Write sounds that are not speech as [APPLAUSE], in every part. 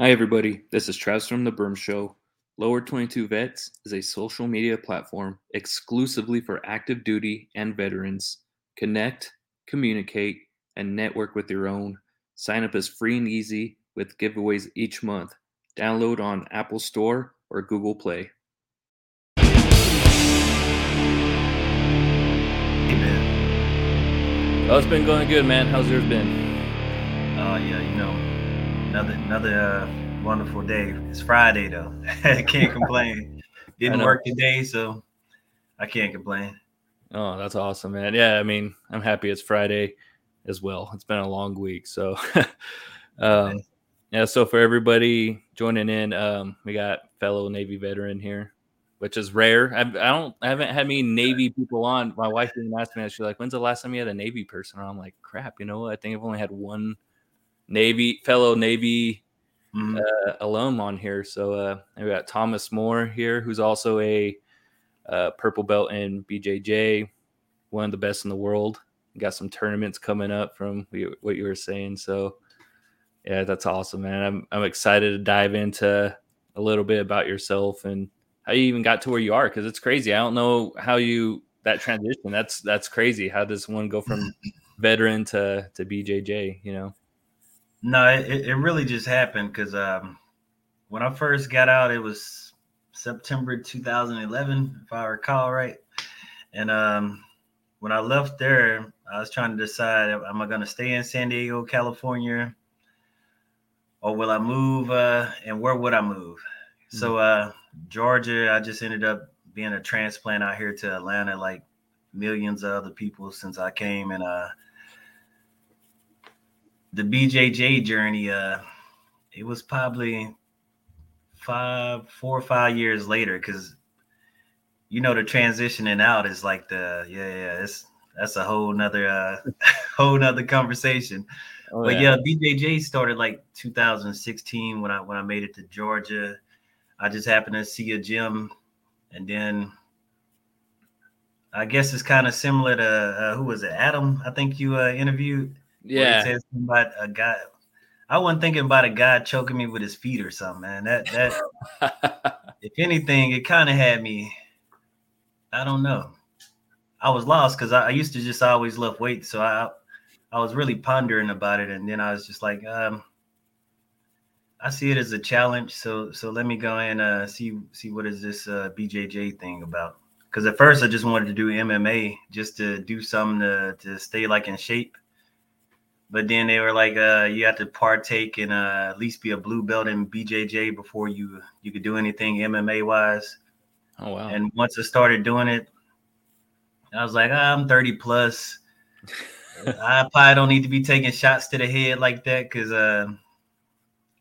Hi, everybody. This is Travis from The Berm Show. Lower 22 Vets is a social media platform exclusively for active duty and veterans. Connect, communicate, and network with your own. Sign up is free and easy with giveaways each month. Download on Apple Store or Google Play. Amen. Oh, it's been going good, man. How's yours been? Oh yeah, you know, another another uh, wonderful day. It's Friday though. [LAUGHS] I can't complain. [LAUGHS] Didn't work today, so I can't complain. Oh, that's awesome, man. Yeah, I mean, I'm happy it's Friday as well. It's been a long week, so [LAUGHS] um, yeah. So for everybody joining in, um, we got fellow Navy veteran here, which is rare. I, I don't, I haven't had many Navy people on. My wife didn't ask me. She's like, "When's the last time you had a Navy person?" And I'm like, "Crap, you know what? I think I've only had one Navy fellow Navy mm-hmm. uh, alum on here. So uh, we got Thomas Moore here, who's also a uh, purple belt in BJJ, one of the best in the world. Got some tournaments coming up from what you were saying. So yeah, that's awesome, man. I'm I'm excited to dive into a little bit about yourself and how you even got to where you are because it's crazy. I don't know how you that transition. That's that's crazy. How does one go from [LAUGHS] veteran to to BJJ? You know. No, it, it really just happened because um, when I first got out, it was September 2011, if I recall right. And um, when I left there, I was trying to decide: Am I going to stay in San Diego, California, or will I move? Uh, and where would I move? Mm-hmm. So uh, Georgia, I just ended up being a transplant out here to Atlanta, like millions of other people since I came, and uh, the BJJ journey, uh, it was probably five, four or five years later, because you know the transitioning out is like the yeah, yeah, it's that's a whole nother uh [LAUGHS] whole nother conversation. Oh, but yeah. yeah, BJJ started like 2016 when I when I made it to Georgia. I just happened to see a gym, and then I guess it's kind of similar to uh, who was it? Adam, I think you uh, interviewed. Yeah. Says about a guy. I wasn't thinking about a guy choking me with his feet or something, man. That that [LAUGHS] if anything, it kind of had me. I don't know. I was lost because I, I, used to just always lift weights, so I I was really pondering about it, and then I was just like, um, I see it as a challenge. So so let me go and uh, see see what is this uh, BJJ thing about? Because at first I just wanted to do MMA just to do something to to stay like in shape but then they were like, uh, you have to partake and uh, at least be a blue belt in BJJ before you you could do anything MMA wise. Oh wow! And once I started doing it, I was like, oh, I'm 30 plus. [LAUGHS] I probably don't need to be taking shots to the head like that because uh,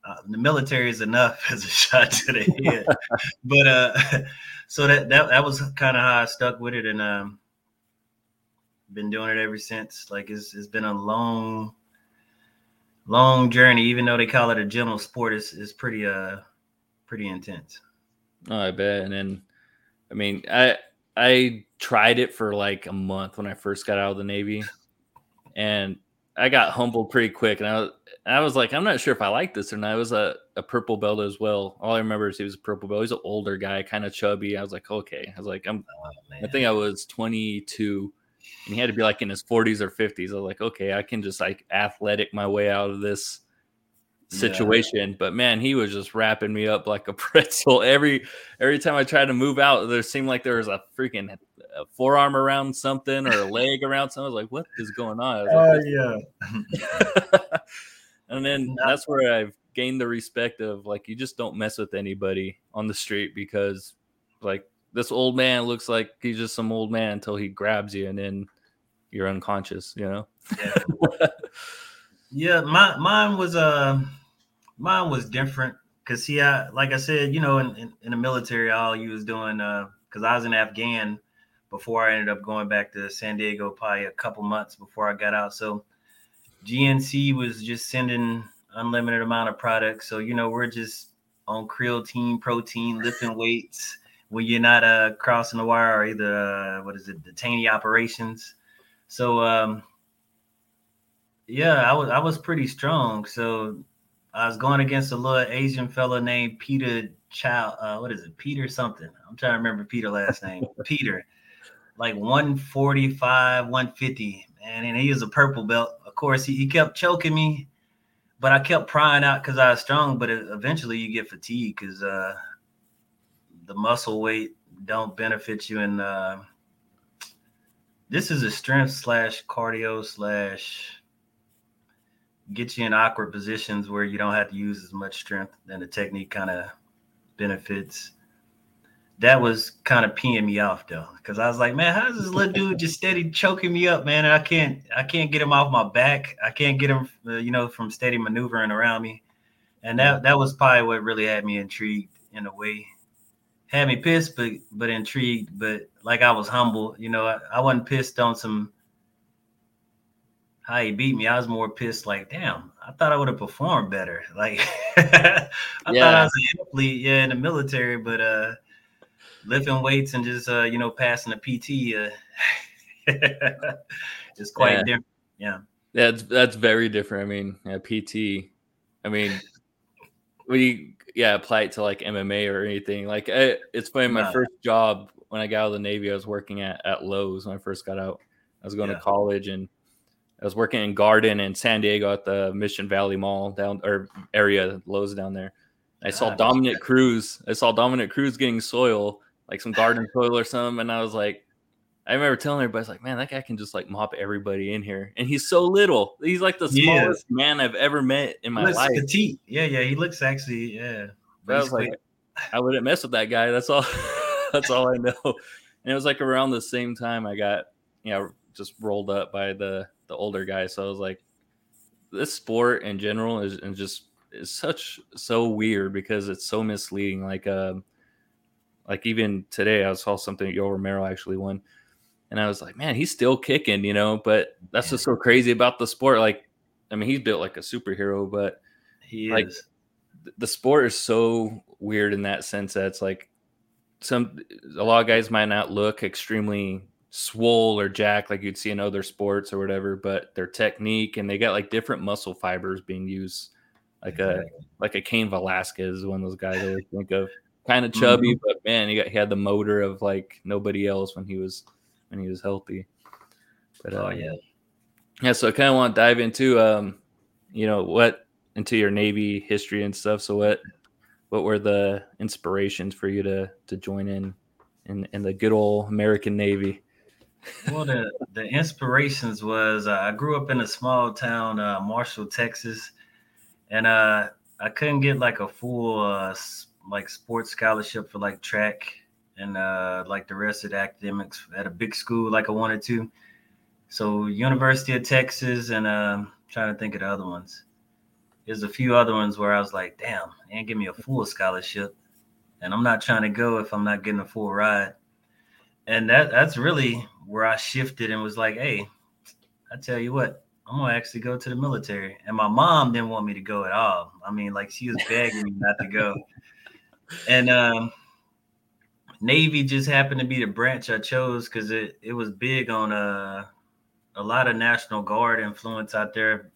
uh, the military is enough [LAUGHS] as a shot to the head. but uh, [LAUGHS] so that that that was kind of how I stuck with it, and um, been doing it ever since. Like it's it's been a long long journey, even though they call it a gentle sport, is is pretty uh pretty intense. Oh, I bet. And then I mean, I I tried it for like a month when I first got out of the Navy, and I got humbled pretty quick. And I was I was like, I'm not sure if I like this or not. It was a, a purple belt as well. All I remember is he was a purple belt. He's an older guy, kind of chubby. I was like, okay. I was like, I'm. Oh, I think I was 22 and he had to be like in his 40s or 50s. I was like, okay, I can just like athletic my way out of this situation. Yeah. But man, he was just wrapping me up like a [LAUGHS] pretzel. Every every time I tried to move out, there seemed like there was a freaking a forearm around something or a [LAUGHS] leg around something. I was like, what is going on? Oh like, yeah. [LAUGHS] and then that's where I've gained the respect of like you just don't mess with anybody on the street because like this old man looks like he's just some old man until he grabs you and then you're unconscious, you know? Yeah. [LAUGHS] yeah, my mine was uh mine was different because he I like I said, you know, in, in, in the military all you was doing uh because I was in Afghan before I ended up going back to San Diego probably a couple months before I got out. So GNC was just sending unlimited amount of products. So, you know, we're just on creatine, protein, lifting weights, when you're not uh, crossing the wire or either uh, what is it, detainee operations. So um, yeah, I was I was pretty strong. So I was going against a little Asian fella named Peter Chow. Uh, what is it? Peter something. I'm trying to remember Peter last name. [LAUGHS] Peter, like 145, 150, man, and he was a purple belt. Of course, he, he kept choking me, but I kept prying out because I was strong. But it, eventually, you get fatigued because uh, the muscle weight don't benefit you. And uh, this is a strength slash cardio slash get you in awkward positions where you don't have to use as much strength and the technique kind of benefits. That was kind of peeing me off though because i was like man how's this little dude just steady choking me up man? And i can't i can't get him off my back. I can't get him uh, you know from steady maneuvering around me. And that that was probably what really had me intrigued in a way had me pissed but but intrigued but like i was humble you know i, I wasn't pissed on some how he beat me, I was more pissed. Like, damn, I thought I would have performed better. [LAUGHS] Like, I yeah. thought I was an athlete, yeah, in the military, but uh, lifting weights and just uh, you know, passing a PT uh, [LAUGHS] is quite yeah. different. Yeah, that's that's very different. I mean, yeah, PT. I mean, we yeah apply it to like MMA or anything. Like, it, it's funny. My first job when I got out of the Navy, I was working at at Lowe's when I first got out. I was going yeah. to college and I was working in Garden in San Diego at the Mission Valley Mall down or area Lowe's down there. I saw ah, Dominick Cruz. I saw Dominick Cruz getting soil, like some garden soil or something, and I was like, I remember telling everybody, I was like, man, that guy can just like mop everybody in here, and he's so little. He's like the smallest man I've ever met in my life. Petite. Yeah, yeah, he looks sexy. yeah. But I was like, I wouldn't mess with that guy. That's all. [LAUGHS] That's all I know. And it was like around the same time I got, you know, just rolled up by the the older guy. So I was like, this sport in general is and just is such so weird because it's so misleading. Like um, like even today I saw something Yoel Romero actually won, and I was like, man, he's still kicking, you know. But that's just so crazy about the sport. Like, I mean, he's built like a superhero, but he like, is. The sport is so weird in that sense that it's like some a lot of guys might not look extremely swole or jack like you'd see in other sports or whatever, but their technique and they got like different muscle fibers being used. Like a like a Cain Velasquez, one of those guys I always think of. Kind of chubby, mm-hmm. but man, he got he had the motor of like nobody else when he was when he was healthy. But oh uh, yeah. Yeah, so I kind of want to dive into um, you know, what into your Navy history and stuff. So what what were the inspirations for you to to join in in, in the good old American Navy? [LAUGHS] well, the the inspirations was uh, I grew up in a small town, uh, Marshall, Texas, and uh, I couldn't get like a full uh, like sports scholarship for like track and uh, like the rest of the academics at a big school like I wanted to. So University of Texas and uh, trying to think of the other ones. There's a few other ones where I was like, damn, they didn't give me a full scholarship, and I'm not trying to go if I'm not getting a full ride. And that that's really where I shifted and was like, hey, I tell you what, I'm gonna actually go to the military. And my mom didn't want me to go at all. I mean, like she was begging me not to go. And um, Navy just happened to be the branch I chose because it it was big on uh, a lot of National Guard influence out there.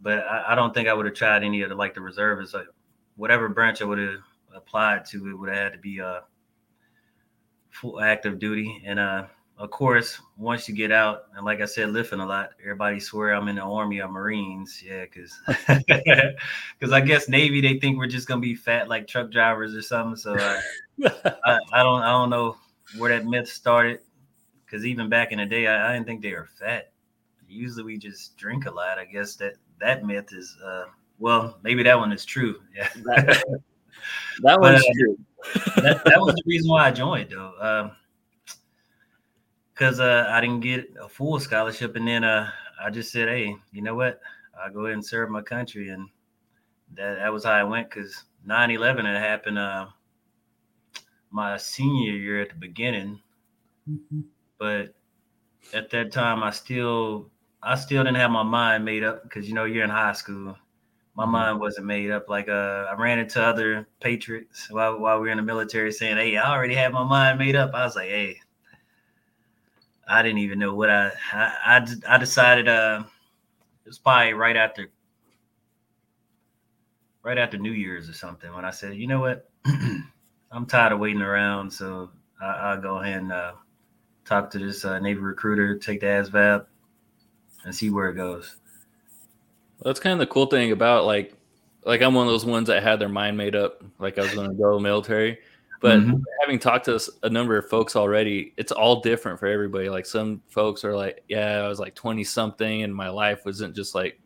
But I, I don't think I would have tried any of the like the reservists. Like whatever branch I would have applied to, it would have had to be a uh, full active duty. And uh, of course, once you get out, and like I said, lifting a lot, everybody swear I'm in the army or Marines. Yeah, because because [LAUGHS] I guess Navy they think we're just gonna be fat like truck drivers or something. So uh, I, I, don't I don't know where that myth started. Because even back in the day, I, I, didn't think they were fat. Usually we just drink a lot. I guess that that myth is uh, well, maybe that one is true. Yeah, that, [LAUGHS] that one's but, true. that, that was the reason why I joined though. Um, because uh, I didn't get a full scholarship, and then uh, I just said, "Hey, you know what? I'll go ahead and serve my country," and that that was how I went. Because 9/11 had happened uh, my senior year at the beginning, mm-hmm. but at that time, I still I still didn't have my mind made up because you know you're in high school. My mm-hmm. mind wasn't made up. Like uh, I ran into other patriots while while we were in the military, saying, "Hey, I already have my mind made up." I was like, "Hey." I didn't even know what I I, I, I decided uh it was probably right after right after New Year's or something when I said, you know what, [CLEARS THROAT] I'm tired of waiting around, so I, will go ahead and uh, talk to this uh, Navy recruiter, take the ASVAB, and see where it goes. Well, that's kind of the cool thing about like, like I'm one of those ones that had their mind made up, like I was going to go military. But mm-hmm. having talked to a number of folks already, it's all different for everybody. Like some folks are like, "Yeah, I was like 20 something, and my life wasn't just like,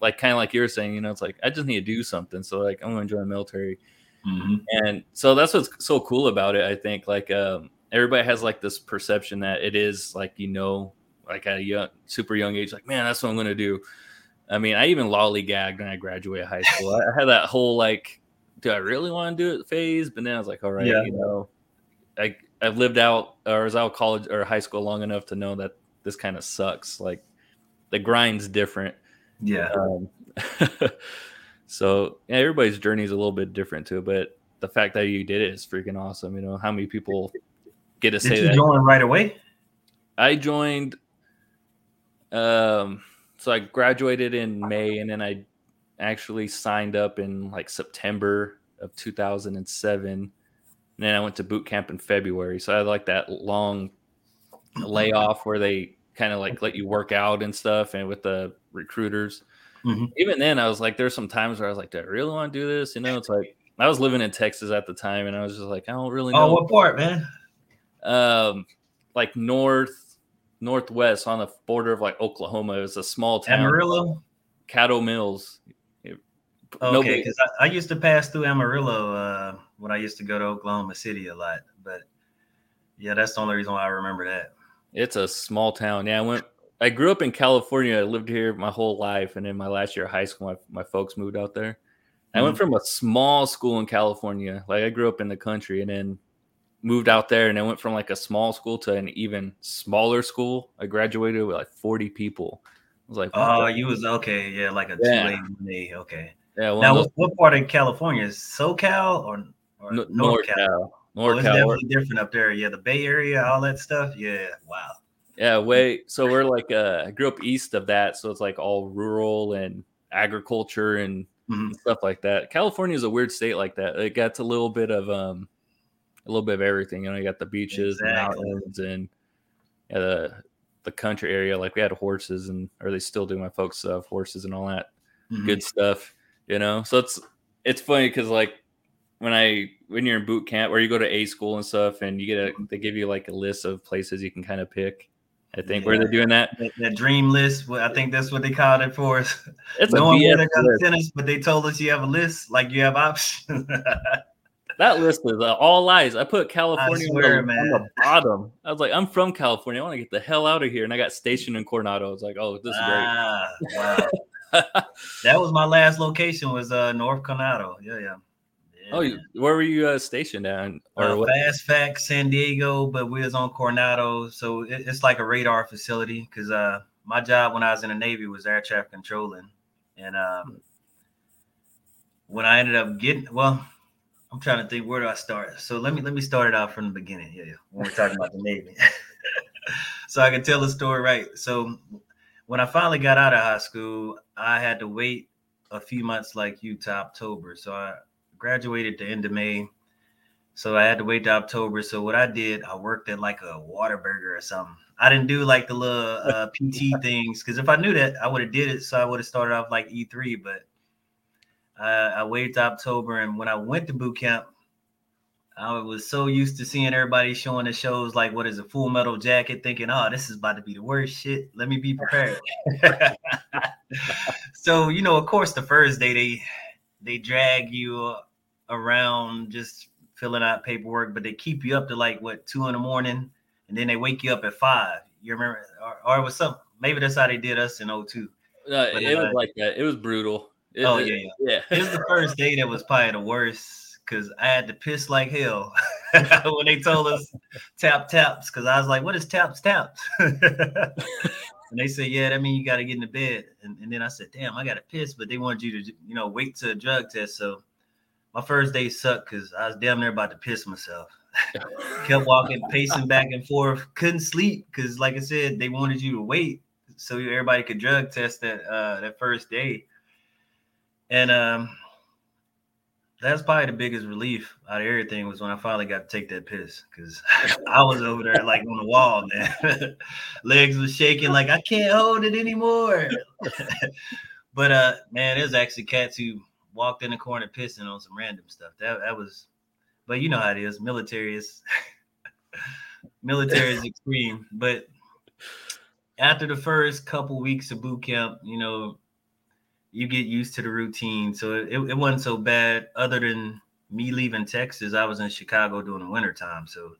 like kind of like you're saying, you know, it's like I just need to do something. So like I'm going to join the military." Mm-hmm. And so that's what's so cool about it. I think like um, everybody has like this perception that it is like you know, like at a young, super young age, like man, that's what I'm going to do. I mean, I even lollygagged when I graduated high school. I had that whole like, do I really want to do it phase? But then I was like, all right, yeah. you know, I I've lived out or was out college or high school long enough to know that this kind of sucks. Like the grind's different. Yeah. Um, [LAUGHS] So yeah, everybody's journey is a little bit different too, but the fact that you did it is freaking awesome. You know how many people get to did say you that? Join right away. I joined. Um, so I graduated in May, and then I actually signed up in like September of 2007. And then I went to boot camp in February. So I had like that long layoff where they kind of like let you work out and stuff, and with the recruiters. Mm-hmm. Even then, I was like, there's some times where I was like, do I really want to do this? You know, it's like I was living in Texas at the time, and I was just like, I don't really oh, know. Oh, what part, man? Um, like north, northwest on the border of like Oklahoma. It was a small town. Amarillo, Caddo Mills. Okay, because I, I, used to pass through Amarillo uh, when I used to go to Oklahoma City a lot, but yeah, that's the only reason why I remember that. It's a small town. Yeah, I went I grew up in California. I lived here my whole life, and in my last year of high school, my, my folks moved out there. Mm-hmm. I went mm-hmm. from a small school in California, like I grew up in the country, and then moved out there, and I went from like a small school to an even smaller school. I graduated with like forty people. I was like, "Oh, you was okay, yeah, like a yeah. two okay." Yeah. now, what, what, part of California is SoCal or, or North, North Cal? Cal. North oh, it's Cal. definitely different up there. Yeah, the Bay Area, all that stuff. Yeah, wow. Yeah, way. So we're like, uh, I grew up east of that, so it's like all rural and agriculture and mm-hmm. stuff like that. California is a weird state like that. It got a little bit of um, a little bit of everything. You know, you got the beaches, exactly. and mountains, and yeah, the the country area. Like we had horses, and or they still do. My folks have horses and all that mm-hmm. good stuff. You know, so it's it's funny because like when I when you're in boot camp or you go to A school and stuff, and you get a they give you like a list of places you can kind of pick I think yeah. where they're doing that. That, dream list. I think that's what they called it for us. [LAUGHS] It's no one they're gonna send us, but they told us you have a list, like you have options. [LAUGHS] that list is uh, all lies. I put California I swear, on, the, on, the, bottom. I was like, I'm from California. I want to get the hell out of here. And I got stationed in Coronado. I was like, oh, this is ah, great. Wow. [LAUGHS] that was my last location. Was uh North Coronado. Yeah, yeah. Oh, where were you uh, stationed at? Or uh, FACSFAC, San Diego, but we was on Coronado, so it, it's like a radar facility. Because uh, my job when I was in the Navy was air traffic controlling, and um, when I ended up getting, well, I'm trying to think where do I start. So let me let me start it out from the beginning. Yeah, yeah. When we're talking about the Navy, [LAUGHS] so I can tell the story right. So when I finally got out of high school, I had to wait a few months like you to October. So I graduated the end of May. So I had to wait to October. So what I did, I worked at like a Whataburger or something. I didn't do like the little uh, [LAUGHS] PT things because if I knew that, I would have did it. So I would have started off like E3. But uh, I waited to October, and when I went to boot camp, I was so used to seeing everybody showing the shows like what is a Full Metal Jacket, thinking, "Oh, this is about to be the worst shit. Let me be prepared." [LAUGHS] [LAUGHS] so you know, of course, the first day they they drag you around just filling out paperwork, but they keep you up to like what two in the morning, and then they wake you up at five. You remember, or, or it was some maybe that's how they did us in 02. No, but, it uh, was like that. It was brutal. It, oh yeah, yeah. yeah. it was the first day that was probably the worst because I had to piss like hell [LAUGHS] when they told us tap taps because I was like, "What is taps taps?" [LAUGHS] and they said, "Yeah, that means you got to get in the bed." And, and, then I said, "Damn, I got to piss," but they wanted you to, you know, wait to a drug test. So my first day sucked because I was damn near about to piss myself. [LAUGHS] Kept walking, pacing back and forth. Couldn't sleep because, like I said, they wanted you to wait so everybody could drug test that uh, that first day. And um, that's probably the biggest relief out of everything was when I finally got to take that piss because [LAUGHS] I was over there like on the wall, man. [LAUGHS] Legs was shaking, like I can't hold it anymore. but uh, man, there's actually cats who walked in the corner pissing on some random stuff. That that was, but you know how it is. Military is [LAUGHS] military is extreme. But after the first couple weeks of boot camp, you know, you get used to the routine. So it, it wasn't so bad. Other than me leaving Texas, I was in Chicago during the wintertime. So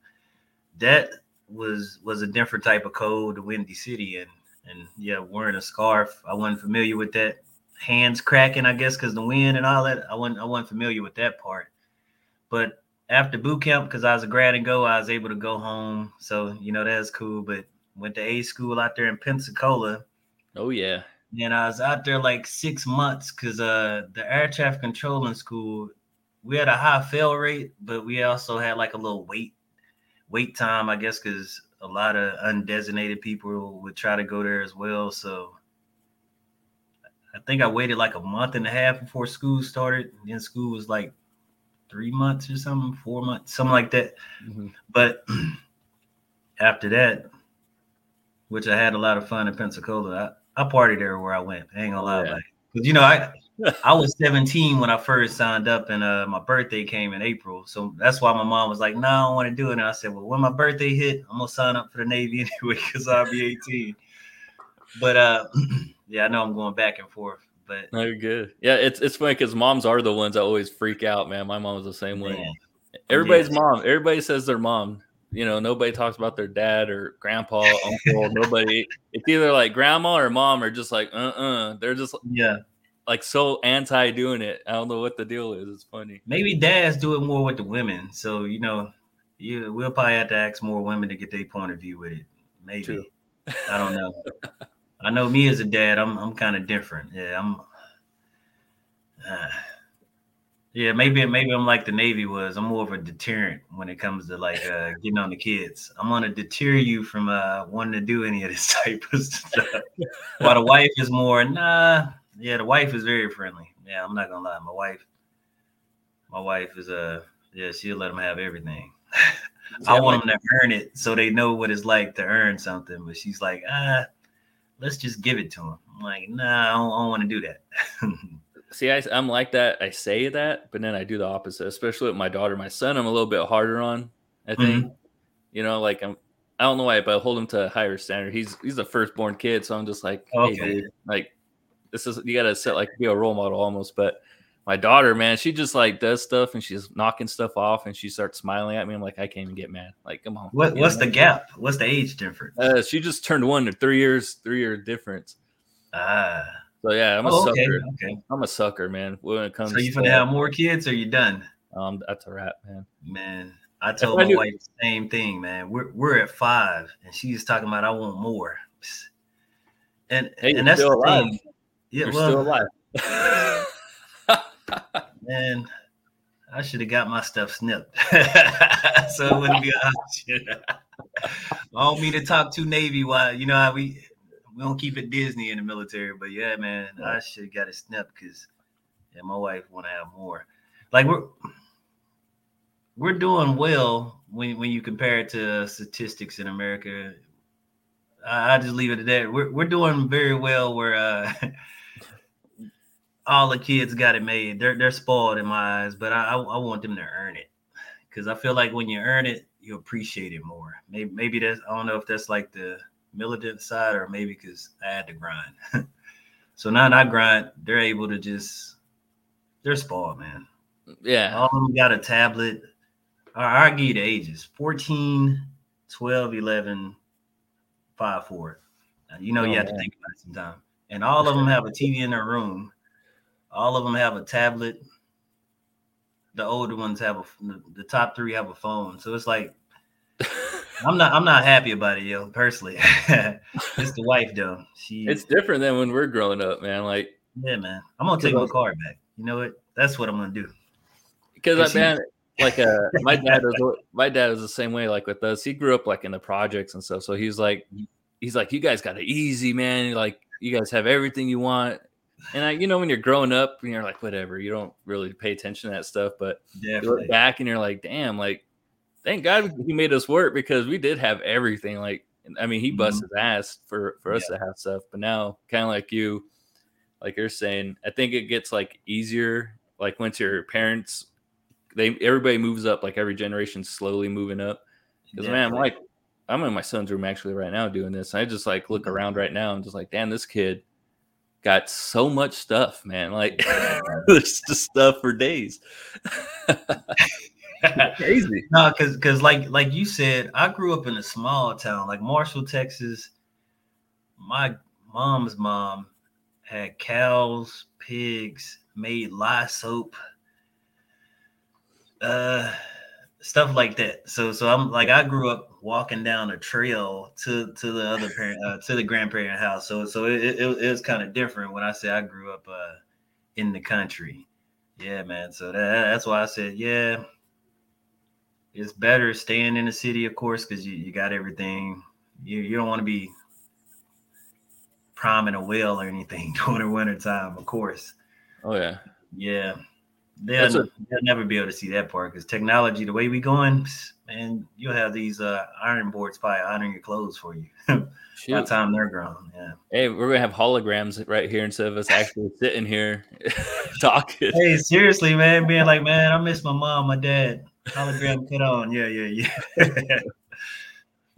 that was was a different type of cold, the windy city, and and yeah, wearing a scarf. I wasn't familiar with that. Hands cracking, I guess, because the wind and all that. I wasn't I wasn't familiar with that part. But after boot camp, because I was a grad and go, I was able to go home. So you know that's cool. But went to A school out there in Pensacola. Oh yeah and I was out there like six months because uh the air traffic controlling school, we had a high fail rate, but we also had like a little wait wait time, I guess, because a lot of undesignated people would try to go there as well. So I think I waited like a month and a half before school started. And Then school was like three months or something, four months, something like that. Mm-hmm. But [CLEARS THROAT] after that, which I had a lot of fun in Pensacola, I partied everywhere I went. I ain't gonna lie, yeah. Cause you know, I I was 17 when I first signed up, and uh, my birthday came in April. So that's why my mom was like, "No, I don't want to do it." And I said, "Well, when my birthday hit, I'm gonna sign up for the Navy [LAUGHS] anyway, because I'll be 18." But uh, [CLEARS THROAT] yeah, I know I'm going back and forth. But no, you're good. Yeah, it's it's funny because moms are the ones that always freak out, man. My mom was the same way. Everybody's yeah. mom. Everybody says their mom you know, nobody talks about their dad or grandpa, uncle, [LAUGHS] nobody. It's either like grandma or mom are just like, uh uh-uh. uh. They're just yeah, like so anti doing it. I don't know what the deal is. It's funny. Maybe dads do it more with the women. So, you know, you we'll probably have to ask more women to get their point of view with it. Maybe. True. I don't know. [LAUGHS] I know me as a dad, I'm I'm kind of different. Yeah, I'm uh, yeah, maybe maybe I'm like the Navy was. I'm more of a deterrent when it comes to like uh, [LAUGHS] getting on the kids. I'm gonna deter you from uh, wanting to do any of this [LAUGHS] type of stuff. While the [LAUGHS] wife is more, nah. Yeah, the wife is very friendly. Yeah, I'm not gonna lie. My wife, my wife is a uh, yeah. She'll let them have everything. I want them to earn it so they know what it's like to earn something. But she's like, ah, let's just give it to him. I'm like, nah, I don't, don't want to do that. [LAUGHS] See, I, am like that. I say that, but then I do the opposite, especially with my daughter. My son, I'm a little bit harder on. I think, mm-hmm. you know, like I'm. I don't know why, but I hold him to a higher standard. He's he's a firstborn kid, so I'm just like, okay, hey, dude, like this is you got to set like be a role model almost. But my daughter, man, she just like does stuff and she's knocking stuff off and she starts smiling at me. I'm like, I can't even get mad. Like, come on. What, what's the gap? What's the age difference? Uh, she just turned one to three years, three year difference. Ah. So yeah, I'm a oh, sucker. Okay. I'm a sucker, man. When it comes, so you gonna have more kids, or you done? Um, that's a wrap, man. Man, I told my wife the same thing, man. We're we're at five, and she's talking about I want more. And hey, and that's the alive. thing. Yeah, you're well, still alive. [LAUGHS] man, I should have got my stuff snipped, [LAUGHS] so it wouldn't be an option. I don't mean to talk too Navy. Why you know how we we don't keep it Disney in the military, but yeah, man, I should have got it snipped because yeah, my wife want to have more. Like we're we're doing well when when you compare it to statistics in America. I, I just leave it at that. We're we're doing very well where uh [LAUGHS] all the kids got it made. They're they're spoiled in my eyes, but I I want them to earn it because I feel like when you earn it, you appreciate it more. Maybe maybe that's I don't know if that's like the militant side or maybe because I had to grind. [LAUGHS] so now that I grind, they're able to just they're spoiled, man. Yeah. All of them got a tablet. I give you the ages 14, 12, 11, 5, 4. Now, you know, oh, you have man. to think about it sometime. And all of them [LAUGHS] have a TV in their room. All of them have a tablet. The older ones have a, the top three have a phone. So it's like [LAUGHS] I'm not. I'm not happy about it, yo. Personally, [LAUGHS] it's the wife though. She. It's different than when we're growing up, man. Like. Yeah, man. I'm gonna take my car back. You know what? That's what I'm gonna do. Because I man, like uh, my dad was [LAUGHS] my dad was the same way. Like with us, he grew up like in the projects and stuff. So he's like, he's like, you guys got it easy, man. Like you guys have everything you want. And I, you know, when you're growing up, and you're like, whatever, you don't really pay attention to that stuff. But Definitely. you look back and you're like, damn, like, thank God he made us work because we did have everything. Like, I mean, he busts mm-hmm. his ass for for us yeah. to have stuff. But now, kind of like you, like you're saying, I think it gets like easier. Like once your parents, they everybody moves up. Like every generation slowly moving up. Because man, I'm like, I'm in my son's room actually right now doing this. I just like look mm-hmm. around right now. I'm just like, damn, this kid got so much stuff, man. Like [LAUGHS] there's just stuff for days. [LAUGHS] Crazy. No, because because like like you said, I grew up in a small town like Marshall, Texas. My mom's mom had cows, pigs, made lye soap, uh, stuff like that. So so I'm like I grew up walking down a trail to to the other [LAUGHS] parent uh, to the grandparent house. So so it, it, it was kind of different when I say I grew up uh, in the country. Yeah, man. So that, that's why I said yeah. It's better staying in the city, of course, because you, you got everything. You you don't want to be priming a well or anything [LAUGHS] during the winter time, of course. Oh yeah. Yeah. They'll, a, they'll never be able to see that part because technology, the way we going, man, you'll have these uh, iron boards probably ironing your clothes for you [LAUGHS] by the time they're grown. Yeah. Hey, we're gonna have holograms right here instead of us actually sitting here [LAUGHS] talking. Hey, seriously, man, being like, man, I miss my mom, my dad. Hologram put on. Yeah, yeah, yeah.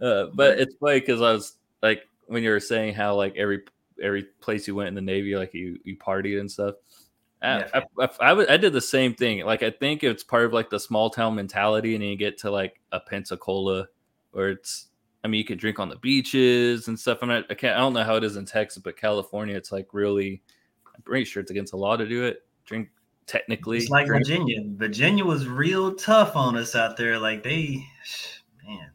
[LAUGHS] uh, but it's funny because I was like, when you were saying how like every every place you went in the Navy, like you you partied and stuff. I, I, I, I, I did the same thing. Like I think it's part of like the small town mentality, and then you get to like a Pensacola, where it's I mean you can drink on the beaches and stuff. I'm not I can't I don't know how it is in Texas, but California it's like really I'm pretty sure it's against the law to do it. Drink technically. It's like drink. Virginia. Virginia was real tough on us out there. Like they man,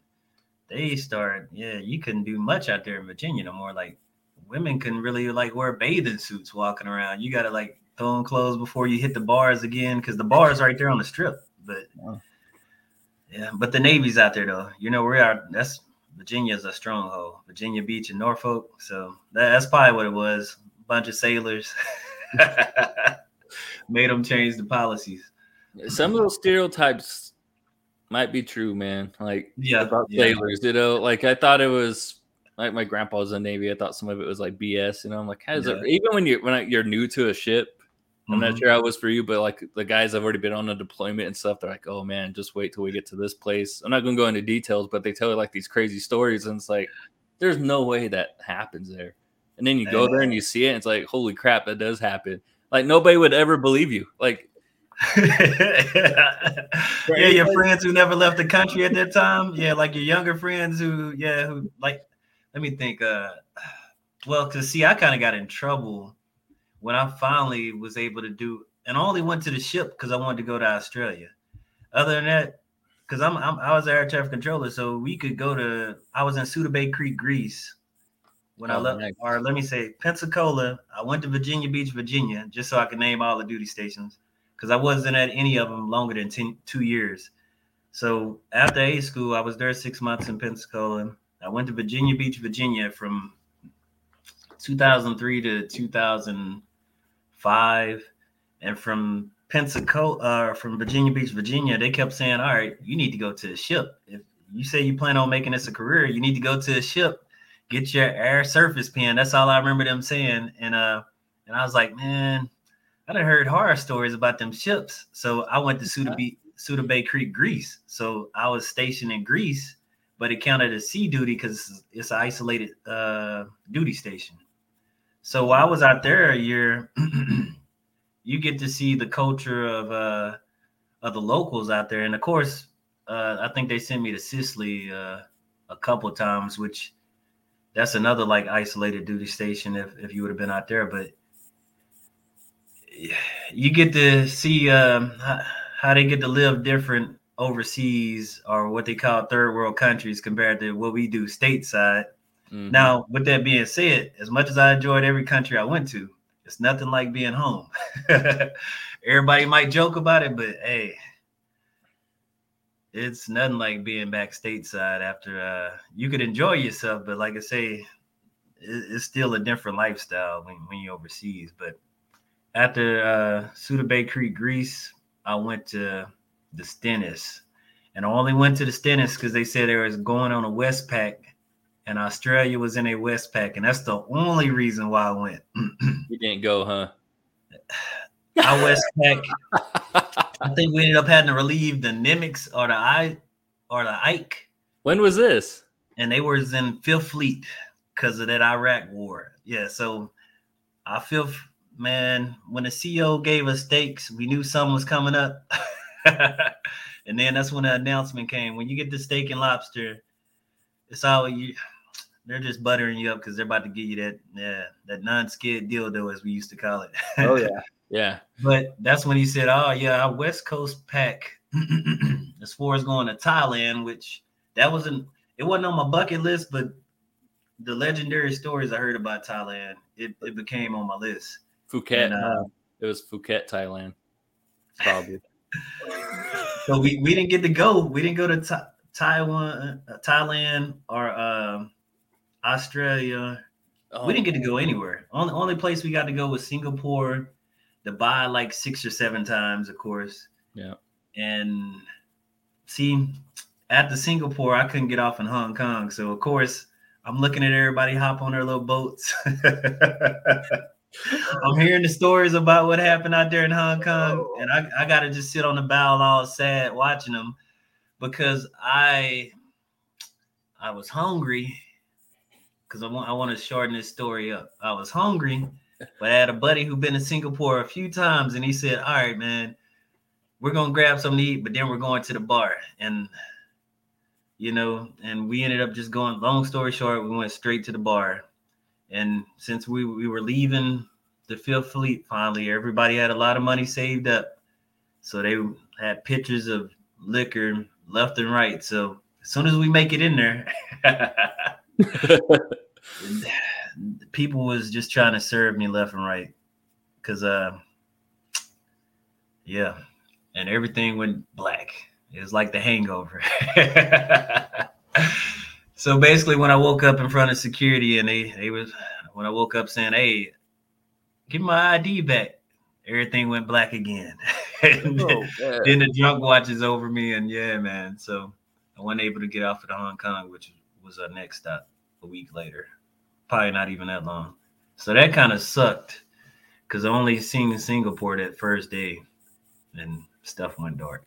they start yeah, you couldn't do much out there in Virginia no more. Like women couldn't really like wear bathing suits walking around. You gotta like throw on clothes before you hit the bars again because the bars right there on the strip. But yeah, but the Navy's out there though. You know, we are that's Virginia's a stronghold. Virginia Beach and Norfolk. So that, that's probably what it was. A bunch of sailors [LAUGHS] made them change the policies. Some of those stereotypes might be true, man. Like yeah, about yeah. sailors, you know. Like I thought it was like my grandpa was in the Navy. I thought some of it was like BS. You know, I'm like, how is yeah. it? Even when you when you're new to a ship, I'm mm-hmm. not sure how it was for you, but like the guys I've already been on a deployment and stuff, they're like, "Oh man, just wait till we get to this place." I'm not going to go into details, but they tell you like these crazy stories, and it's like, there's no way that happens there. And then you go there and you see it, and it's like, holy crap, that does happen. Like nobody would ever believe you. Like, [LAUGHS] yeah, your friends who never left the country at that time. Yeah, like your younger friends who, yeah, who like. Let me think. Uh, [SIGHS] well, cause see, I kind of got in trouble when I finally was able to do, and I only went to the ship because I wanted to go to Australia. Other than that, because I'm, I'm, i was air traffic controller, so we could go to. I was in Souda Bay Crete, Greece. When oh, I left, nice. or let me say Pensacola, I went to Virginia Beach, Virginia, just so I could name all the duty stations, because I wasn't at any of them longer than 10, two years. So after A school, I was there six months in Pensacola. I went to Virginia Beach, Virginia from 2003 to 2000 five, and from Pensacola, uh, from Virginia Beach, Virginia, they kept saying, "All right, you need to go to a ship. If you say you plan on making this a career, you need to go to a ship, get your air surface pen." That's all I remember them saying, and uh, and I was like, man, I done heard horror stories about them ships, so I went to Souda, Be- Souda Bay Crete, Greece. So I was stationed in Greece, but it counted as sea duty because it's an isolated uh, duty station. So while I was out there a year, [CLEARS THROAT] you get to see the culture of uh of the locals out there, and of course, uh, I think they sent me to Sicily uh, a couple times, which that's another like isolated duty station if if you would have been out there, but you get to see um, how they get to live different overseas or what they call third world countries compared to what we do stateside. Mm-hmm. Now, with that being said, as much as I enjoyed every country I went to, it's nothing like being home. [LAUGHS] Everybody might joke about it, but hey, it's nothing like being back stateside after uh, you could enjoy yourself, but like I say, it's still a different lifestyle when, when you're overseas. But after uh, Suda Bay Crete, Greece, I went to the Stennis, and I only went to the Stennis because they said there was going on a Westpac, and Australia was in a Westpac, and that's the only reason why I went. [CLEARS THROAT] you didn't go, huh? I Westpac. I think we ended up having to relieve the Nimitz or the I or the Ike. When was this? And they was in Fifth Fleet because of that Iraq war. Yeah, so I feel man, when the CO gave us steaks, we knew something was coming up. [LAUGHS] and then that's when the announcement came. When you get the steak and lobster, it's all you they're just buttering you up because they're about to give you that yeah, that non-skid dildo as we used to call it. [LAUGHS] oh yeah. Yeah. But that's when he said, Oh yeah, our West Coast pack [CLEARS THROAT] as far as going to Thailand, which that wasn't it wasn't on my bucket list, but the legendary stories I heard about Thailand, it, it became on my list. Phuket. And, uh, it was Phuket, Thailand. Probably. [LAUGHS] so we, we didn't get to go. We didn't go to ta- Taiwan, uh, Thailand, or uh, Australia. Oh. We didn't get to go oh. anywhere. Only only place we got to go was Singapore. Dubai like six or seven times, of course. Yeah. And see, at the Singapore, I couldn't get off in Hong Kong. So of course, I'm looking at everybody hop on their little boats. [LAUGHS] I'm hearing the stories about what happened out there in Hong Kong, and I, I got to just sit on the bow all sad watching them because I I was hungry because I want I want to shorten this story up. I was hungry, but I had a buddy who'd been in Singapore a few times, and he said, "All right, man, we're gonna grab something to eat, but then we're going to the bar." And you know, and we ended up just going. Long story short, we went straight to the bar and since we, we were leaving the Fifth Fleet finally, everybody had a lot of money saved up. So they had pictures of liquor left and right. So as soon as we make it in there, [LAUGHS] [LAUGHS] people was just trying to serve me left and right. Cause uh yeah, and everything went black. It was like the hangover. [LAUGHS] So basically, when I woke up in front of security and they, they was, when I woke up saying, hey, give my ID back, everything went black again. [LAUGHS] and oh, then the drunk watches over me. And yeah, man. So I wasn't able to get off of Hong Kong, which was our next stop a week later. Probably not even that long. So that kind of sucked because I only seen Singapore that first day and stuff went dark.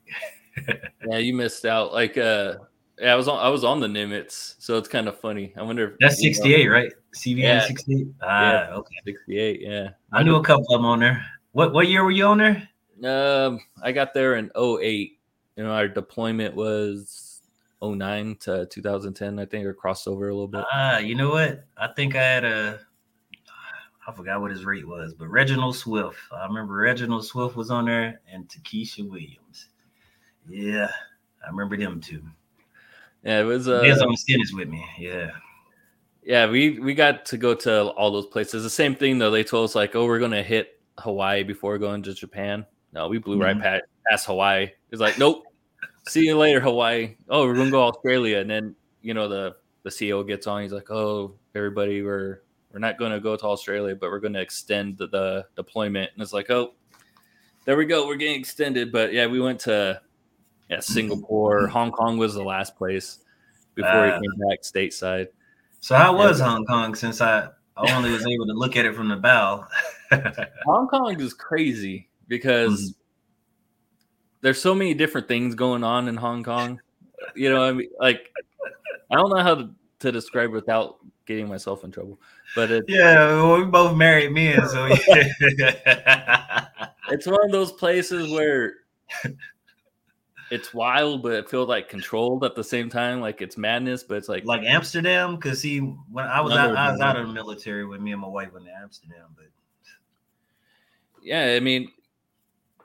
[LAUGHS] yeah, you missed out. Like, uh, yeah, I was on I was on the Nimitz, so it's kind of funny. I wonder if that's 68, know. right? CVN yeah. 68. Ah, yeah, okay. 68, yeah. I knew a couple of them on there. What what year were you on there? Um, I got there in 08. You know, our deployment was 09 to 2010, I think, or crossed over a little bit. Ah, you know what? I think I had a I forgot what his rate was, but Reginald Swift. I remember Reginald Swift was on there and Takesha Williams. Yeah, I remember them too. Yeah, it was. Uh, he has on the with me. Yeah. Yeah, we we got to go to all those places. The same thing though. They told us like, oh, we're gonna hit Hawaii before going to Japan. No, we blew mm-hmm. right past, past Hawaii. It's like, nope. See you later, Hawaii. Oh, we're gonna go Australia, and then you know the the CO gets on. He's like, oh, everybody, we're we're not going to go to Australia, but we're going to extend the, the, deployment. And it's like, oh, there we go, we're getting extended. But yeah, we went to yeah, Singapore, Hong Kong was the last place before uh, he came back stateside. So how was yeah. Hong Kong since I only was able to look at it from the bow? [LAUGHS] Hong Kong is crazy because mm-hmm. There's so many different things going on in Hong Kong. You know, I mean, like I don't know how to, to describe without getting myself in trouble. But it, yeah, well, we both married men, so yeah. [LAUGHS] it's one of those places where it's wild, but it feels like controlled at the same time. Like it's madness, but it's like like Amsterdam. Because he, when I was out, I was out of the military with me and my wife went to Amsterdam, but yeah, I mean,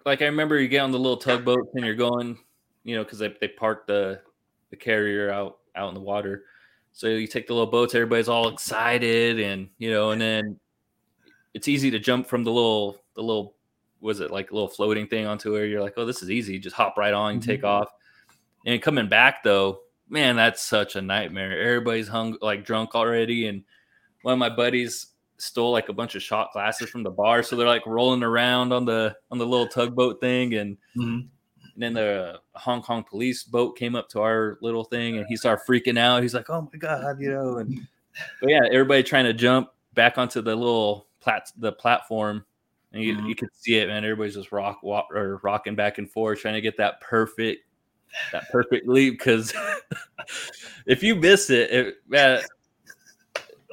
like I remember you get on the little tugboat and you're going, you know, because they they park the the carrier out out in the water. So you take the little boats, everybody's all excited, and you know, and then it's easy to jump from the little the little was it like a little floating thing onto where you're like, oh, this is easy. Just hop right on, mm-hmm. take off. And coming back though, man, that's such a nightmare. Everybody's hung like drunk already. And one of my buddies stole like a bunch of shot glasses from the bar, so they're like rolling around on the on the little tugboat thing, and, Mhm. and then the Hong Kong police boat came up to our little thing, and he started freaking out. He's like, "Oh my god," you know, and but yeah, everybody trying to jump back onto the little plat the platform, and you, Mhm. you could see it, man. Everybody's just rock, walk, or rocking back and forth, trying to get that perfect that perfect leap. Because [LAUGHS] if you miss it, it man,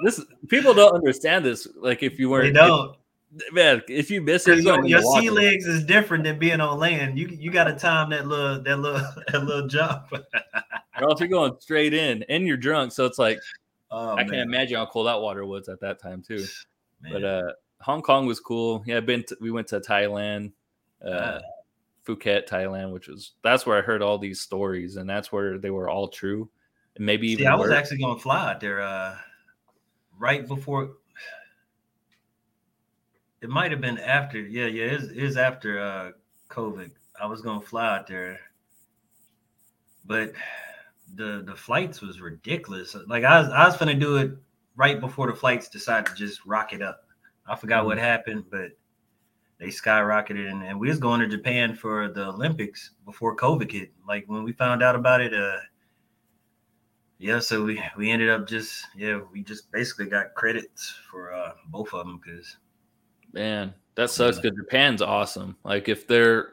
this people don't understand this. Like if you weren't, they don't. if- man, if you miss it, your, your in the water. sea legs is different than being on land. You you got to time that little that little [LAUGHS] that little jump. or else you're going straight in, and you're drunk. So it's like Oh, I can't imagine how cold that water was at that time too. Man. But uh, Hong Kong was cool. Yeah, been to, we went to Thailand, uh, Ah. Phuket, Thailand, which was that's where I heard all these stories, and that's where they were all true, and maybe See, even I was worse. actually gonna fly out there uh right before it might have been after, yeah, yeah, it is, it is after uh COVID. I was gonna fly out there, but the the flights was ridiculous. Like I was I was gonna do it right before the flights decided to just rocket up. I forgot what happened, but they skyrocketed and, and we was going to Japan for the Olympics before COVID hit. Like when we found out about it, uh yeah, so we we ended up just yeah, we just basically got credits for uh both of them because Man, that sucks because Japan's awesome. Like if there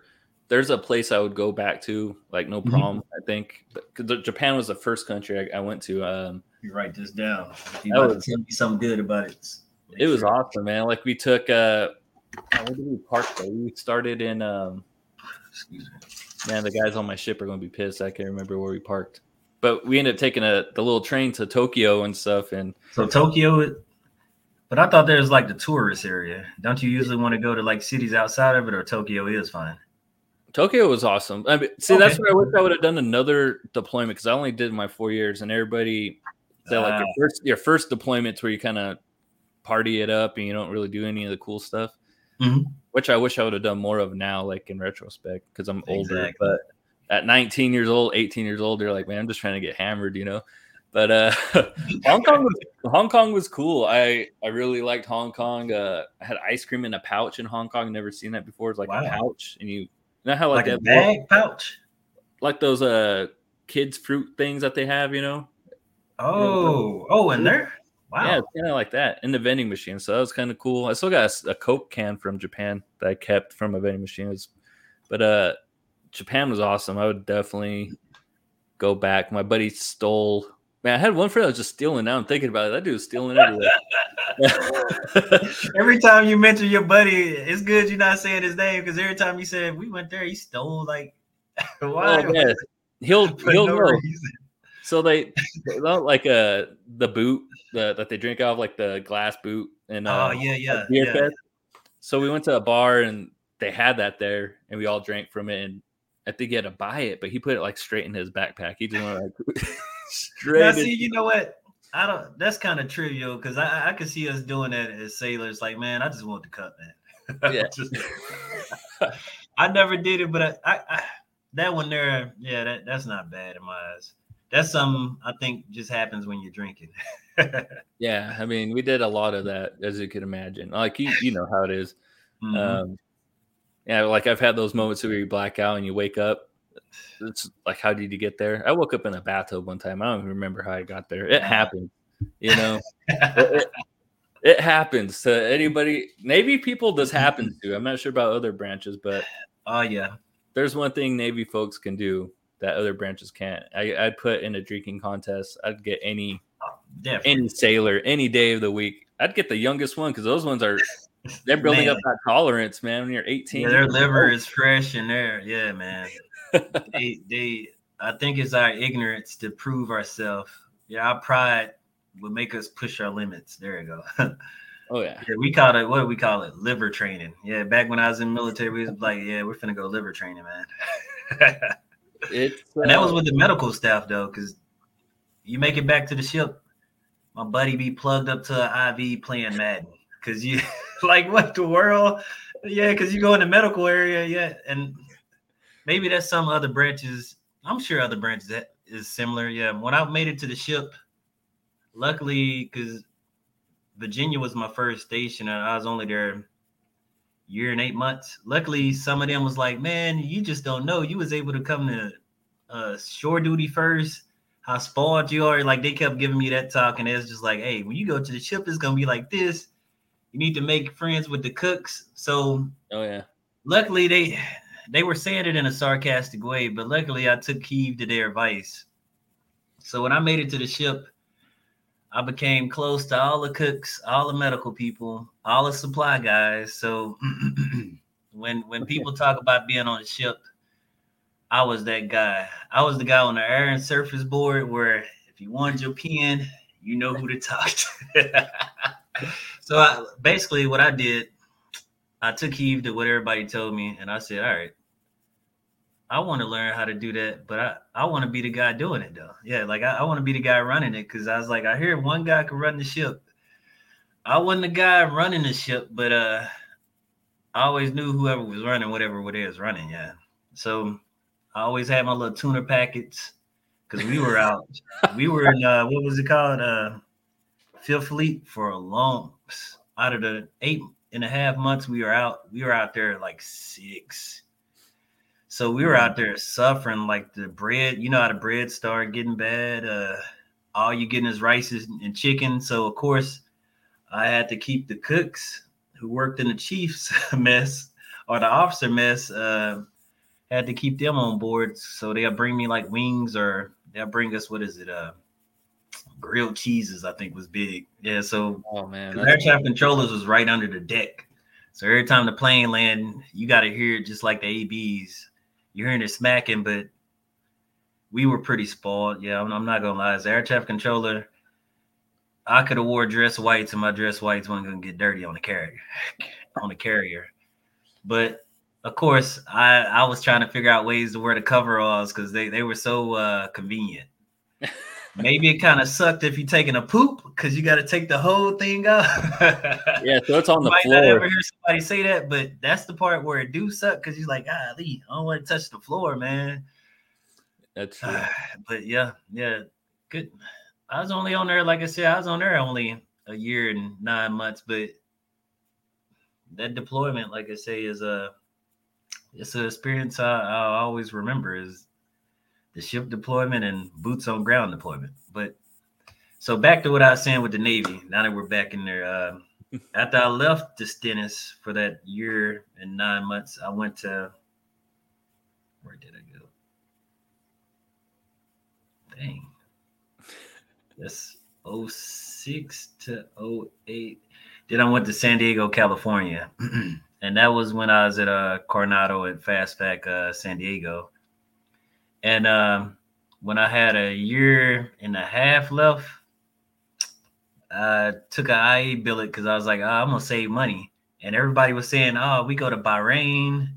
there's a place I would go back to, like no Mhm. problem. I think because Japan was the first country I, I went to. Um, you write this down. You about was- to tell me something good about it. make it was sure. awesome, man. Like we took uh, where did we park? Though? We started in um, Excuse me. man, the guys on my ship are gonna be pissed. I can't remember where we parked, but we ended up taking a the little train to Tokyo and stuff. And So Tokyo, but I thought there was like the tourist area. Don't you usually want to go to like cities outside of it, or Tokyo is fine? Tokyo was awesome. I mean, see, that's Okay. where I wish I would have done another deployment because I only did my four years, and everybody said like your Ah. first your first deployments where you kind of party it up and you don't really do any of the cool stuff, Mhm. which I wish I would have done more of now, like in retrospect, because I'm older. Exactly. But at 19 years old, 18 years old, you're like, man, I'm just trying to get hammered, you know. But uh, [LAUGHS] Hong Kong was Hong Kong was cool. I I really liked Hong Kong. Uh, I had ice cream in a pouch in Hong Kong. Never seen that before. It's like a pouch, and you you know how like, Like a bag pouch. like those uh kids fruit things that they have, you know. Oh, oh, in there. Wow. Yeah, it's kind of like that in the vending machine. So that was kind of cool. I still got a Coke can from Japan that I kept from a vending machine. Was- but uh, Japan was awesome. I would definitely go back. My buddy stole. Man, I had one friend that was just stealing. Now I'm thinking about it. That dude was stealing everywhere. [LAUGHS] Every time you mention your buddy, it's good you're not saying his name because every time you said we went there, he stole like [LAUGHS] why? oh man, he'll [LAUGHS] For he'll no know. reason. So they, don't like uh the boot the, that they drink out of, like the glass boot and uh, Oh yeah, yeah, beer yeah. fest. So we went to a bar and they had that there, and we all drank from it. And I think he had to buy it, but he put it like straight in his backpack. He just went like [LAUGHS] straight. Now, see, you know what? I don't. That's kind of trivial because I I- could see us doing that as sailors. Like, man, I just want the cup, man. Yeah. Just- [LAUGHS] [LAUGHS] I never did it, but I, I, I that one there, yeah, that, that's not bad in my eyes. That's something I think just happens when you're drinking. yeah, I mean, we did a lot of that, as you can imagine. Like you, you know how it is. Mhm. Um, yeah, like I've had those moments where you black out and you wake up. It's like, how did you get there? I woke up in a bathtub one time. I don't even remember how I got there. It happened, you know. [LAUGHS] it, it- happens to anybody. Navy people this mm-hmm. happens to. I'm not sure about other branches, but oh yeah, there's one thing Navy folks can do that other branches can't. I, I'd put in a drinking contest. I'd get any oh, definitely. any sailor any day of the week. I'd get the youngest one because those ones are they're building Man. up that tolerance, man. When you're 18, Yeah, their liver is fresh and they're yeah, man. [LAUGHS] they they I think it's our ignorance to prove ourselves. Yeah, our pride will make us push our limits. There you go. [LAUGHS] oh yeah, Yeah, we call it what do we call it? Liver training. Yeah, back when I was in the military, we was [LAUGHS] like, yeah, we're finna go liver training, man. it's and that was uh, with the medical staff though, because you make it back to the ship, my buddy be plugged up to an IV playing Madden. Cause you [LAUGHS] like what the world? Yeah, because you go in the medical area, yeah, and maybe that's some other branches. I'm sure other branches that is similar. Yeah, when I made it to the ship, luckily, because Virginia was my first station, and I was only there year and eight months. Luckily, some of them was like, "Man, you just don't know. You was able to come to uh, shore duty first. How spoiled you are!" Like they kept giving me that talk, and it's just like, "Hey, when you go to the ship, it's gonna be like this. You need to make friends with the cooks." So, oh yeah. Luckily, they they were saying it in a sarcastic way, but luckily, I took heed to their advice. So when I made it to the ship, I became close to all the cooks, all the medical people, all the supply guys. So [CLEARS THROAT] when when people talk about being on a ship, I was that guy. I was the guy on the air and surface board where if you wanted your pen, you know who to talk to. [LAUGHS] so I, basically, what I did, I took heed to what everybody told me, and I said, "All right, I want to learn how to do that, but I, I want to be the guy doing it though. Yeah, like I, I want to be the guy running it because I was like, I hear one guy can run the ship. I wasn't the guy running the ship, but uh I always knew whoever was running whatever it is running, yeah. So I always had my little tuner packets because we were out. we were in uh what was it called? Uh Fifth Fleet for a long out of the eight and a half months we were out, we were out there like six so we were out there suffering like the bread, you know how the bread started getting bad. Uh all you getting is rice and chicken. So of course I had to keep the cooks who worked in the chief's [LAUGHS] mess or the officer mess, uh had to keep them on board. So they'll bring me like wings or they'll bring us what is it? Uh grilled cheeses, I think was big. Yeah, so oh man, air traffic controllers was right under the deck. So every time the plane land, you got to hear it just like the ABs you're hearing it smacking, but we were pretty spoiled. Yeah, I'm, I'm not gonna lie. As air traffic controller, I could have wore dress whites, and my dress whites weren't gonna get dirty on the carrier. [LAUGHS] on the carrier, but of course, I I was trying to figure out ways to wear the coveralls because they they were so uh, convenient. [LAUGHS] Maybe it kind of sucked if you're taking a poop because you got to take the whole thing off. [LAUGHS] yeah, so it's on the might floor. Not ever hear somebody say that, but that's the part where it do suck because you're like, ah, Lee, I don't want to touch the floor, man. That's [SIGHS] true. but yeah, yeah, good. I was only on there, like I said, I was on there only a year and nine months, but that deployment, like I say, is a it's an experience I, I always remember. Is the ship deployment and boots on ground deployment. But so back to what I was saying with the Navy. Now that we're back in there, uh, [LAUGHS] after I left the Stennis for that year and nine months, I went to where did I go? Dang, that's 06 to 08. Then I went to San Diego, California. [CLEARS THROAT] and that was when I was at uh, Coronado at FACSFAC uh, San Diego and um, when I had a year and a half left, I took an IA billet because I was like, oh, I'm gonna save money. And everybody was saying, "Oh, we go to Bahrain.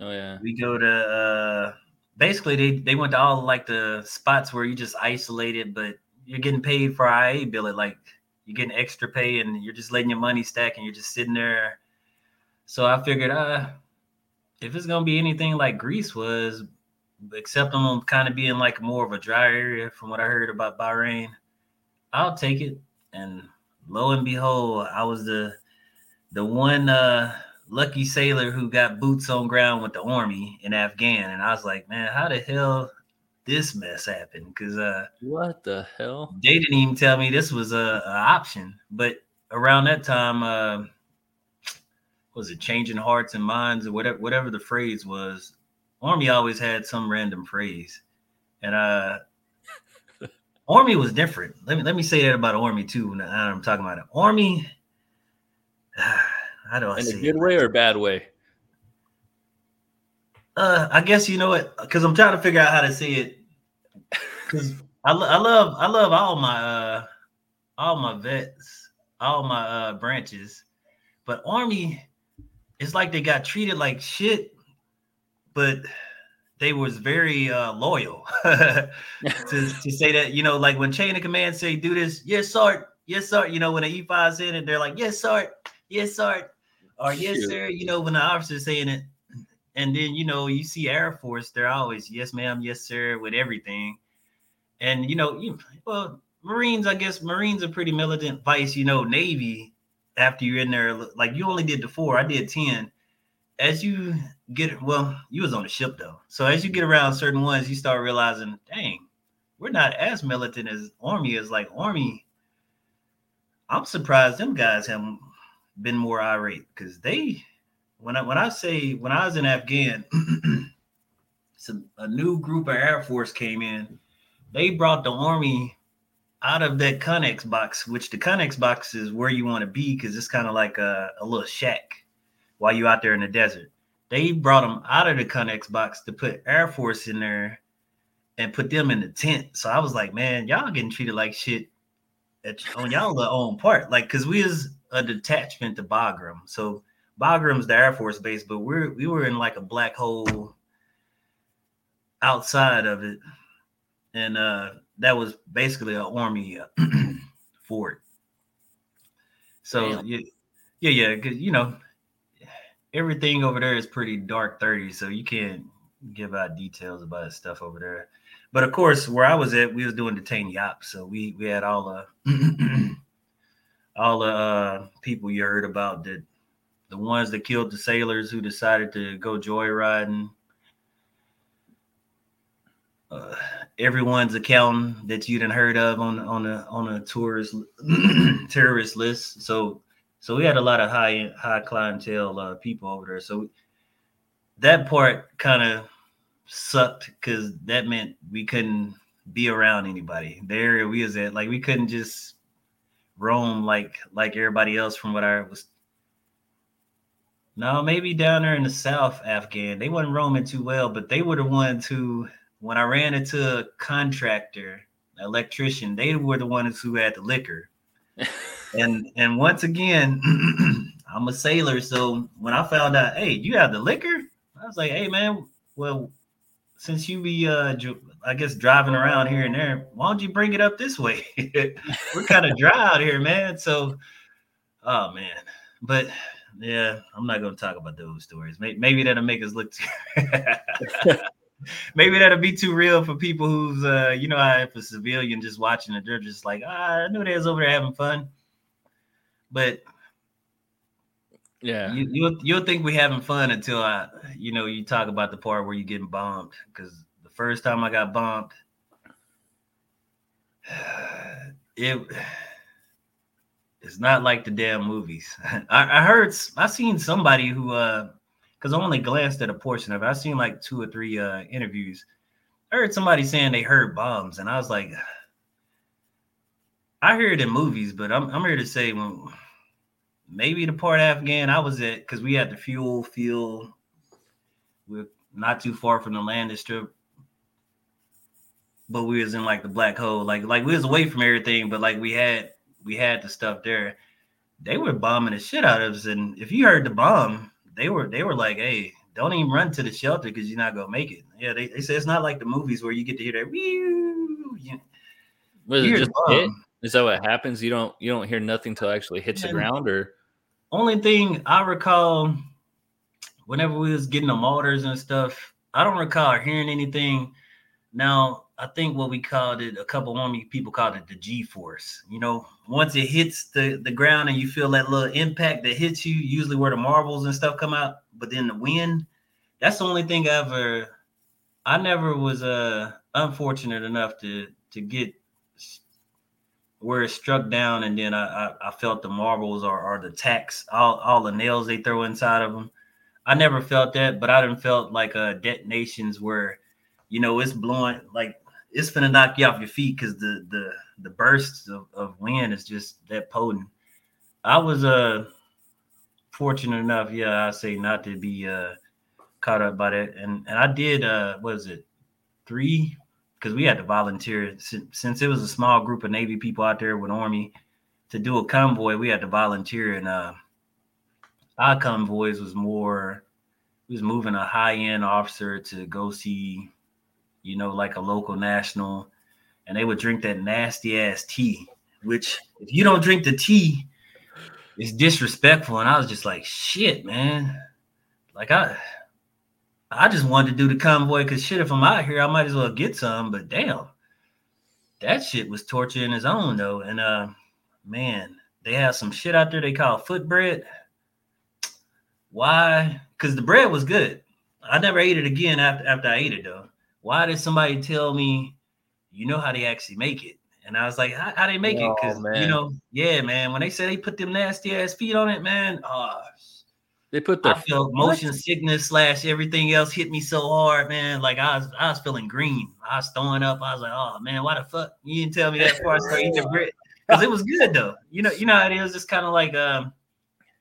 Oh yeah, we go to." Uh, basically, they they went to all like the spots where you just isolated, but you're getting paid for IA billet. Like you're getting extra pay, and you're just letting your money stack, and you're just sitting there. So I figured, uh, if it's gonna be anything like Greece was, except them kind of being like more of a dry area from what I heard about Bahrain, I'll take it. And lo and behold, I was the the one uh lucky sailor who got boots on ground with the army in Afghan. And I was like, man, how the hell this mess happened? Because uh what the hell? They didn't even tell me this was a, a option. But around that time, uh was it changing hearts and minds or whatever whatever the phrase was Army always had some random phrase, and uh, Army was different. Let me let me say that about Army too. Now I'm talking about it. Army. [SIGHS] How do I in say a good it? way or bad way? Uh, I guess you know what, because I'm trying to figure out how to say it. Because I, I love I love all my uh all my vets, all my uh branches, but Army, it's like they got treated like shit but they was very uh, loyal [LAUGHS] to, to say that you know like when chain of command say do this yes sir yes sir you know when the e5's in it they're like yes sir yes sir or yes Shoot. sir you know when the officer's saying it and then you know you see air force they're always yes ma'am yes sir with everything and you know you well Marines, I guess Marines are pretty militant. Vice, you know, Navy. After you're in there, like you only did the four, I did ten. As you get well, you was on the ship though. So as you get around certain ones, you start realizing, dang, we're not as militant as Army is. Like Army, I'm surprised them guys haven't been more irate because they, when I when I say when I was in Afghan, [CLEARS THROAT] some a new group of Air Force came in. They brought the Army out of that Connex box, which the Connex box is where you want to be because it's kind of like a, a little shack while you out there in the desert. They brought them out of the Connex box to put Air Force in there and put them in the tent. So I was like, man, y'all getting treated like shit at, on y'all own part. Like, cause we is a detachment to Bagram. So Bagram's the Air Force base, but we're we were in like a black hole outside of it. And uh that was basically an army uh, [CLEARS THROAT] fort. So yeah, yeah, yeah, because you know everything over there is pretty dark 30, so you can't give out details about stuff over there. But of course, where I was at, we was doing detainee ops, so we we had all the [CLEARS THROAT] all the uh, people you heard about that the ones that killed the sailors who decided to go joyriding. Uh, everyone's accountant that you didn't heard of on on a on a tourist [CLEARS THROAT] terrorist list. So so we had a lot of high high clientele uh, people over there. So that part kind of sucked because that meant we couldn't be around anybody. The area we was at, like we couldn't just roam like like everybody else from what I was. No, maybe down there in the South Afghan, they wasn't roaming too well, but they were the ones who, when I ran into a contractor, electrician, they were the ones who had the liquor. [LAUGHS] and and once again, [CLEARS THROAT] I'm a sailor, so when I found out, hey, you have the liquor, I was like, hey man, well, since you be uh I guess driving around here and there, why don't you bring it up this way? [LAUGHS] We're kind of dry out here, man. So oh man. But yeah, I'm not gonna talk about those stories. Maybe, that'll make us look too [LAUGHS] maybe that'll be too real for people who's uh you know if a civilian just watching it, they're just like, ah, I knew they was over there having fun. But yeah, you, you'll you'll think we're having fun until I, you know, you talk about the part where you getting bombed. Because the first time I got bombed, [SIGHS] it [SIGHS] it's not like the damn movies. [LAUGHS] I, I heard I seen somebody who uh because I only glanced at a portion of it. I seen like two or three uh interviews. I heard somebody saying they heard bombs, and I was like, [SIGHS] I hear it in movies, but I'm I'm here to say when maybe the part Afghan I was at because we had the fuel field. We're not too far from the landing strip, but we was in like the black hole. Like like we was away from everything, but like we had we had the stuff there. They were bombing the shit out of us, and if you heard the bomb, they were they were like, "Hey, don't even run to the shelter because you're not gonna make it." Yeah, they, they say it's not like the movies where you get to hear that. You, was it just hit? Is that what happens? You don't you don't hear nothing till actually hits the ground, or only thing I recall whenever we was getting the motors and stuff, I don't recall hearing anything. Now I think what we called it, a couple army people called it the G force. You know, once it hits the the ground and you feel that little impact that hits you, usually where the marbles and stuff come out, but then the wind. That's the only thing I ever. I never was uh unfortunate enough to to get where it struck down, and then I, I, I felt the marbles or, or the tacks, all, all the nails they throw inside of them. I never felt that, but I didn't felt like uh, detonations where, you know, it's blowing like it's gonna knock you off your feet because the the the bursts of, of wind is just that potent. I was uh fortunate enough, yeah, I say not to be uh caught up by that, and and I did uh what is it, three because we had to volunteer since, it was a small group of Navy people out there with Army to do a convoy. We had to volunteer, and uh, our convoys was more was moving a high end officer to go see, you know, like a local national, and they would drink that nasty ass tea. Which, if you don't drink the tea, it's disrespectful. And I was just like, shit, man. Like I I just wanted to do the convoy because shit, if I'm out here, I might as well get some. But damn, that shit was torture in his own though. And uh, man, they have some shit out there they call foot bread. Why? Because the bread was good. I never ate it again after after I ate it though. Why did somebody tell me, you know how they actually make it? And I was like, how, how they make oh, it? Because you know, yeah, man. When they say they put them nasty ass feet on it, man, oh, they put their I felt motion what? sickness slash everything else hit me so hard, man. Like I was, I was feeling green. I was throwing up. I was like, oh man, why the fuck you didn't tell me that before I started eating [LAUGHS] bread? Because it was good though. You know, you know how it is. It's kind of like um,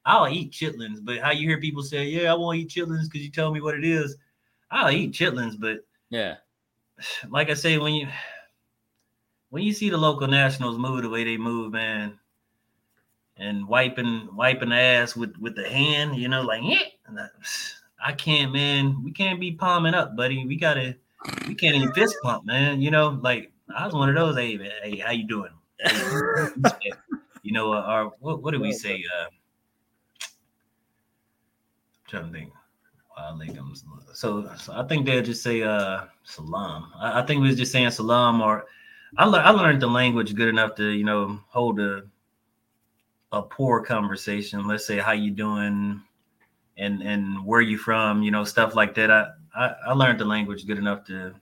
I'll eat chitlins, but how you hear people say, yeah, I won't eat chitlins because you told me what it is. I'll eat chitlins, but yeah, [SIGHS] like I say, when you [SIGHS] when you see the local nationals move the way they move, man, and wiping wiping ass with with the hand, you know, like yeah, I can't, man. We can't be palming up, buddy. We gotta, we can't even fist pump, man. You know, like I was one of those. Hey, man, hey, how you doing? you know, uh, or what, what do we say? Uh, I'm trying to think. So, so I think they'll just say uh salam. I, I think we was just saying salam or I, le- I learned the language good enough to you know hold a a poor conversation. Let's say how you doing, and and where you from, you know, stuff like that. I I, I learned the language good enough to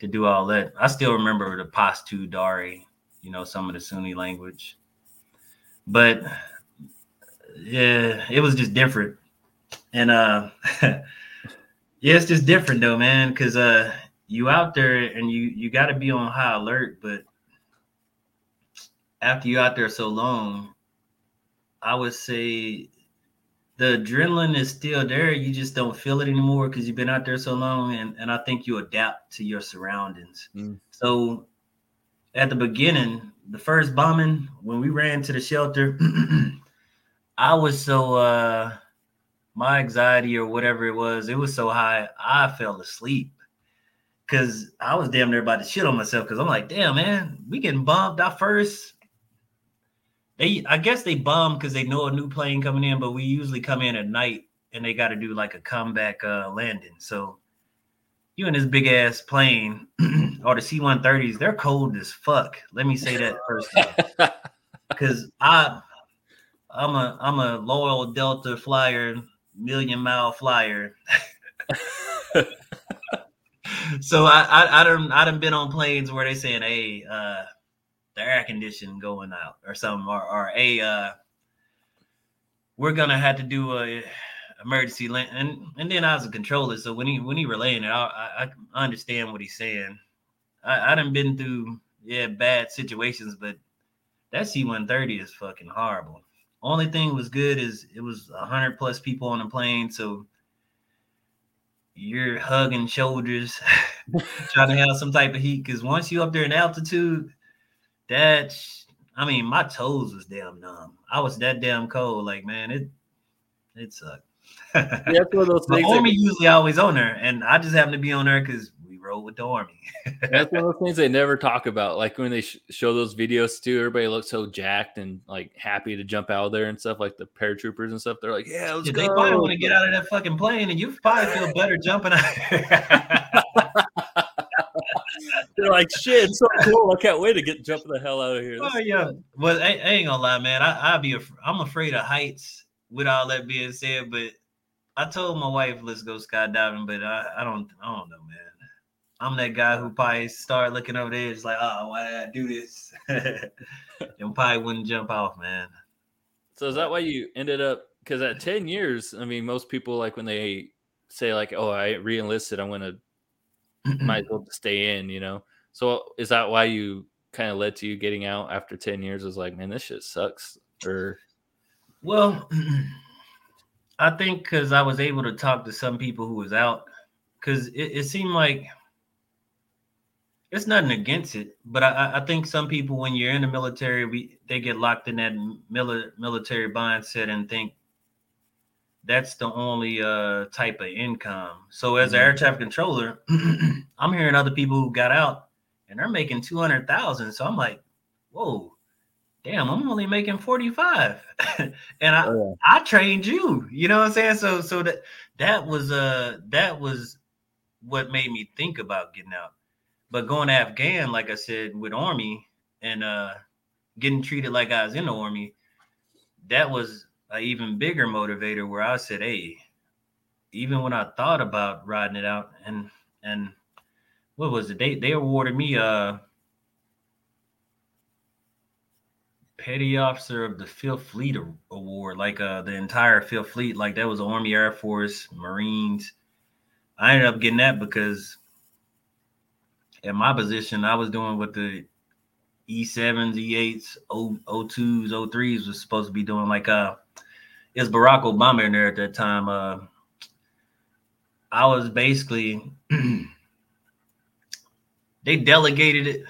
to do all that. I still remember the Pashto Dari, you know, some of the Sunni language, but yeah, it was just different. And uh, [LAUGHS] yeah, it's just different though, man, because uh, you out there and you you got to be on high alert. But after you out there so long, I would say the adrenaline is still there. You just don't feel it anymore because you've been out there so long, and and I think you adapt to your surroundings. Mm. So at the beginning, the first bombing when we ran to the shelter, [CLEARS THROAT] I was so uh my anxiety or whatever it was, it was so high, I fell asleep because I was damn near about to shit on myself because I'm like, damn, man, we getting bombed our first. They, I guess they bombed because they know a new plane coming in, but we usually come in at night and they got to do like a comeback uh, landing. So you in this big ass plane [CLEARS THROAT] or the C-130s, they're cold as fuck. Let me say that first, because [LAUGHS] I, I'm a I'm a loyal Delta flyer, million mile flyer. [LAUGHS] [LAUGHS] so I, I I don't I done been on planes where they saying, hey, uh, the air conditioning going out or something, or or a uh, we're gonna have to do a emergency land, and and then I was a controller, so when he when he relaying it, I I, understand what he's saying. I I done been through yeah bad situations, but that C one thirty is fucking horrible. Only thing was good is it was hundred plus people on the plane, so you're hugging shoulders, [LAUGHS] trying to have some type of heat. Because once you up there in altitude, that's I mean, my toes was damn numb. I was that damn cold. Like, man, it it sucked. yeah, that's one of those [LAUGHS] things. The army that, usually always on there, and I just happen to be on there because we roll with the army. that's one of [LAUGHS] those things they never talk about. Like when they sh- show those videos too, everybody looks so jacked and like happy to jump out there and stuff. Like the paratroopers and stuff, they're like, "Yeah, let's yeah, go." They probably want to get out of that fucking plane, and you probably feel better jumping out. [LAUGHS] They're like, shit, so cool. I can't wait to get jumping the hell out of here. Oh yeah. Well, I, I ain't gonna lie, man. I, I be af- I'm afraid of heights. With all that being said, but I told my wife let's go skydiving, but I, I don't I don't know, man. I'm that guy who probably start looking over there, it's like, oh, why did I do this? [LAUGHS] and probably wouldn't jump off, man. So is that why you ended up? Because at 10 years, I mean, most people like when they say like, "Oh, I re-enlisted, I'm gonna might as well stay in," you know. So is that why you kind of led to you getting out after 10 years? Was like, man, this shit sucks. Or well, [CLEARS THROAT] I think because I was able to talk to some people who was out, because it, it, seemed like it's nothing against it, but I, I, think some people, when you're in the military, we they get locked in that mili- military mindset and think that's the only uh, type of income. So as an air mm-hmm. traffic controller, [CLEARS THROAT] I'm hearing other people who got out and they're making 200,000. So I'm like, whoa, damn, I'm only making 45. [LAUGHS] and I, oh, yeah. I trained you, you know what I'm saying? So, so that, that was, uh, that was what made me think about getting out. but going to Afghan, like I said, with Army and uh getting treated like I was in the Army, that was an even bigger motivator where I said, hey, even when I thought about riding it out and and what was it? They they awarded me a petty officer of the Fifth Fleet award, like uh the entire Fifth Fleet, like that was Army, Air Force, Marines. I ended up getting that because in my position, I was doing what the E7s, E8s, O, O2s, O3s was supposed to be doing. Like uh it was Barack Obama in there at that time. Uh I was basically [CLEARS THROAT] they delegated it,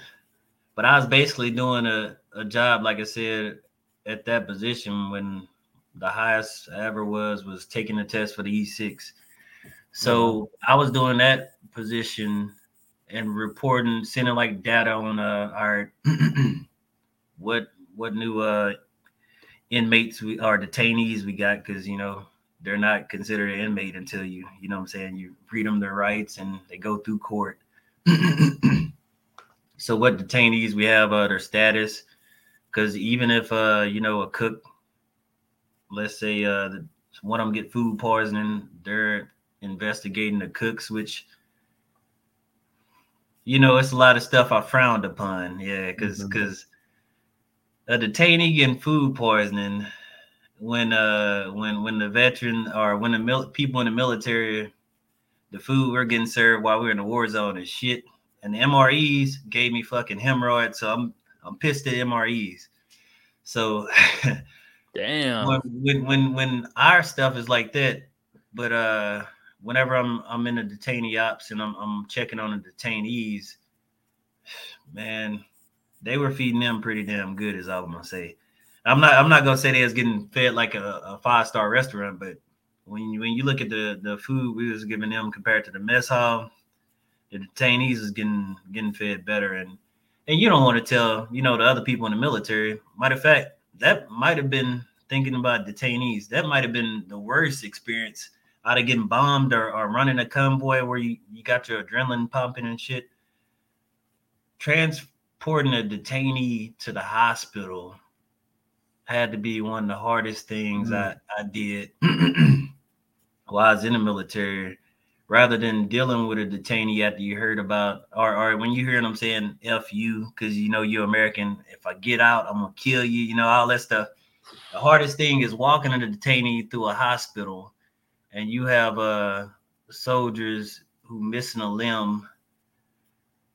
but I was basically doing a, a job, like I said, at that position when the highest I ever was was taking the test for the E6. So mm-hmm. I was doing that position and reporting, sending like data on uh, our [CLEARS THROAT] what what new uh inmates we are detainees we got because you know they're not considered an inmate until you you know what I'm saying you read them their rights and they go through court. [CLEARS THROAT] so what detainees we have uh, their status because even if uh you know a cook let's say uh one of them get food poisoning they're investigating the cooks which you know, it's a lot of stuff I frowned upon. Yeah, because because mm-hmm. A detainee getting food poisoning when uh when when the veteran or when the mil- people in the military, the food we're getting served while we're in the war zone is shit. And the MREs gave me fucking hemorrhoids, so I'm I'm pissed at MREs. So [LAUGHS] damn when when when our stuff is like that, but uh whenever I'm I'm in the detainee ops and I'm I'm checking on the detainees, [SIGHS] man, they were feeding them pretty damn good, is all I'm gonna say. I'm not I'm not gonna say they was getting fed like a, a five star restaurant, but when you when you look at the the food we was giving them compared to the mess hall, the detainees is getting getting fed better and and you don't want to tell you know the other people in the military. Matter of fact, that might have been thinking about detainees. That might have been the worst experience out of getting bombed or, or running a convoy where you, you got your adrenaline pumping and shit. Transporting a detainee to the hospital had to be one of the hardest things mm. I, I did [CLEARS THROAT] while I was in the military. Rather than dealing with a detainee after you heard about, or, or when you hear them saying F you, because you know you're American, if I get out, I'm gonna kill you, you know, all that stuff. The hardest thing is walking a detainee through a hospital and you have uh soldiers who missing a limb,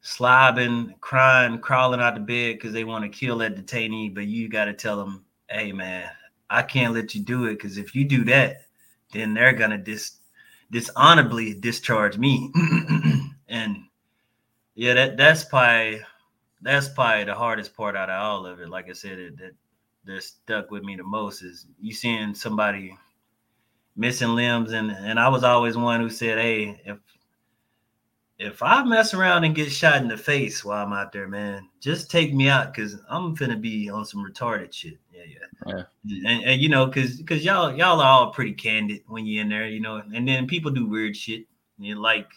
slobbing, crying, crawling out the bed because they want to kill that detainee, but you got to tell them, hey man, I can't let you do it because if you do that, then they're gonna dis dishonorably discharge me. [CLEARS THROAT] and yeah, that that's probably that's probably the hardest part out of all of it. Like I said, it, that that stuck with me the most is you seeing somebody missing limbs and and I was always one who said, "Hey, if if I mess around and get shot in the face while I'm out there, man, just take me out because I'm gonna be on some retarded shit." Yeah, yeah. yeah. And, and you know, cause cause y'all y'all are all pretty candid when you're in there, you know, and then people do weird shit. You like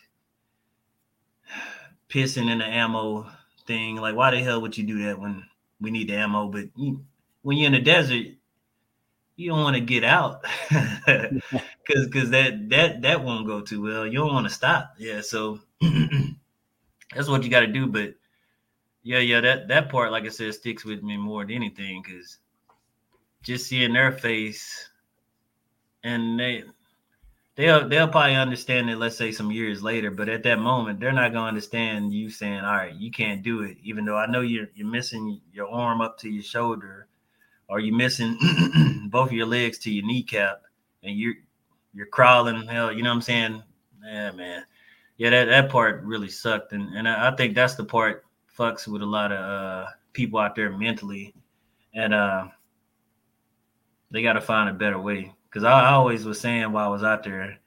[SIGHS] pissing in the ammo thing. Like, why the hell would you do that when we need the ammo? But you, when you're in the desert, you don't want to get out [LAUGHS] [LAUGHS] [LAUGHS] because because that that that won't go too well. You don't want to stop. Yeah, so [CLEARS THROAT] that's what you got to do. But yeah, yeah, that that part, like I said, sticks with me more than anything because just seeing their face and they they'll they'll probably understand it. Let's say some years later, but at that moment, they're not gonna understand you saying, "All right, you can't do it," even though I know you're you're missing your arm up to your shoulder or you're missing [CLEARS THROAT] both of your legs to your kneecap and you're you're crawling hell you know what i'm saying yeah man yeah that, that part really sucked and, and I, think that's the part fucks with a lot of uh, people out there mentally and uh, they got to find a better way because I, I, always was saying while i was out there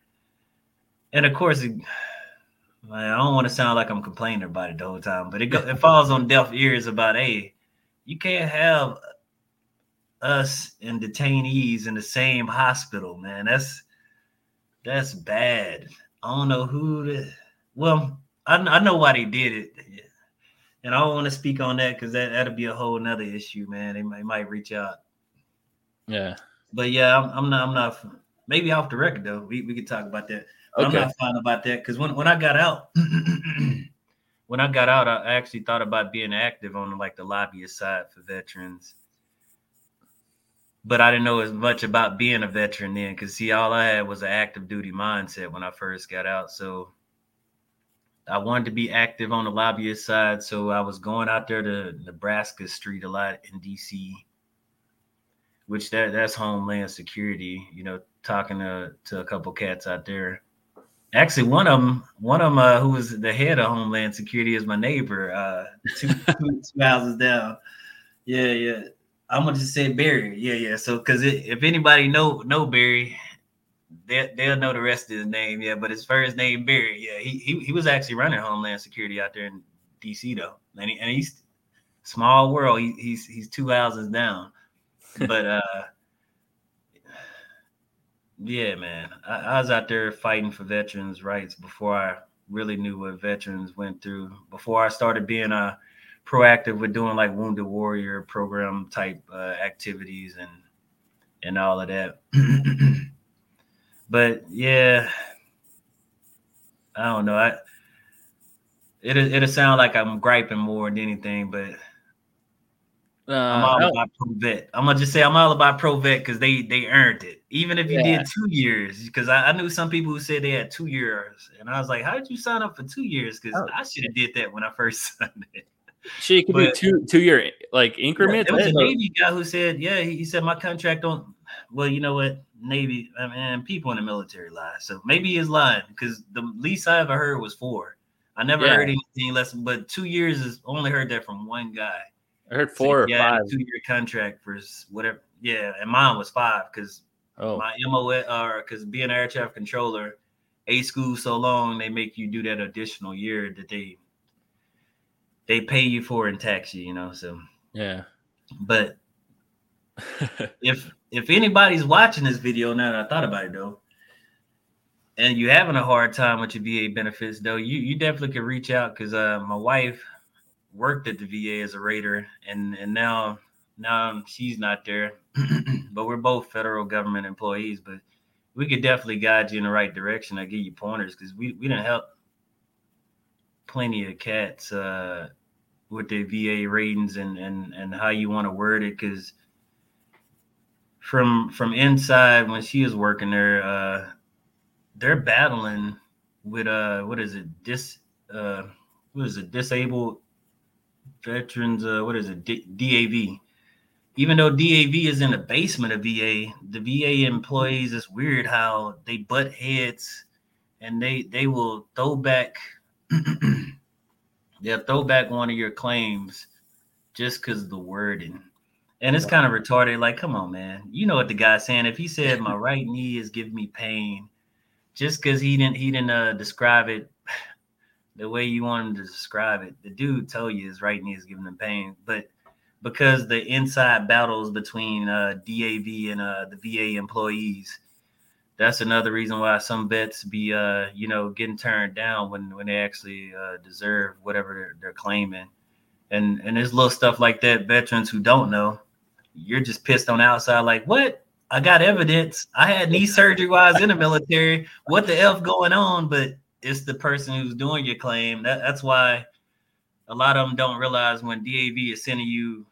and of course it, I don't want to sound like I'm complaining about it the whole time, but it, go, it falls on deaf ears about, hey, you can't have us and detainees in the same hospital, man. That's that's bad. I don't know who the well, I, I know why they did it. and I don't want to speak on that because that that'll be a whole nother issue, man. They might, might reach out. Yeah. But yeah, I'm, I'm not. I'm not. Maybe off the record though, we, we could talk about that. But okay. I'm not fine about that because when when I got out, [CLEARS THROAT] when I got out, I actually thought about being active on like the lobbyist side for veterans. But I didn't know as much about being a veteran then, because see, all I had was an active duty mindset when I first got out. So I wanted to be active on the lobbyist side, so I was going out there to Nebraska Street a lot in DC, which that that's Homeland Security. You know, talking to to a couple cats out there. Actually, one of them, one of them uh, who was the head of Homeland Security is my neighbor, uh, two, two, [LAUGHS] two houses down. Yeah, yeah. I'm gonna just say Barry. Yeah, yeah. So, because if anybody know know Barry, they, they'll know the rest of his name, yeah. But his first name Barry, yeah. He, he he was actually running Homeland Security out there in DC though, and, he, and he's small world. He, he's he's two houses down, but uh, yeah, man. I, I was out there fighting for veterans' rights before I really knew what veterans went through. Before I started being a proactive with doing like wounded warrior program type uh, activities and and all of that. [CLEARS THROAT] but yeah, I don't know. I it it'll sound like I'm griping more than anything, but uh, I'm all about pro vet. I'm gonna just say I'm all about pro vet because they they earned it. Even if you yeah. did two years, because I, I, knew some people who said they had two years, and I was like, how did you sign up for two years? Because oh. I should have did that when I first [LAUGHS] signed it. She could but, do two two year like increments. Yeah, there was a Navy guy who said, "Yeah, he, he said my contract don't." Well, you know what, Navy, I mean, people in the military lie, so maybe he's lying because the least I ever heard was four. I never yeah. heard anything less, but two years is only heard that from one guy. I heard four so, or five. Two year contract for whatever. Yeah, and mine was five because oh. my MO or because being an air traffic controller, a school so long they make you do that additional year that they they pay you for and tax you, you know. So yeah. But [LAUGHS] if if anybody's watching this video now that I thought about it though, and you having a hard time with your VA benefits though, you you definitely can reach out because uh my wife worked at the VA as a rater and and now now she's not there. [CLEARS THROAT] but we're both federal government employees, but we could definitely guide you in the right direction. I give you pointers because we we didn't help plenty of cats uh with the VA ratings and and and how you want to word it because from from inside when she is working there, uh, they're battling with uh what is it dis uh what is it disabled veterans uh what is it D- DAV even though DAV is in the basement of VA the VA employees it's weird how they butt heads and they they will throw back [CLEARS THROAT] they'll throw back one of your claims just because the wording. And it's kind of retarded. Like, come on, man. You know what the guy's saying. If he said my [LAUGHS] right knee is giving me pain, just because he didn't he didn't uh, describe it [SIGHS] the way you want him to describe it, the dude told you his right knee is giving him pain. But because the inside battles between uh, DAV and uh, the VA employees, that's another reason why some vets be uh you know getting turned down when when they actually uh, deserve whatever they're, they're claiming. And and there's little stuff like that veterans who don't know. You're just pissed on the outside like what? I got evidence. I had knee surgery while i was in the [LAUGHS] military. What the f going on? But it's the person who's doing your claim. That, that's why a lot of them don't realize when dav is sending you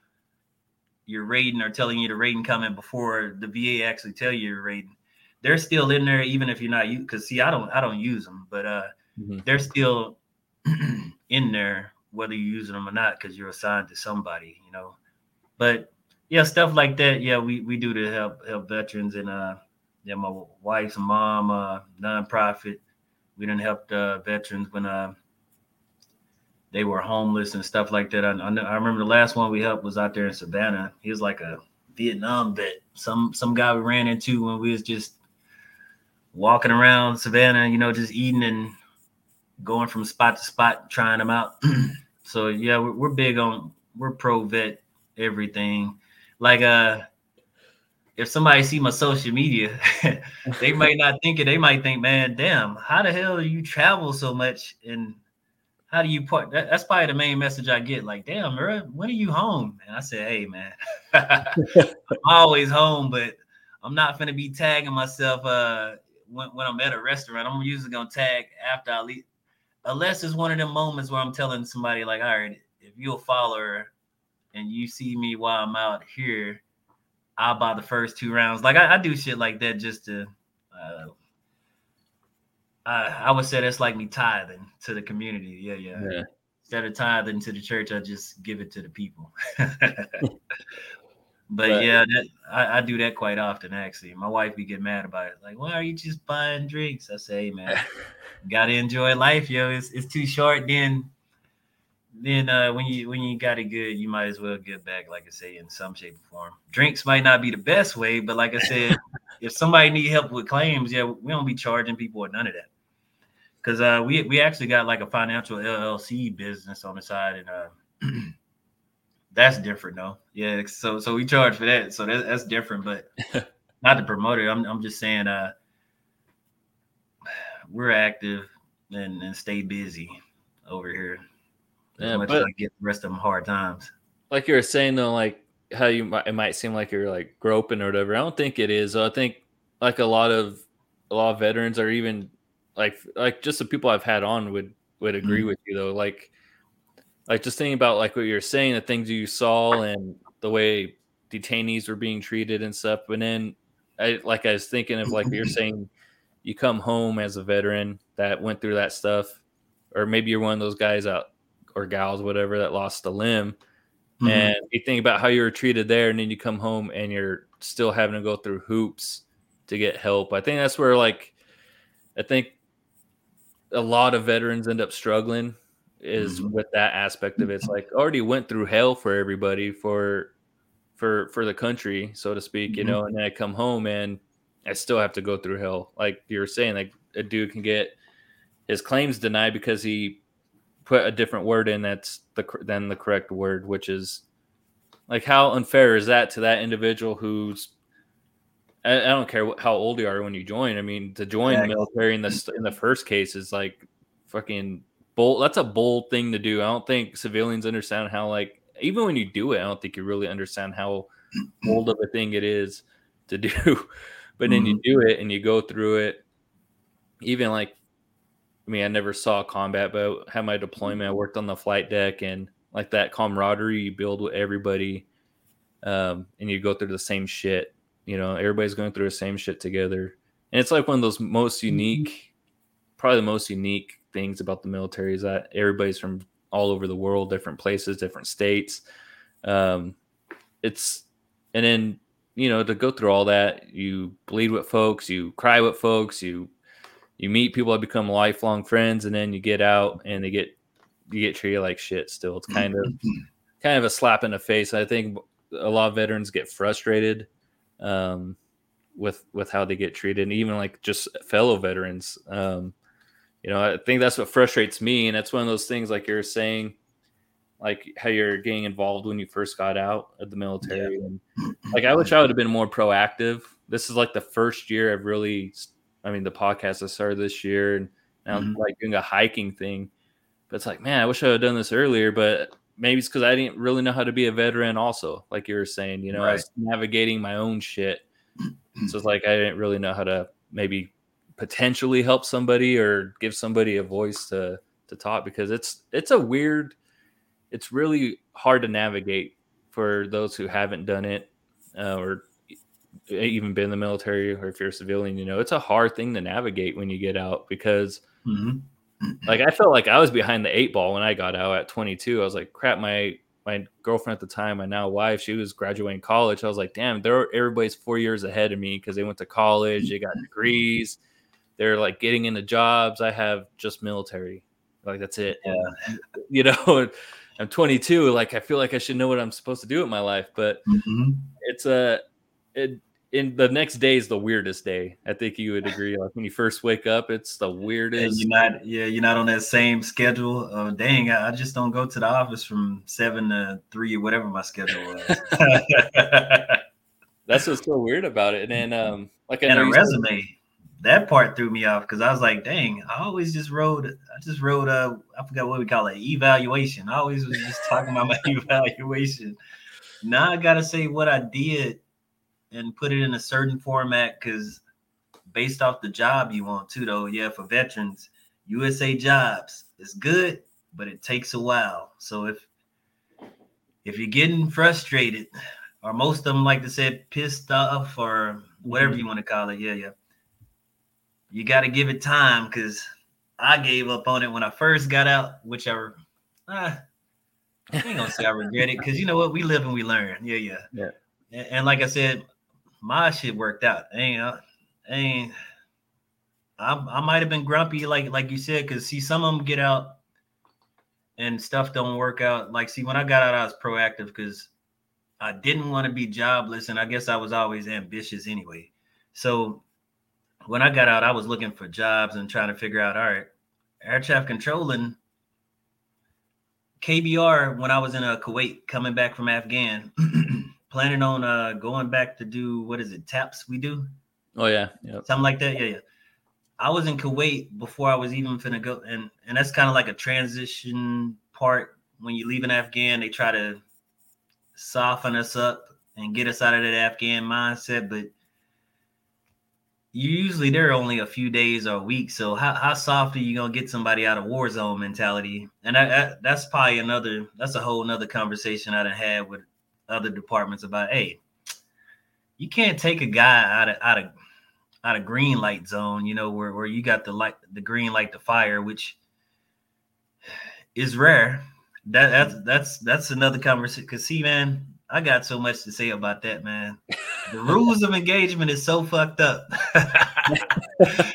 your rating or telling you the rating coming before the va actually tell you your rating they're still in there even if you're not you because see i don't i don't use them but uh mm-hmm. they're still [CLEARS THROAT] in there whether you're using them or not because you're assigned to somebody you know. But yeah stuff like that yeah we we do to help help veterans and uh yeah my wife's mom uh nonprofit we didn't help the veterans when uh they were homeless and stuff like that. I, I remember the last one we helped was out there in savannah. He was like a vietnam vet. Some some guy we ran into when we was just walking around Savannah, you know, just eating and going from spot to spot, trying them out. [CLEARS THROAT] so yeah, we're, we're big on we're pro vet everything. Like uh if somebody see my social media, [LAUGHS] they might not think it. They might think, man, damn, how the hell do you travel so much and how do you put that, that's probably the main message I get. Like, damn, bro, when are you home? And I said, hey man, [LAUGHS] I'm always home, but I'm not gonna be tagging myself uh when, when I'm at a restaurant. I'm usually gonna tag after I leave, unless it's one of them moments where I'm telling somebody like, all right, if you're a follower and you see me while I'm out here, I'll buy the first two rounds. Like I, I do shit like that just to. Uh, I, I would say that's like me tithing to the community. Yeah, yeah. yeah. Instead of tithing to the church, I just give it to the people. [LAUGHS] but yeah, that, I, I, do that quite often. Actually, my wife be get mad about it. Like, why are you just buying drinks? I say, hey, man, [LAUGHS] gotta enjoy life, yo. It's it's too short. Then, then uh, when you when you got it good, you might as well give back. Like I say, in some shape or form. Drinks might not be the best way, but like I said, [LAUGHS] if somebody need help with claims, yeah, we don't be charging people or none of that because uh, we we actually got like a financial LLC business on the side, and uh, [CLEARS THROAT] that's different though. Yeah, so so we charge for that, so that, that's different, but [LAUGHS] not to promote it. I'm I'm just saying, uh, we're active and and stay busy over here. As yeah, much but, as I get the rest of them hard times. Like you were saying though, like how you might it might seem like you're like groping or whatever. I don't think it is. I think like a lot of a lot of veterans are even like like just the people I've had on would would agree mm-hmm. with you though. Like like just thinking about like what you're saying, the things you saw and the way detainees were being treated and stuff. And then I like I was thinking of like you're saying you come home as a veteran that went through that stuff, or maybe you're one of those guys out or gals, whatever, that lost a limb. Mm-hmm. And you think about how you were treated there, and then you come home and you're still having to go through hoops to get help. I think that's where like I think a lot of veterans end up struggling is mm-hmm. with that aspect of it. It's like already went through hell for everybody for for for the country, so to speak, you mm-hmm. know, and then I come home and I still have to go through hell. Like you were saying, like a dude can get his claims denied because he put a different word in that's the than the correct word, which is like how unfair is that to that individual who's I, I don't care how old you are when you join. I mean, to join yeah. the military in the in the first case is like fucking bold. That's a bold thing to do. I don't think civilians understand how like even when you do it, I don't think you really understand how bold of a thing it is to do. [LAUGHS] but then mm-hmm. you do it and you go through it. Even like, I mean, I never saw combat, but I had my deployment. I worked on the flight deck and like that camaraderie you build with everybody, um, and you go through the same shit you know, everybody's going through the same shit together. And it's like one of those most mm-hmm. unique, probably the most unique things about the military is that everybody's from all over the world, different places, different states. Um, it's, and then, you know, to go through all that, you bleed with folks, you cry with folks, you, you meet people that become lifelong friends, and then you get out and they get, you get treated like shit still. It's kind of, [LAUGHS] kind of a slap in the face. I think a lot of veterans get frustrated um, with with how they get treated, and even like just fellow veterans. Um, you know, I think that's what frustrates me, and that's one of those things like you're saying, like how you're getting involved when you first got out of the military. Yeah. And like I wish I would have been more proactive. This is like the first year I've really, I mean, the podcast I started this year, and now mm-hmm. I'm like doing a hiking thing. But it's like, man, I wish I had done this earlier. But maybe it's because I didn't really know how to be a veteran. Also, like you were saying, you know, right. I was navigating my own shit, so it's like I didn't really know how to maybe potentially help somebody or give somebody a voice to to talk because it's it's a weird, it's really hard to navigate for those who haven't done it uh, or even been in the military or if you're a civilian. You know, it's a hard thing to navigate when you get out because. Mm-hmm like I felt like I was behind the eight ball when I got out at 22. I was like, crap, my my girlfriend at the time, my now wife, she was graduating college. I was like, damn, they're everybody's four years ahead of me because they went to college, they got degrees, they're like getting into jobs. I have just military. Like that's it. Yeah. [LAUGHS] You know, I'm 22. Like I feel like I should know what I'm supposed to do with my life, but mm-hmm. it's a it in the next day is the weirdest day. I think you would agree. Like when you first wake up, it's the weirdest. And you're not, yeah, you're not on that same schedule. Uh, dang, I, I, just don't go to the office from seven to three or whatever my schedule was. [LAUGHS] [LAUGHS] That's what's so weird about it. And then, um, like I and a resume. That part threw me off because I was like, dang, I always just wrote, I just wrote, uh, I forgot what we call it, evaluation. I always was just talking about my [LAUGHS] evaluation. Now I gotta say what I did and put it in a certain format because based off the job you want to, though. Yeah, for veterans, USA jobs is good, but it takes a while. So if if you're getting frustrated, or most of them like to say pissed off or whatever mm-hmm. you want to call it, yeah, yeah you got to give it time because I gave up on it when I first got out, which I, uh, I ain't gonna say I regret it because you know what, we live and we learn. Yeah, yeah, yeah. And, and like I said, my shit worked out. Ain't, uh, ain't. I, I might have been grumpy, like like you said, because see, some of them get out and stuff don't work out. Like, see, when I got out, I was proactive because I didn't want to be jobless, and I guess I was always ambitious anyway. So when I got out, I was looking for jobs and trying to figure out, all right, air traffic controlling KBR when I was in uh, Kuwait coming back from Afghan, [CLEARS THROAT] planning on uh, going back to do what is it, taps we do? Oh yeah, yeah, something like that. Yeah, yeah. I was in Kuwait before I was even finna go, and and that's kind of like a transition part when you leave an Afghan. They try to soften us up and get us out of that Afghan mindset, but usually they're only a few days or a week. So how, how soft are you gonna get somebody out of war zone mentality? And I, I, that's probably another that's a whole another conversation I done had with other departments about hey, you can't take a guy out of out of out of green light zone, you know, where, where you got the light the green light the fire, which is rare. That that's that's that's another conversation. Cause see, man, I got so much to say about that, man. The rules of engagement is so fucked up. [LAUGHS]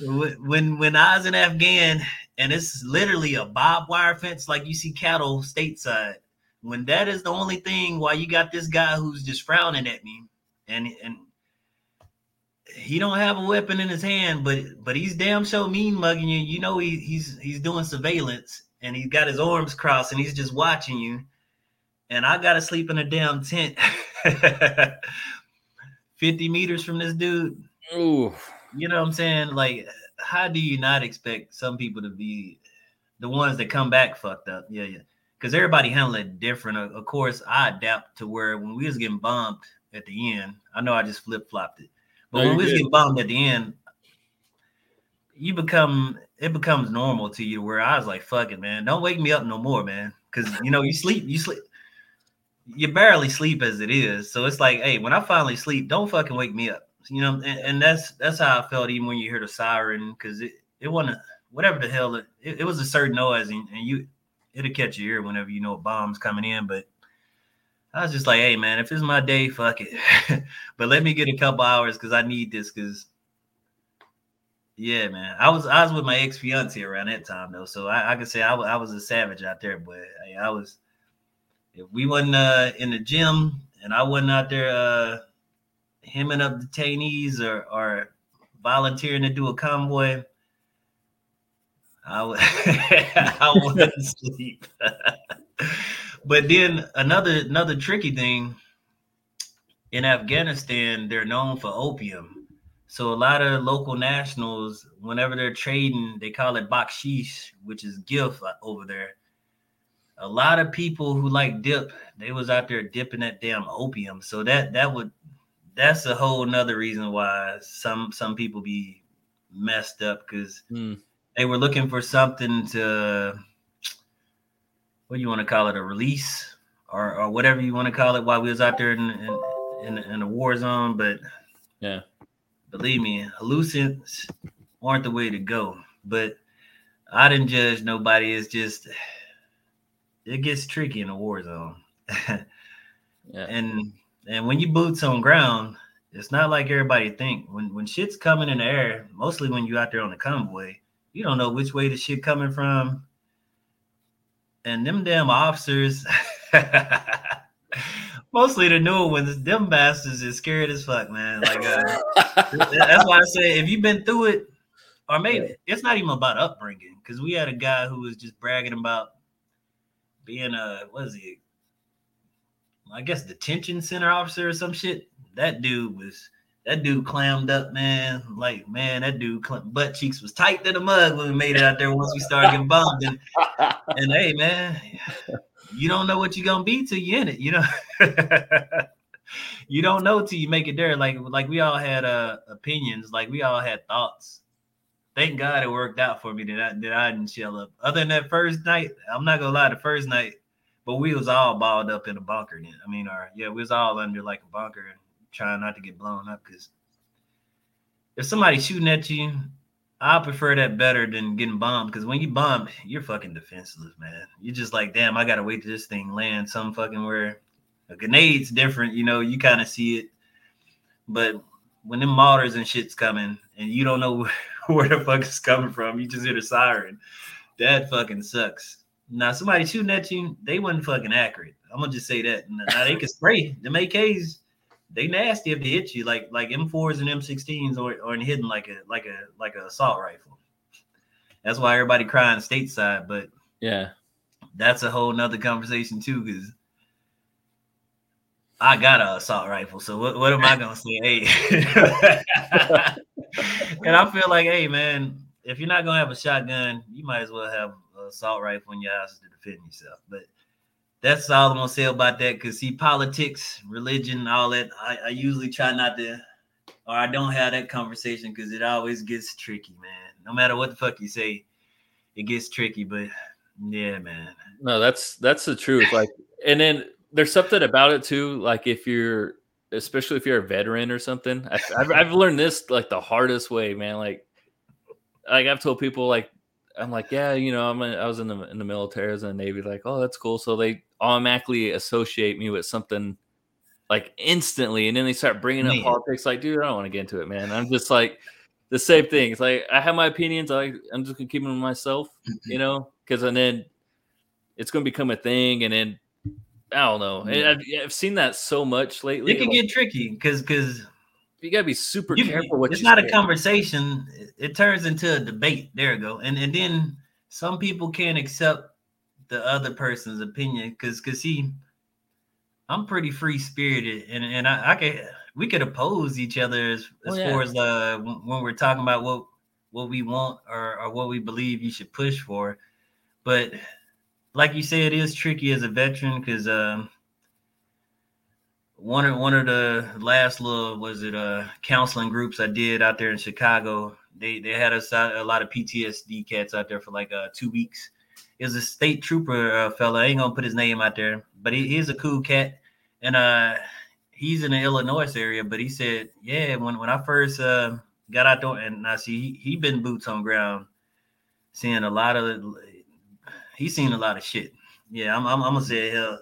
when when I was in Afghan, and it's literally a barbed wire fence like you see cattle stateside. When that is the only thing, why you got this guy who's just frowning at me, and and he don't have a weapon in his hand, but but he's damn so mean mugging you. You know he, he's he's doing surveillance, and he's got his arms crossed, and he's just watching you and I gotta sleep in a damn tent [LAUGHS] 50 meters from this dude. Ooh. You know what I'm saying? Like, how do you not expect some people to be the ones that come back fucked up? Yeah, yeah. Because everybody handle it different. Of course, I adapt to where when we was getting bombed at the end, I know I just flip flopped it. But no, when we was getting bombed at the end, you become it becomes normal to you where I was like, fuck it, man. Don't wake me up no more, man. Cause you know, you sleep, you sleep you barely sleep as it is. So it's like, hey, when I finally sleep, don't fucking wake me up. You know, and, and that's that's how I felt even when you hear the siren, because it, it wasn't whatever the hell it, it, it was a certain noise and, and you it'll catch your ear whenever you know a bomb's coming in. But I was just like, hey man, if it's my day, fuck it. [LAUGHS] but let me get a couple hours because I need this because yeah, man. I was I was with my ex fiance around that time though, so I, I could say I, I was a savage out there, but I, I was if we wasn't uh, in the gym and I wasn't out there uh, hemming up detainees or, or volunteering to do a convoy, I would [LAUGHS] I wouldn't [LAUGHS] sleep. [LAUGHS] but then another another tricky thing in Afghanistan, they're known for opium. So a lot of local nationals, whenever they're trading, they call it bakshish, which is gift over there a lot of people who like dip, they was out there dipping that damn opium. So that that would that's a whole nother reason why some some people be messed up because mm. they were looking for something to what do you want to call it a release or, or whatever you want to call it while we was out there in in, in, in the war zone but yeah believe me hallucins aren't the way to go but i didn't judge nobody it's just it gets tricky in a war zone. [LAUGHS] yeah. And and when you boots on ground, it's not like everybody think. When when shit's coming in the air, mostly when you out there on the convoy, you don't know which way the shit coming from. And them damn officers, [LAUGHS] mostly the new ones, them bastards is scared as fuck, man. Like uh, [LAUGHS] that's why I say if you've been through it, or maybe it's not even about upbringing, because we had a guy who was just bragging about being a what is he? I guess detention center officer or some shit. That dude was that dude clammed up, man. Like, man, that dude cl- butt cheeks was tight to the mug when we made it out there once we started getting bombed. And, [LAUGHS] and hey, man, you don't know what you're gonna be till you in it, you know. [LAUGHS] you don't know till you make it there. Like, like we all had uh opinions, like we all had thoughts. Thank God it worked out for me that I that I didn't chill up. Other than that first night, I'm not gonna lie, the first night, but we was all balled up in a bunker then. I mean, our yeah, we was all under like a bunker trying not to get blown up because if somebody's shooting at you, I prefer that better than getting bombed because when you bomb, you're fucking defenseless, man. You're just like, damn, I gotta wait till this thing lands some fucking where a grenade's different, you know, you kind of see it. But when them mortars and shit's coming and you don't know [LAUGHS] [LAUGHS] where the fuck it's coming from, you just hear the siren. That fucking sucks. Now somebody shooting at you, they wasn't fucking accurate. I'm gonna just say that. Now they can [LAUGHS] spray the AKs they nasty if they hit you like like M4s and M16s or or hitting like a like a like a assault rifle. That's why everybody crying stateside, but yeah, that's a whole nother conversation too, because I got a assault rifle. So what, what am I gonna say? Hey, [LAUGHS] and I feel like, hey man, if you're not gonna have a shotgun, you might as well have an assault rifle in your house to defend yourself. But that's all I'm gonna say about that. Cause see, politics, religion, all that. I, I usually try not to, or I don't have that conversation because it always gets tricky, man. No matter what the fuck you say, it gets tricky. But yeah, man. No, that's that's the truth. Like, and then there's something about it too. Like if you're, especially if you're a veteran or something. I, I've I've learned this like the hardest way, man. Like, like I've told people like I'm like, yeah, you know, I'm a, I was in the in the military, I was in the Navy, like, oh, that's cool. So they automatically associate me with something like instantly, and then they start bringing up man. politics. Like, dude, I don't want to get into it, man. I'm just like the same thing. It's like I have my opinions. I I'm just gonna keep them to myself, mm-hmm. you know, because and then it's gonna become a thing, and then I don't know. I've, I've seen that so much lately. It can like, get tricky because because you gotta be super you, careful. What it's not say. a conversation; it turns into a debate. There you go. And and then some people can't accept the other person's opinion because because he, I'm pretty free spirited, and and I, I can we could oppose each other as, as oh, yeah. far as uh when we're talking about what what we want or, or what we believe you should push for, but like you say, it is tricky as a veteran because um one of one of the last little was it uh counseling groups I did out there in Chicago. They they had us a lot of PTSD cats out there for like uh two weeks. It was a state trooper uh, fella. I ain't gonna put his name out there, but he, he's a cool cat, and uh he's in the Illinois area. But he said, yeah, when when I first uh got out there, and I see he he been boots on ground, seeing a lot of he's seen a lot of shit. Yeah, I'm I'm, I'm gonna say hell.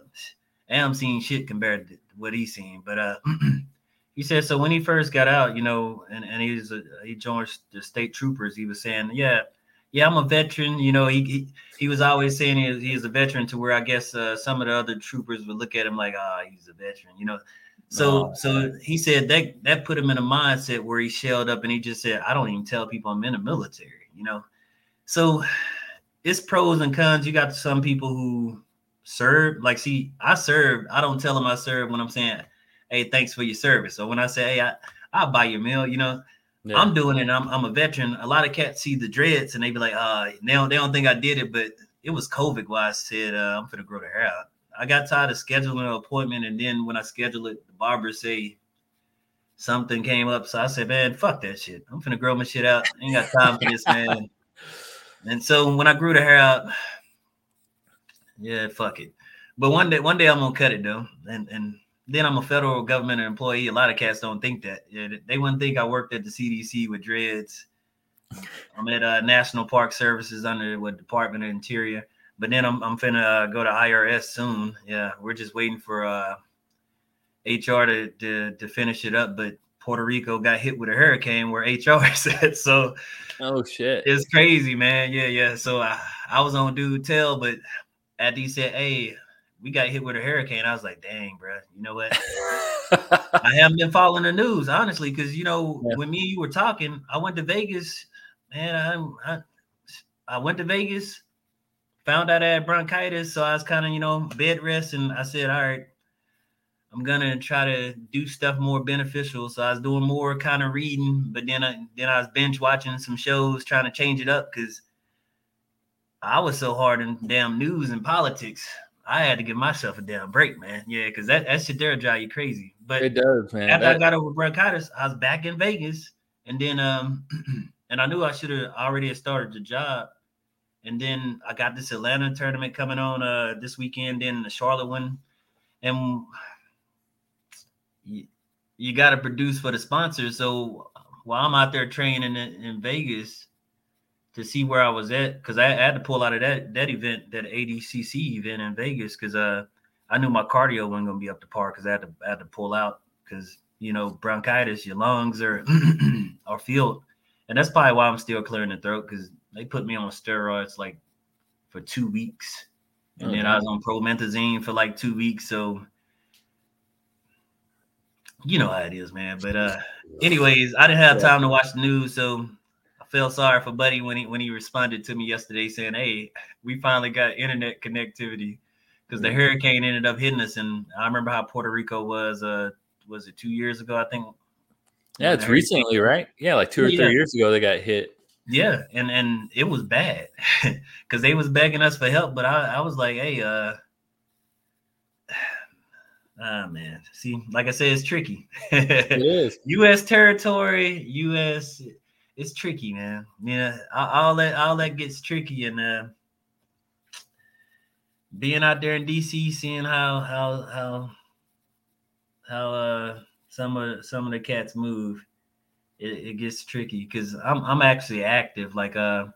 I'm seeing shit compared to what he's seen. But uh, [CLEARS THROAT] he said so when he first got out, you know, and and he's a, he joined the state troopers. He was saying, yeah, yeah, I'm a veteran. You know, he he, he was always saying he is, he is a veteran to where I guess uh, some of the other troopers would look at him like, ah, oh, he's a veteran. You know. So oh, so he said that that put him in a mindset where he shelled up and he just said, I don't even tell people I'm in the military, you know. So it's pros and cons. You got some people who serve. Like, see, I serve. I don't tell them I serve when I'm saying, "Hey, thanks for your service." So when I say, "Hey, I I'll buy your meal," you know, yeah. I'm doing it. I'm I'm a veteran. A lot of cats see the dreads and they be like, "Uh, they don't they don't think I did it," but it was COVID why I said uh, I'm gonna grow the hair out. I got tired of scheduling an appointment, and then when I schedule it, the barber say something came up. So I said, "Man, fuck that shit. I'm gonna grow my shit out. I ain't got time for this, man." And so when I grew the hair out, [SIGHS] yeah, fuck it. But one day, one day I'm gonna cut it though, and and then I'm a federal government employee. A lot of cats don't think that. Yeah, they wouldn't think I worked at the CDC with dreads. I'm at uh, National Park Services under what Department of Interior. But then I'm I'm finna uh, go to IRS soon. Yeah, we're just waiting for uh, HR to, to to finish it up. But Puerto Rico got hit with a hurricane where HR [LAUGHS] said so. Oh shit! It's crazy, man. Yeah, yeah. So I, I was on dude tell, but after he said, "Hey, we got hit with a hurricane," I was like, "Dang, bro, you know what? [LAUGHS] I haven't been following the news honestly, because you know yeah. when me and you were talking, I went to Vegas, man. I, I I went to Vegas, found out I had bronchitis, so I was kind of you know bed rest, and I said, "All right." I'm gonna try to do stuff more beneficial. So I was doing more kind of reading, but then I then I was binge watching some shows, trying to change it up because I was so hard in damn news and politics. I had to give myself a damn break, man. Yeah, because that, that shit there drive you crazy. But it does, man. After that... I got over bronchitis, I was back in Vegas, and then um, [CLEARS THROAT] and I knew I should have already started the job. And then I got this Atlanta tournament coming on uh this weekend, then the Charlotte one, and you, got to produce for the sponsors. So while I'm out there training in, in Vegas to see where I was at, because I, I, had to pull out of that that event, that ADCC event in Vegas, because uh I knew my cardio wasn't gonna be up to par, because I had to I had to pull out because you know bronchitis, your lungs are [CLEARS THROAT] are filled, and that's probably why I'm still clearing the throat because they put me on steroids like for two weeks, and then I was on promethazine for like two weeks, so you know how it is, man. But uh, anyways, I didn't have time to watch the news, so I felt sorry for Buddy when he when he responded to me yesterday saying, "Hey, we finally got internet connectivity because the hurricane ended up hitting us." And I remember how Puerto Rico was. Uh, was it two years ago? I think. Yeah, it's recently, right? Yeah, like two or yeah. three years ago, they got hit. Yeah, and and it was bad [LAUGHS] because they was begging us for help, but I I was like, hey, uh Ah man, see, like I said, it's tricky. it [LAUGHS] is U.S. territory, U.S. It's tricky, man. Yeah, all that all that gets tricky, and uh, being out there in D.C., seeing how how how how uh some of some of the cats move, it, it gets tricky because I'm I'm actually active, like uh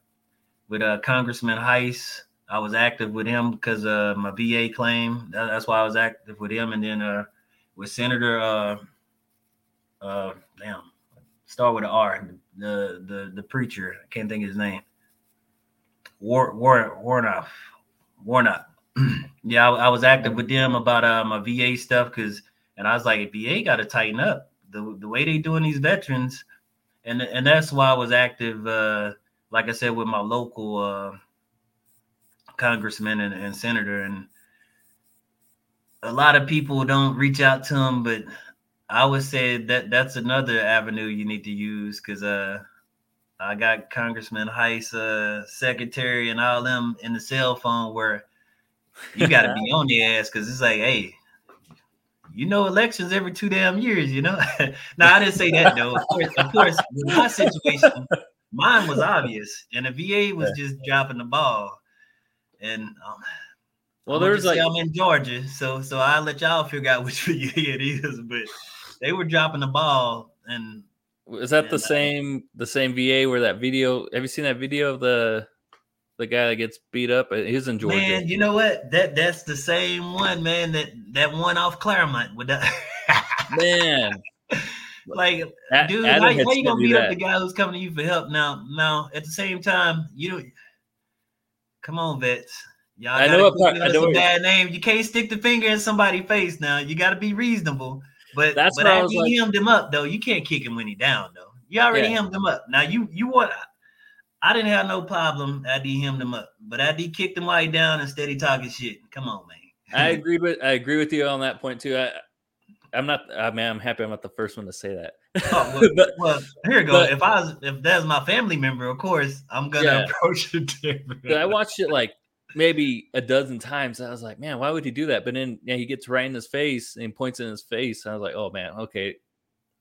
with uh Congressman Hice I was active with him because of my VA claim. that's why I was active with him. And then uh, with Senator, uh, uh, damn, start with an R, the the the preacher. I can't think of his name. War War Warnock. Warnock. [CLEARS THROAT] yeah, I, I, was active with them about uh, my VA stuff because, and I was like, VA got to tighten up the the way they doing these veterans, and and that's why I was active. Uh, like I said, with my local. Uh, congressman and, and senator, and a lot of people don't reach out to him. But I would say that that's another avenue you need to use because uh, I got Congressman Hice, uh, secretary, and all them in the cell phone where you got to be [LAUGHS] on the ass because it's like, hey, you know, elections every two damn years, you know. [LAUGHS] now I didn't say that though. Of course, of course, my situation, mine was obvious, and the VA was just dropping the ball and um, well, there's like I'm in Georgia, so so I'll let y'all figure out [LAUGHS] which VA it is. But they were dropping the ball, and is that and, the same the same VA where that video? Have you seen that video of the the guy that gets beat up? He's in Georgia. Man, you know what? That that's the same one, man. That that one off Clairmont with that [LAUGHS] man. Like, dude, how, how you gonna beat that. up the guy who's coming to you for help? Now, now, at the same time, you know Come on, vets. Y'all I know, part, I know a bad name. You can't stick the finger in somebody's face now. You got to be reasonable. But that's but after you like, hemmed him up though, you can't kick him when he down though. You already yeah. hemmed him up. Now you you want. I didn't have no problem after he hemmed him up, but after he kicked him while down and steady talking shit. Come on, man. I [LAUGHS] agree with I agree with you on that point too. I I'm not. I mean, I'm happy I'm not the first one to say that. oh, well, [LAUGHS] but, well, here you go. But, if I was, if that's my family member, of course, I'm gonna yeah. approach it [LAUGHS] different. I watched it like maybe a dozen times. I was like, man, why would he do that? But then yeah, he gets right in his face and points in his face. I was like, oh man, okay.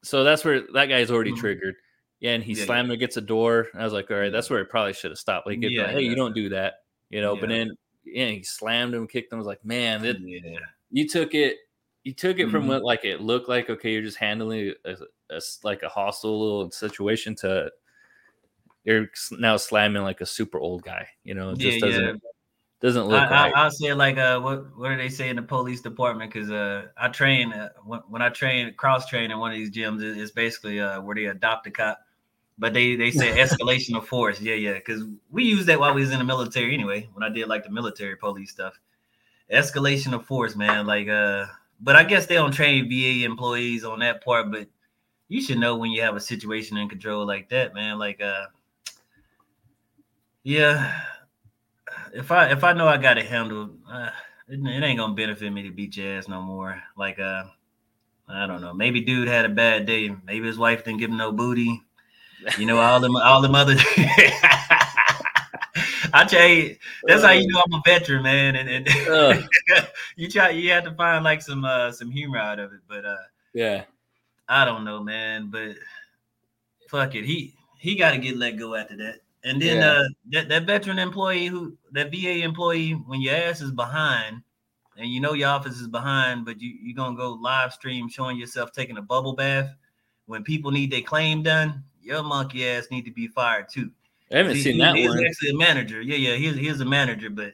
So that's where that guy's already mm-hmm. triggered. Yeah, and he yeah, slammed yeah. against a door. I was like, all right, that's where it probably should have stopped. Like, yeah, like, hey, you don't do that, you know. But then yeah, he slammed him, kicked him. I was like, man, that, yeah. you took it you took it mm-hmm. from what like it looked like okay you're just handling a, a, like a hostile little situation to you're now slamming like a super old guy you know it just yeah, doesn't yeah. doesn't look I, right. I, will say like uh what what do they say in the police department because uh i train uh, when, when i train cross train in one of these gyms it's basically uh where they adopt a cop but they they say [LAUGHS] escalation of force yeah yeah because we use that while we was in the military anyway when i did like the military police stuff escalation of force man like uh but I guess they don't train VA employees on that part. But you should know when you have a situation in control like that, man. Like, uh, yeah, if I if I know I got it handled, uh, it, it, ain't gonna benefit me to beat your ass no more. Like, uh, I don't know. Maybe dude had a bad day. Maybe his wife didn't give him no booty. You know, all them all them other [LAUGHS] [LAUGHS] I tell you, that's how you know I'm a veteran, man. And, and uh, [LAUGHS] you try you have to find like some uh some humor out of it. But uh yeah. I don't know, man. But fuck it. He he gotta get let go after that. And then yeah. uh that, that veteran employee who that VA employee, when your ass is behind and you know your office is behind, but you, you're gonna go live stream showing yourself taking a bubble bath when people need their claim done, your monkey ass need to be fired too. I haven't seen that he's one. actually a manager. Yeah, yeah, he's he's a manager, but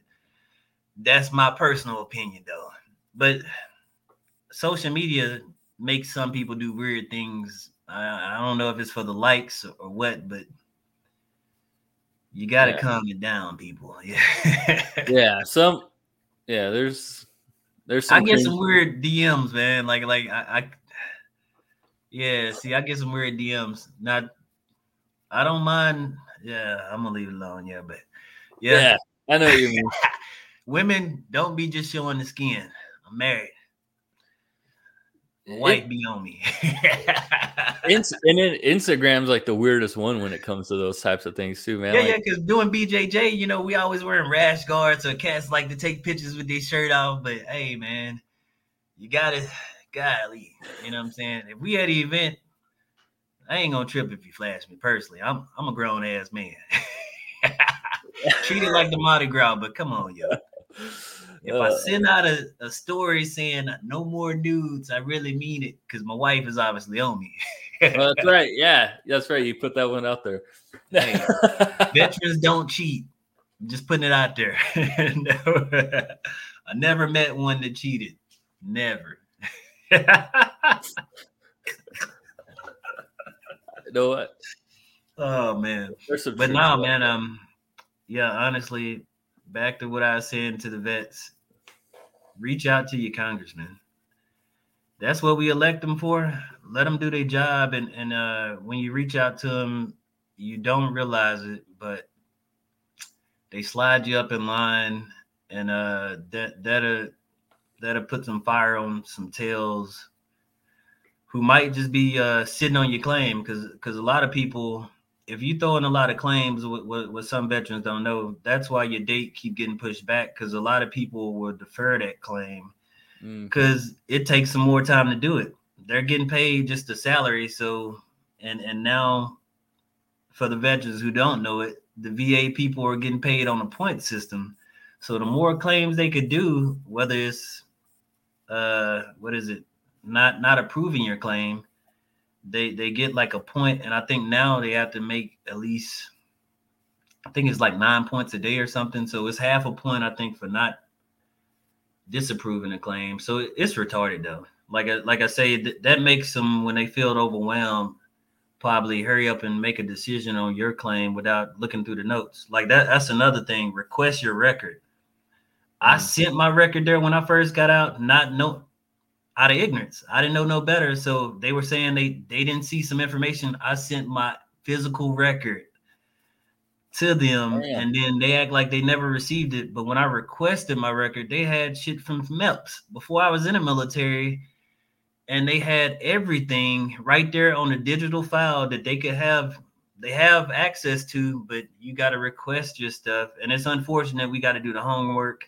that's my personal opinion though. But social media makes some people do weird things. I, I don't know if it's for the likes or, or what, but you got to yeah. calm it down, people. Yeah. [LAUGHS] yeah. Some. Yeah. There's. There's. Some I get some weird DMs, man. Like, like I, I. Yeah. See, I get some weird DMs. Not. I don't mind yeah, I'm gonna leave it alone. Yeah, but yeah, yeah I know what you mean. [LAUGHS] Women don't be just showing the skin. I'm married. White be on me. [LAUGHS] and then Instagram's like the weirdest one when it comes to those types of things too, man. Yeah, like, yeah, because doing BJJ, you know, we always wearing rash guards or cats like to take pictures with their shirt off. But hey, man, you gotta, golly, you know what I'm saying? If we had an event I ain't gonna trip if you flash me personally. I'm I'm a grown ass man. [LAUGHS] Treat it like the Mardi Gras, but come on, yo. If I uh. send out a, a story saying no more nudes, I really mean it because my wife is obviously on me. well, that's [LAUGHS] right. Yeah, that's right. You put that one out there. hey, [LAUGHS] veterans don't cheat. I'm just putting it out there. I never met one that cheated. Never know what? Oh man. But now, man, um, yeah, honestly, back to what I was saying to the vets. Reach out to your congressman. That's what we elect them for. Let them do their job, and and uh, when you reach out to them, you don't realize it, but they slide you up in line, and uh, that that'll that'll put some fire on some tails who might just be uh, sitting on your claim because because a lot of people if you throw in a lot of claims what, what, what, some veterans don't know that's why your date keep getting pushed back because a lot of people will defer that claim. Because mm. it takes some more time to do it. They're getting paid just a salary so and and now for the veterans who don't know it the va people are getting paid on a point system. So the more claims they could do whether it's uh what is it not not approving your claim, they they get like a point, and I think now they have to make at least I think it's like nine points a day or something. So it's half a point, I think, for not disapproving a claim. So it's retarded though. Like I, like I say, th- that makes them when they feel overwhelmed, probably hurry up and make a decision on your claim without looking through the notes. Like that. That's another thing. Request your record. I mm. sent my record there when I first got out, not know out of ignorance. I didn't know no better. So they were saying they they didn't see some information. I sent my physical record to them Damn. and then they act like they never received it. But when I requested my record, they had shit from MEPS before I was in the military. And they had everything right there on a digital file that they could have they have access to, but you got to request your stuff. And it's unfortunate we got to do the homework.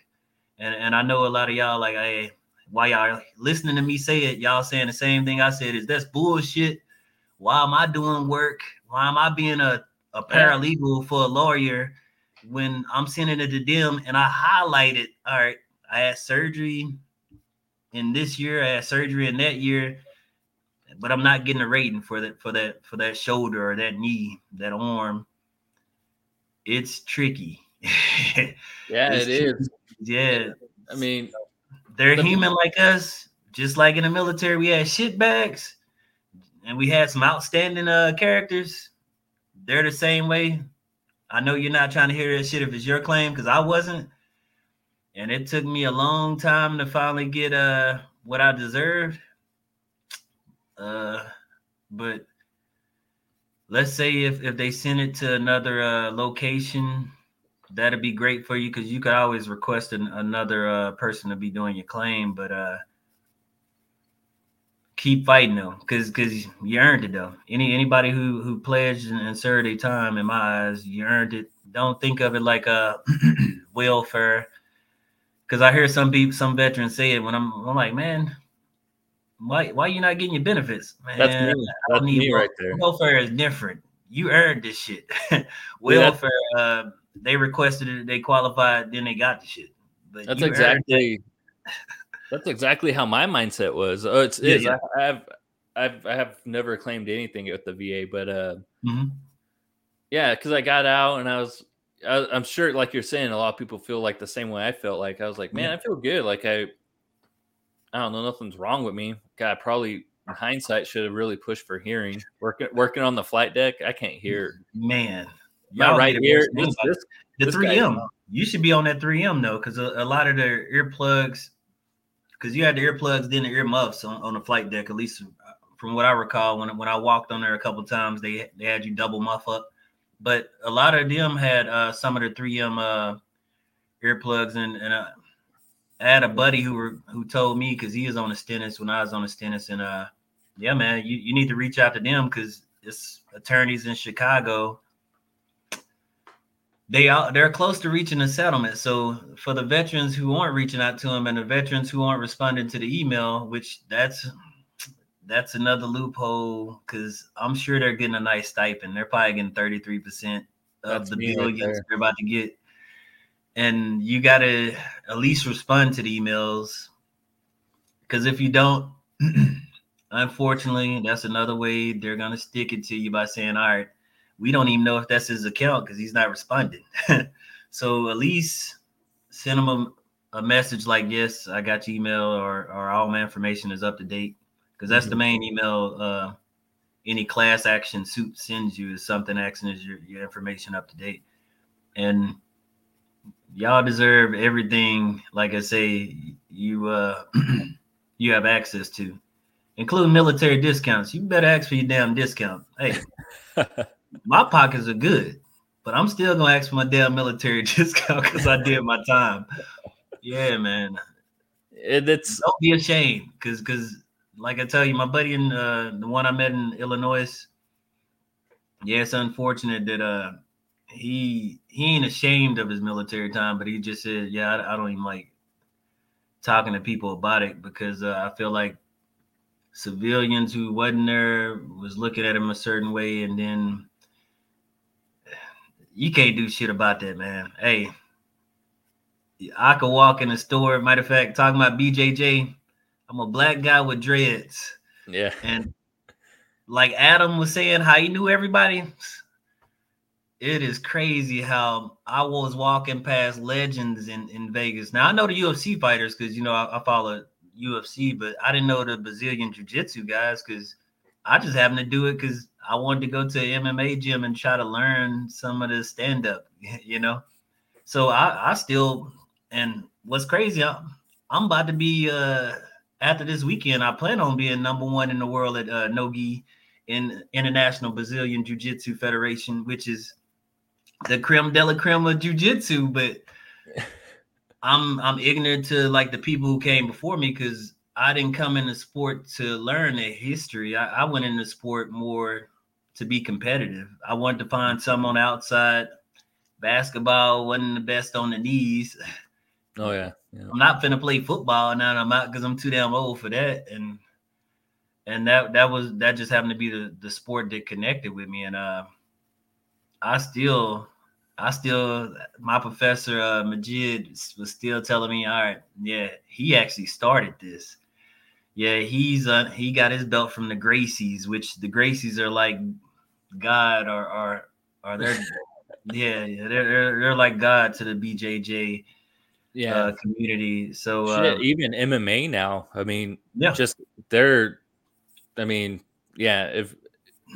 And and I know a lot of y'all like, hey, while y'all listening to me say it, y'all saying the same thing I said is that's bullshit. Why am I doing work? Why am I being a, a paralegal for a lawyer when I'm sending it to them and I highlighted, all right, I had surgery in this year, I had surgery in that year, but I'm not getting a rating for that for that for that shoulder or that knee, that arm. It's tricky. [LAUGHS] yeah, it's it is. Yeah. I mean, they're human like us, just like in the military. We had shit bags, and we had some outstanding uh characters. They're the same way. I know you're not trying to hear that shit if it's your claim, because I wasn't. And it took me a long time to finally get uh what I deserved. Uh, but let's say if if they send it to another uh location that'd be great for you because you could always request an, another uh, person to be doing your claim. But uh, keep fighting though, because because you earned it though. Any anybody who who pledged and, and served their time, in my eyes, you earned it. Don't think of it like a [CLEARS THROAT] welfare. Because I hear some people, some veterans say it when I'm, I'm like, man, why why you not getting your benefits? Man, That's me. That's me right there. Welfare is different. You earned this shit. [LAUGHS] welfare, uh, they requested it, they qualified, then they got the shit. But that's exactly that's exactly how my mindset was. Oh, it's yeah, yeah. I, have I've I have never claimed anything at the VA, but uh, mm-hmm. yeah, because I got out and I was I, am sure, like you're saying, a lot of people feel like the same way I felt. Like I was like, man, I feel good. Like I, I don't know, nothing's wrong with me. God, probably in hindsight should have really pushed for hearing. Working working on the flight deck, I can't hear. Man, y'all right here. This, this, the 3M. You should be on that 3M though, because a, a, lot of the earplugs, because you had the earplugs, then the earmuffs on, on the flight deck. At least from what I recall, when when I walked on there a couple times, they they had you double muff up. But a lot of them had uh, some of the 3M uh, earplugs, and and uh, I had a buddy who were who told me because he was on the Stennis when I was on the Stennis, and uh, yeah, man, you, you need to reach out to them because it's attorneys in Chicago they are they're close to reaching a settlement. So for the veterans who aren't reaching out to them and the veterans who aren't responding to the email, which that's that's another loophole because I'm sure they're getting a nice stipend. They're probably getting 33% of that's the billions right they're about to get. And you gotta at least respond to the emails. Cause if you don't, [CLEARS THROAT] unfortunately, that's another way they're gonna stick it to you by saying, all right, we don't even know if that's his account because he's not responding. [LAUGHS] so at least send him a, a, message like, "Yes, I got your email," or "or all my information is up to date," because that's mm-hmm. the main email. Uh, any class action suit sends you is something asking is your, your information up to date, and y'all deserve everything. Like I say, you uh, [CLEARS THROAT] you have access to, including military discounts. You better ask for your damn discount. Hey. [LAUGHS] my pockets are good, but I'm still gonna ask for my damn military [LAUGHS] discount because I did my time. Yeah, man. And it's don't be ashamed, because because like I tell you, my buddy and uh, the one I met in Illinois. Yeah, it's unfortunate that uh he he ain't ashamed of his military time, but he just said, yeah, I, I don't even like talking to people about it because uh, I feel like civilians who wasn't there was looking at him a certain way, and then you can't do shit about that, man. Hey, I could walk in the store. Matter of fact, talking about BJJ, I'm a black guy with dreads. Yeah. And like Adam was saying, how he knew everybody. It is crazy how I was walking past legends in, in Vegas. Now I know the UFC fighters because you know I, I follow UFC, but I didn't know the Brazilian Jiu Jitsu guys because I just happened to do it because I wanted to go to MMA gym and try to learn some of the stand up, [LAUGHS] you know. So I, I still, and what's crazy, I'm, I'm about to be uh after this weekend. I plan on being number one in the world at uh, Nogi in International Brazilian Jiu Jitsu Federation, which is the creme de la creme of Jiu Jitsu. But [LAUGHS] I'm I'm ignorant to like the people who came before me because I didn't come into sport to learn the history. I, I went into sport more to be competitive. I wanted to find some on outside. Basketball wasn't the best on the knees. [LAUGHS] Oh yeah, yeah. I'm not finna play football now. I'm out because I'm too damn old for that. And and that that was that just happened to be the the sport that connected with me. And uh, I still I still my professor uh, Majid was still telling me, all right, yeah, he actually started this. Yeah, he's uh he got his belt from the Gracies, which the Gracies are like God or or or they're [LAUGHS] yeah, yeah they're, they're they're like God to the BJJ yeah uh, community. So Shit, uh, even MMA now, I mean, yeah, just they're I mean, yeah, if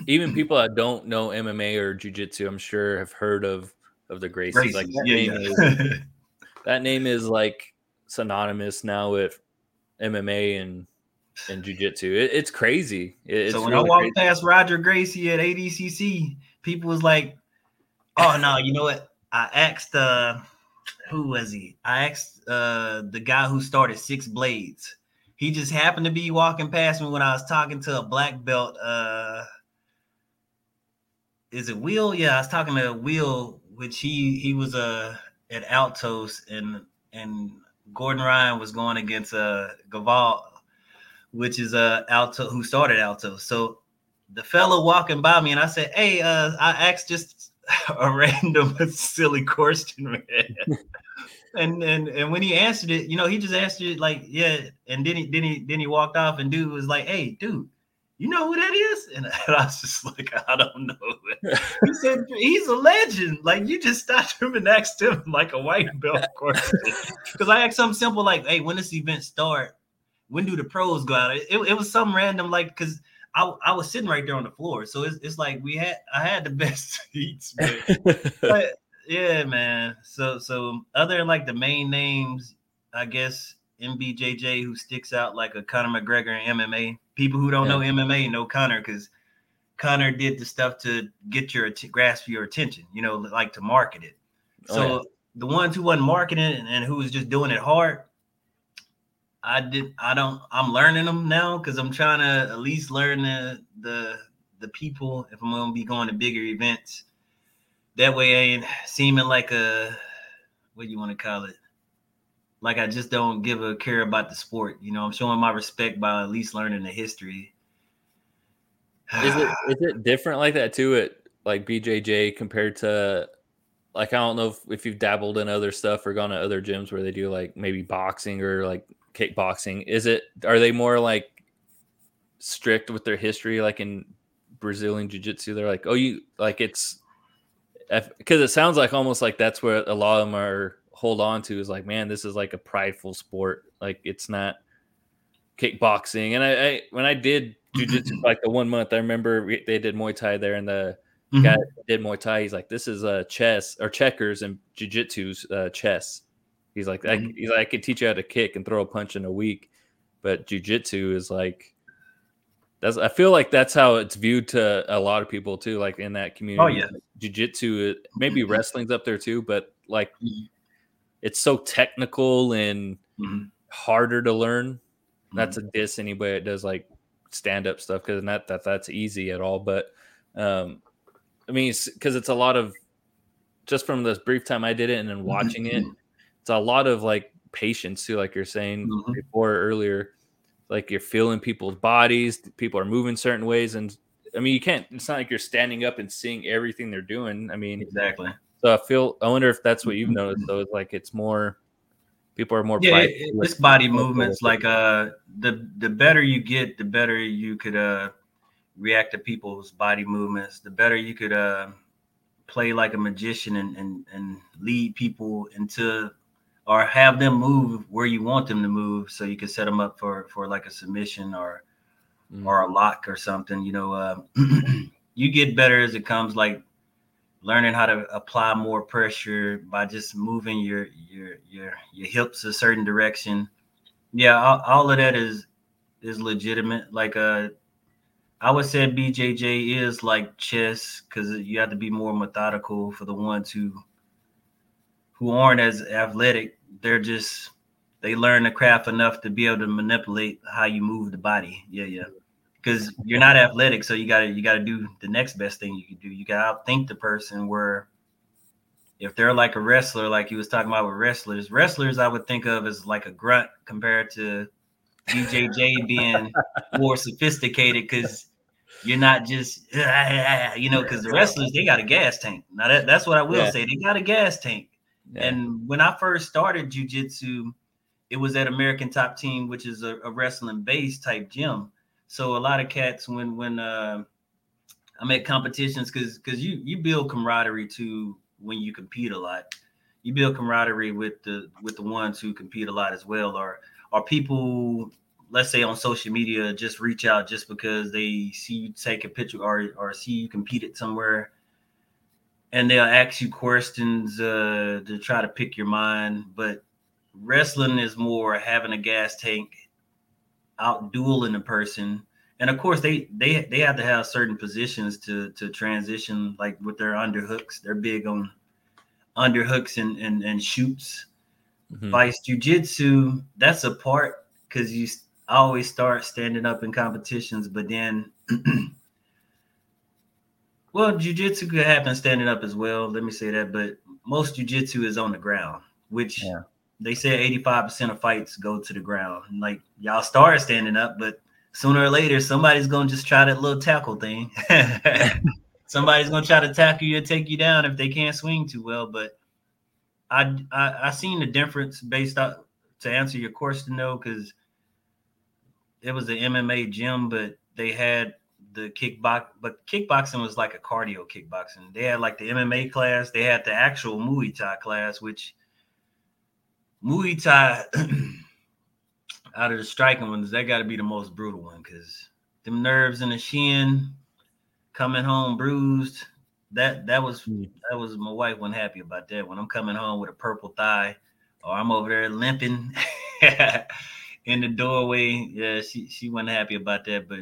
even people that don't know MMA or jujitsu, I'm sure have heard of of the Gracies. Gracies. Like that yeah, name yeah. is [LAUGHS] that name is like synonymous now with MMA and and jujitsu. It, it's crazy. It, so when really I walked crazy. past Roger Gracie at ADCC, people was like, "Oh no, you know what?" I asked uh who was he? I asked uh the guy who started Six Blades. he just happened to be walking past me when I was talking to a black belt. Uh, is it Will? Yeah, I was talking to Will, which he he was uh at Atos and and Gordon Ryan was going against uh Galvão, which is uh Alto who started Alto. So the fellow walking by me and I said, Hey, uh, I asked just [LAUGHS] a random [LAUGHS] silly question, man. [LAUGHS] and and and when he answered it, you know, he just answered it like, yeah. And then he then he then he walked off, and dude was like, "Hey, dude, you know who that is?" And, and I was just like, I don't know. he said he's a legend. Like you just stopped him and asked him like a white belt course. Because I asked something simple like, "Hey, when does the event start? When do the pros go out?" It, it was some random like because. I, I was sitting right there on the floor, so it's, it's like we had I had the [LAUGHS] best seats, [LAUGHS] but yeah, man. So so other than like the main names, I guess in BJJ who sticks out like a Conor McGregor in MMA. People who don't yeah. know MMA know Conor because Conor did the stuff to get your grasp your attention, you know, like to market it. Oh, so oh, yeah. the ones who wasn't marketing and who was just doing it hard, I did. I don't. I'm learning them now because I'm trying to at least learn the the the people if I'm gonna be going to bigger events that way I ain't seeming like a what do you want to call it? Like I just don't give a care about the sport. You know, I'm showing my respect by at least learning the history. [SIGHS] is it is it different like that too at like BJJ compared to like I don't know if, if you've dabbled in other stuff or gone to other gyms where they do like maybe boxing or like kickboxing. Is it are they more like strict with their history like in Brazilian jiu-jitsu? They're like, "Oh, you like it's because it sounds like almost like that's what a lot of them are hold on to is like, man, this is like a prideful sport. Like it's not kickboxing. And I, I when I did [CLEARS THROAT] jujitsu like the one month, I remember they did Muay Thai there, and the mm-hmm. guy did Muay Thai. He's like, this is a uh, chess or checkers and jujitsu's uh, chess. He's like, mm-hmm. I, he's like, I could teach you how to kick and throw a punch in a week, but jujitsu is like that's I feel like that's how it's viewed to a lot of people too, like in that community. Oh yeah, jiu-jitsu, maybe mm-hmm. wrestling's up there too, but like mm-hmm. it's so technical and mm-hmm. harder to learn. That's mm-hmm. a diss anybody that does like stand up stuff because not that that's easy at all. But um, I mean, because it's, it's, a lot of just from this brief time I did it and then watching it. It's a lot of like patience too, like you're saying mm-hmm. before earlier. Like you're feeling people's bodies people are moving certain ways and i mean you can't it's not like you're standing up and seeing everything they're doing i mean exactly. So i feel i wonder if that's what you've noticed though it's like it's more people are more yeah it, this body movements like uh the the better you get the better you could uh react to people's body movements the better you could uh play like a magician and and, and lead people into or have them move where you want them to move so you can set them up for for like a submission or mm. or a lock or something you know uh, [CLEARS THROAT] you get better as it comes like learning how to apply more pressure by just moving your your your your hips a certain direction. Yeah all, all of that is is legitimate. Like uh I would say BJJ is like chess because you have to be more methodical for the ones who who aren't as athletic they're just they learn the craft enough to be able to manipulate how you move the body. Yeah, yeah. Because you're not athletic, so you gotta you gotta do the next best thing you can do. You gotta outthink the person. Where if they're like a wrestler, like you was talking about with wrestlers, wrestlers I would think of as like a grunt compared to BJJ being more sophisticated because you're not just [LAUGHS] you know because the wrestlers they got a gas tank. Now that, that's what I will yeah. say. They got a gas tank. Yeah. And when I first started jujitsu, it was at American Top Team, which is a, a wrestling base type gym. So a lot of cats when when uh, I'm at competitions because because you you build camaraderie too when you compete a lot. You build camaraderie with the with the ones who compete a lot as well, or or people let's say on social media just reach out just because they see you take a picture or or see you competed somewhere and they'll ask you questions uh, to try to pick your mind. But wrestling is more having a gas tank, out dueling a person, and of course they they they have to have certain positions to to transition, like with their underhooks. They're big on underhooks and and, and shoots. Mm-hmm. Vice jujitsu, that's a part because you always start standing up in competitions, but then [CLEARS THROAT] well, jujitsu could happen standing up as well. Let me say that, but most jujitsu is on the ground, which yeah. they say 85% of fights go to the ground. Like y'all start standing up, but sooner or later somebody's gonna just try that little tackle thing. [LAUGHS] somebody's gonna try to tackle you and take you down if they can't swing too well. But I I, I seen the difference based on to answer your question though, because it was an MMA gym, but they had the kickbox, but kickboxing was like a cardio kickboxing. They had like the MMA class, they had the actual Muay Thai class, which Muay Thai [CLEARS THROAT] out of the striking ones, that got to be the most brutal one because them nerves in the shin, coming home bruised. That that was hmm. that was my wife wasn't happy about that. When I'm coming home with a purple thigh, or I'm over there limping [LAUGHS] in the doorway, yeah, she she wasn't happy about that. But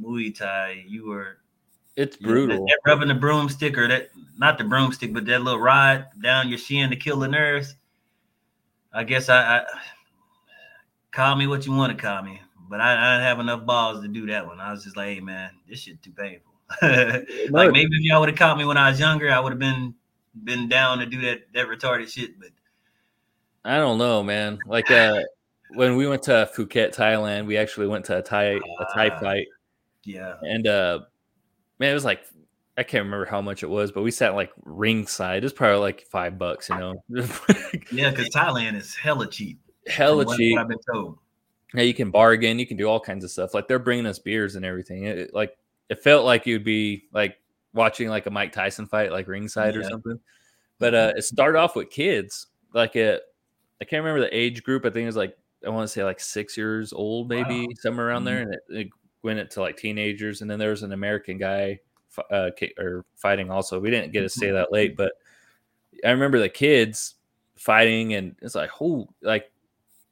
Muay Thai, you were it's brutal. That, that rubbing the broomstick or that not the broomstick, but that little rod down your shin to kill the nerves. I guess I, I call me what you want to call me, but I, I didn't have enough balls to do that one. I was just like, hey man, this shit too painful. [LAUGHS] like maybe if y'all would have caught me when I was younger, I would have been been down to do that that retarded shit. But I don't know, man. Like uh when we went to Phuket, Thailand, we actually went to a Thai a Thai uh, fight. Yeah. And uh man, it was like I can't remember how much it was, but we sat like ringside. It was probably like five bucks, you know. [LAUGHS] yeah, because Thailand is hella cheap. Hella cheap. I've been told. Yeah, you can bargain, you can do all kinds of stuff. Like they're bringing us beers and everything. It, like it felt like you'd be like watching like a Mike Tyson fight, like ringside yeah. or something. But uh it started off with kids. Like it, I can't remember the age group. I think it was like I want to say like six years old, maybe wow. somewhere around mm-hmm. there, and it, it went it to like teenagers. And then there was an American guy uh, or fighting also. We didn't get to stay that late, but I remember the kids fighting, and it's like, oh, like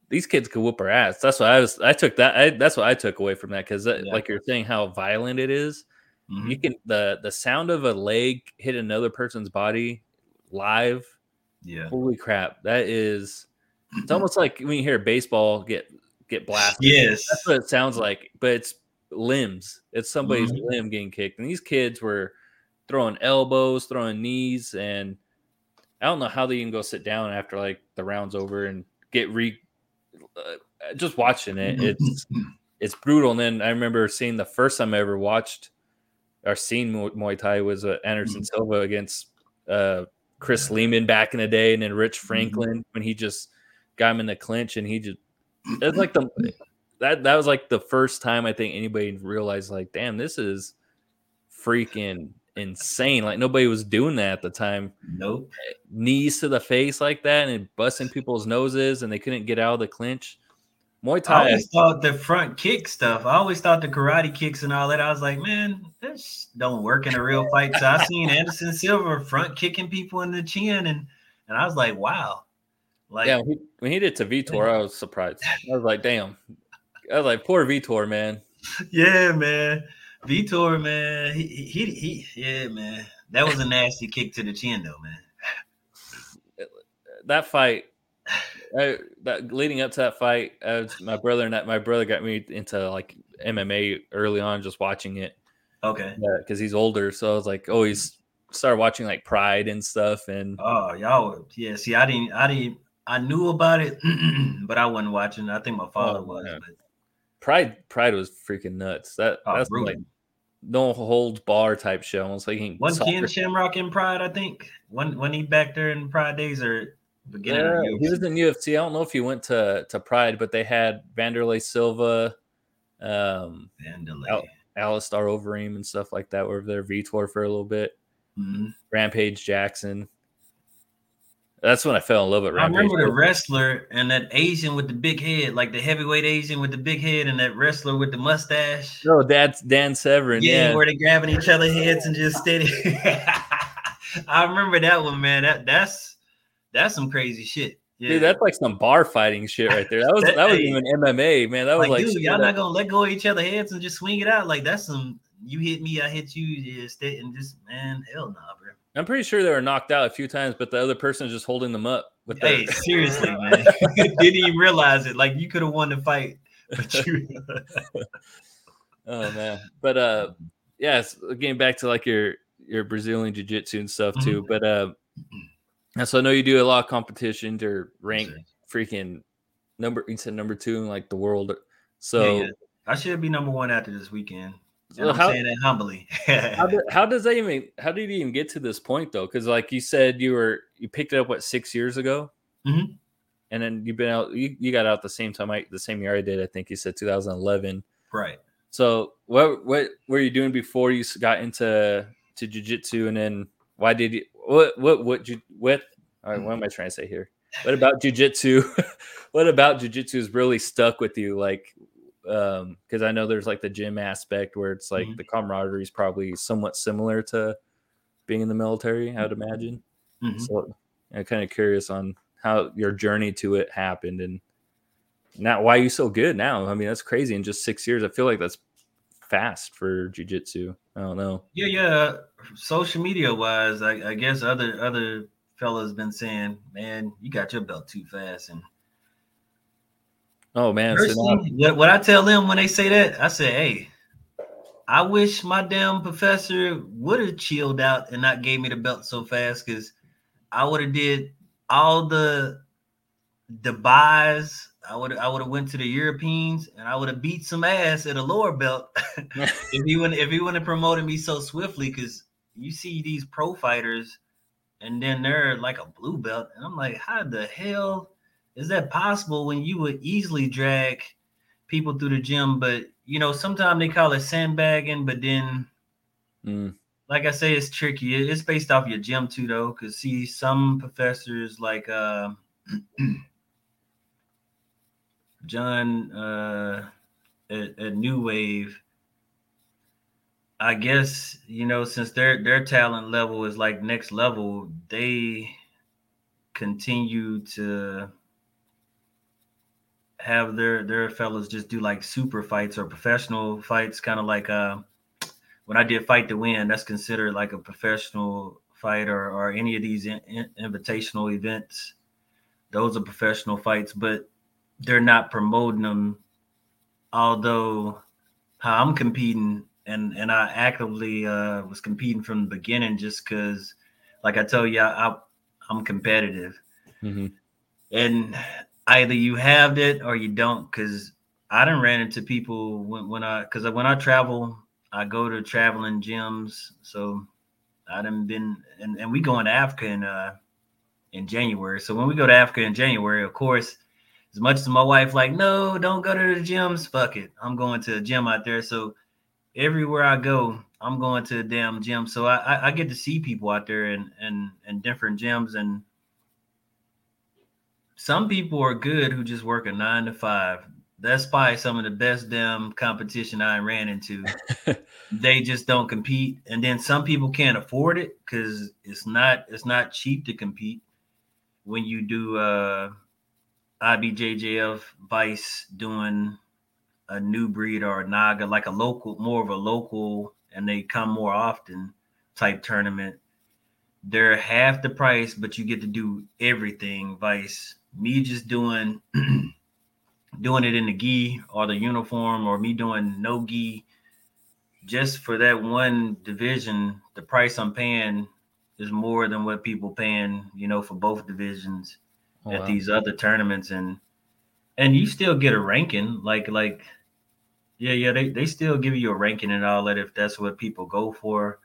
these kids could whoop our ass. That's what I was. I took that. I, that's what I took away from that because, yeah. like you're saying, how violent it is. Mm-hmm. You can the the sound of a leg hit another person's body live. Yeah. Holy crap! That is. It's [CLEARS THROAT] almost like when you hear baseball get get blasted. Yes, that's what it sounds like. But it's limbs. It's somebody's mm-hmm. limb getting kicked, and these kids were throwing elbows, throwing knees, and I don't know how they even go sit down after like the round's over and get re. Uh, just watching it, it's [LAUGHS] it's brutal. And then I remember seeing the first time I ever watched or seen Muay Thai was uh, Anderson mm-hmm. Silva against uh, Chris Leben back in the day, and then Rich mm-hmm. Franklin mm-hmm. when he just got him in the clinch, and he just it's like the that that was like the first time I think anybody realized like, damn, this is freaking insane. Like nobody was doing that at the time. Nope. Knees to the face like that and busting people's noses and they couldn't get out of the clinch. Muay Thai. I always thought the front kick stuff. I always thought the karate kicks and all that. I was like, man, this don't work in a real fight. So I seen Anderson Silva front kicking people in the chin, and and I was like, wow. Like, yeah, when he, when he did to Vitor, I was surprised. I was like, damn, I was like, poor Vitor, man. Yeah, man. Vitor, man. He, he, he, yeah, man. That was a nasty kick to the chin, though, man. That fight, I, that leading up to that fight, was, my brother and that my brother got me into like MMA early on, just watching it. Okay. Because he's older, so I was like, oh, he's started watching like Pride and stuff, and oh, y'all, yeah. See, I didn't, I didn't, I knew about it, [CLEARS THROAT] but I wasn't watching. I think my father oh, was. But Pride Pride was freaking nuts. That oh, that's like no holds bar type show. Almost like one Ken Shamrock in Pride, I think. When when he back there in Pride days or beginning yeah, he was in UFC. I don't know if he went to to Pride, but they had Wanderlei Silva, um, Al- Alistair Overeem and stuff like that were there. Vitor for a little bit. Mm-hmm. Rampage Jackson. That's when I fell in love with Rampage. I remember the wrestler and that Asian with the big head, like the heavyweight Asian with the big head, and that wrestler with the mustache. Oh, that's Dan Severn. Yeah, yeah. where they grabbing each other heads and just steady. [LAUGHS] I remember that one, man. That that's that's some crazy shit. Yeah. Dude, that's like some bar fighting shit right there. That was that, that was [LAUGHS] even MMA, man. That was like, like dude, y'all not gonna let go of each other heads and just swing it out. Like that's some you hit me, I hit you, yeah, and just man, hell nah, bro. I'm pretty sure they were knocked out a few times, but the other person is just holding them up. With hey, seriously, man, [LAUGHS] didn't even realize it. Like you could have won the fight but you [LAUGHS] oh man. But uh yes, getting back to like your your Brazilian jiu-jitsu and stuff too. Mhm. But uh so I know you do a lot of competitions or rank Sure. freaking number you said number two in like the world. Yeah, So yeah. I should be number one after this weekend. So I'm how- saying? That humbly. [LAUGHS] how, do, how does that even how did you even get to this point though? Because like you said you were you picked it up what six years ago? Mhm. and then you've been out you, you got out the same time I, the same year i did i think you said 2011 right. so what what were you doing before you got into to jiu-jitsu? And then why did you what what what you what all right what am i trying to say here? What about jiu-jitsu? [LAUGHS] What about jiu-jitsu has really stuck with you like um because i know there's like the gym aspect where it's like Mhm. the camaraderie is probably somewhat similar to being in the military i would imagine Mhm. so i'm kind of curious on how your journey to it happened and now why are you so good now i mean that's crazy in just six years i feel like that's fast for jiu-jitsu i don't know Yeah, yeah. Social media wise, I, I guess other other fellas been saying, "Man, you got your belt too fast." And oh man what, what I tell them when they say that, I say, "Hey, I wish my damn professor would have chilled out and not gave me the belt so fast, because I would have did all the the buys. I would I would have went to the Europeans and I would have beat some ass at a lower belt [LAUGHS] if he wouldn't if he wouldn't have promoted me so swiftly because you see these pro fighters and then they're like a blue belt and i'm like how the hell is that possible when you would easily drag people through the gym but you know sometimes they call it sandbagging but then Mm, like i say it's tricky. It's based off your gym too though because see some professors like uh [CLEARS THROAT] john uh at, at new wave I guess you know since their their talent level is like next level, they continue to have their their fellas just do like super fights or professional fights, kind of like uh when I did fight to win, that's considered like a professional fight or or any of these in, in- invitational events. Those are professional fights, but they're not promoting them. Although how I'm competing and and I actively uh was competing from the beginning just because like I told you I, I I'm competitive mhm. and either you have it or you don't because I done ran into people when, when I because when I travel I go to traveling gyms so I done been and, and we going to Africa in uh in January so when we go to Africa in January of course as much as my wife like no don't go to the gyms fuck it I'm going to a gym out there so everywhere I go, I'm going to a damn gym. So I, I, I get to see people out there and and and different gyms. And some people are good who just work a nine to five. That's probably some of the best damn competition I ran into. [LAUGHS] they just don't compete. And then some people can't afford it because it's not it's not cheap to compete when you do uh IBJJF Vice doing a new breed or a NAGA, like a local, more of a local, and they come more often type tournament. They're half the price, but you get to do everything. Vice me just doing [CLEARS THROAT] doing it in the gi or the uniform, or me doing no gi. Just for that one division, the price I'm paying is more than what people paying, you know, for both divisions Oh, at wow. these other tournaments and and you still get a ranking like like yeah yeah they, they still give you a ranking and all that if that's what people go for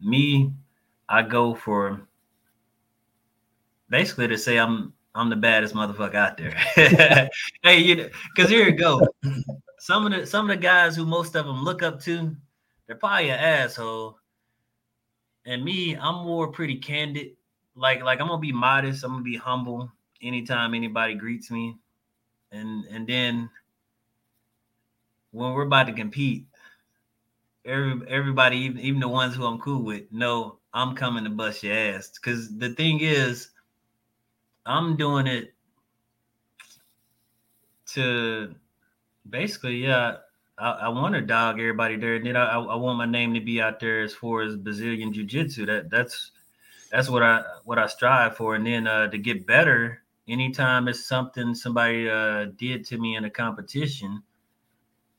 me i go for basically to say i'm i'm the baddest motherfucker out there. [LAUGHS] Hey you know because here you go. Some of the some of the guys who most of them look up to they're probably an asshole. And me i'm more pretty candid. Like like I'm gonna be modest. I'm gonna be humble anytime anybody greets me, and and then when we're about to compete, every everybody, even even the ones who I'm cool with, know I'm coming to bust your ass. Because the thing is, I'm doing it to basically, yeah. I, I want to dog everybody there, and then I, I want my name to be out there as far as Brazilian Jiu Jitsu. That that's that's what I what I strive for, and then uh, to get better anytime it's something somebody uh, did to me in a competition,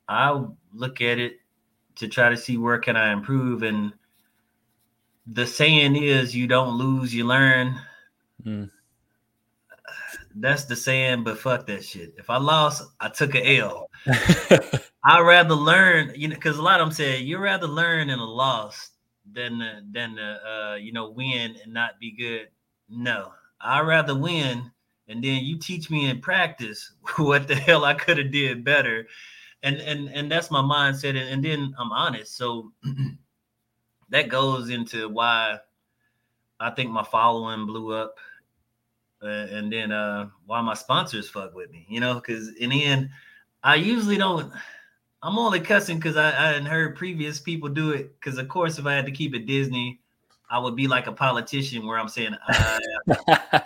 I look at it to try to see where can I improve. And the saying is, you don't lose, you learn. Mm. That's the saying, but fuck that shit. If I lost, I took an L. [LAUGHS] I'd rather learn, you know, because a lot of them say you'd rather learn in a loss than uh, than uh, you know win and not be good. No, I'd rather win, and then you teach me in practice [LAUGHS] what the hell I could have did better, and and and that's my mindset. And, and then I'm honest, so [CLEARS THROAT] that goes into why I think my following blew up, and then uh why my sponsors fuck with me. You know, because in the end, I usually don't. I'm only cussing because I, I hadn't heard previous people do it. Because of course, if I had to keep it Disney, I would be like a politician where I'm saying, uh, [LAUGHS]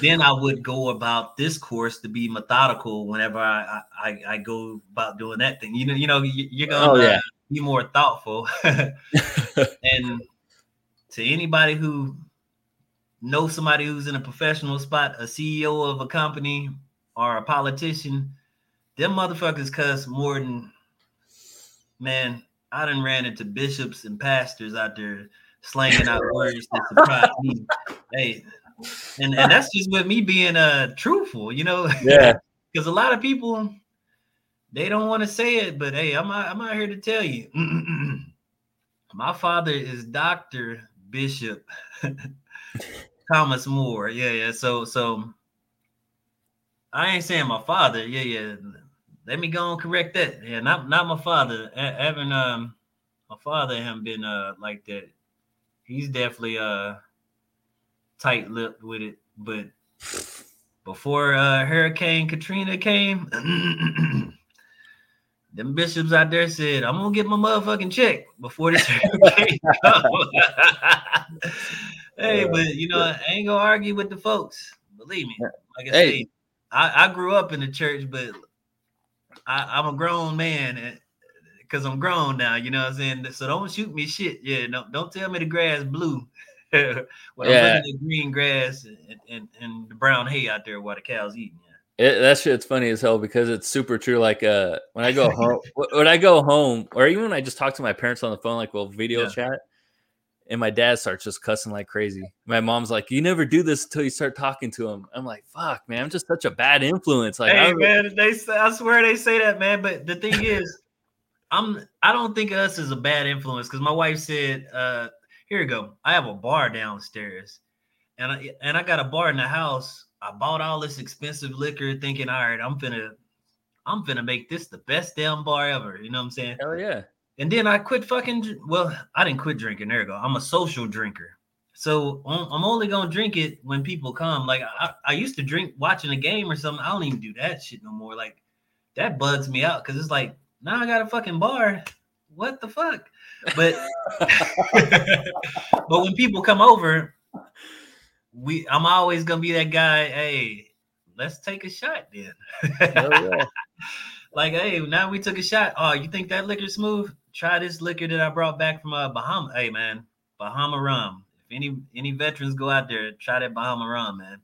then I would go about this course to be methodical whenever I, I I go about doing that thing. You know, you know, you're gonna oh, yeah. be more thoughtful. [LAUGHS] [LAUGHS] and to anybody who knows somebody who's in a professional spot, a CEO of a company or a politician, them motherfuckers cuss more than man, I done ran into bishops and pastors out there slanging out [LAUGHS] words that surprised me. Hey, and, and that's just with me being uh truthful, you know. [LAUGHS] Yeah. Because a lot of people they don't want to say it, but hey, I'm out, I'm out here to tell you. [CLEARS THROAT] My father is Doctor Bishop [LAUGHS] Thomas Moore. Yeah, yeah. So so I ain't saying my father. Yeah, yeah let me go and correct that. Yeah, not not my father. Having um my father haven't been uh like that. He's definitely uh tight lipped with it. But before uh Hurricane Katrina came, [CLEARS THROAT] them bishops out there said, I'm gonna get my motherfucking check before this hurricane [LAUGHS] comes. [LAUGHS] hey, but you know, I ain't gonna argue with the folks. Believe me. Like I hey. say, I, I grew up in the church, but I, am a grown man because I'm grown now, you know what I'm saying? So don't shoot me shit. Yeah, no, don't tell me the grass blue. [LAUGHS] when yeah. I'm looking green grass and, and, and, the brown hay out there while the cows eating. Yeah. It, that shit's funny as hell because it's super true. Like uh, when I go home, [LAUGHS] when I go home, or even when I just talk to my parents on the phone, like we'll video yeah. chat, and my dad starts just cussing like crazy. My mom's like, "You never do this until you start talking to him." I'm like, "Fuck, man, I'm just such a bad influence." Like, hey, man, they I swear they say that, man. But the thing is, I'm I don't think us is a bad influence because my wife said, uh, "Here you go, I have a bar downstairs, and I and I got a bar in the house. I bought all this expensive liquor, thinking, all right, I'm finna." I'm finna make this the best damn bar ever. You know what I'm saying? Hell yeah. And then I quit fucking. Well, I didn't quit drinking. There you go. I'm a social drinker. So I'm only gonna drink it when people come. Like I, I used to drink watching a game or something. I don't even do that shit no more. Like that bugs me out because it's like now I got a fucking bar. What the fuck? But [LAUGHS] but when people come over, we I'm always gonna be that guy. Hey, let's take a shot then. [LAUGHS] like, hey, now we took a shot. Oh, you think that liquor smooth? try this liquor that I brought back from uh, Bahama. Hey man, Bahama rum. If any any veterans go out there, try that Bahama rum, man.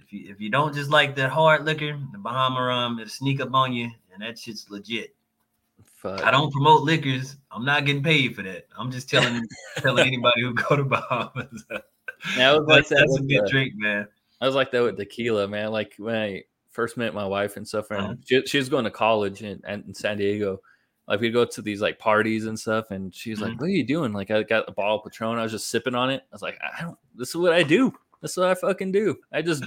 If you if you don't just like that hard liquor, the Bahama rum, it'll sneak up on you, and that shit's legit. Fuck. I don't promote liquors. I'm not getting paid for that. I'm just telling [LAUGHS] telling anybody who go to Bahamas. Yeah, was like that's a good the, drink, man. I was like that with tequila, man. Like when I first met my wife and stuff, and uh-huh. she, she was going to college in, in San Diego like we'd go to these like parties and stuff, and she's mm-hmm. like, "What are you doing?" Like I got a bottle of Patron, I was just sipping on it. I was like, "I don't. This is what I do. This is what I fucking do. I just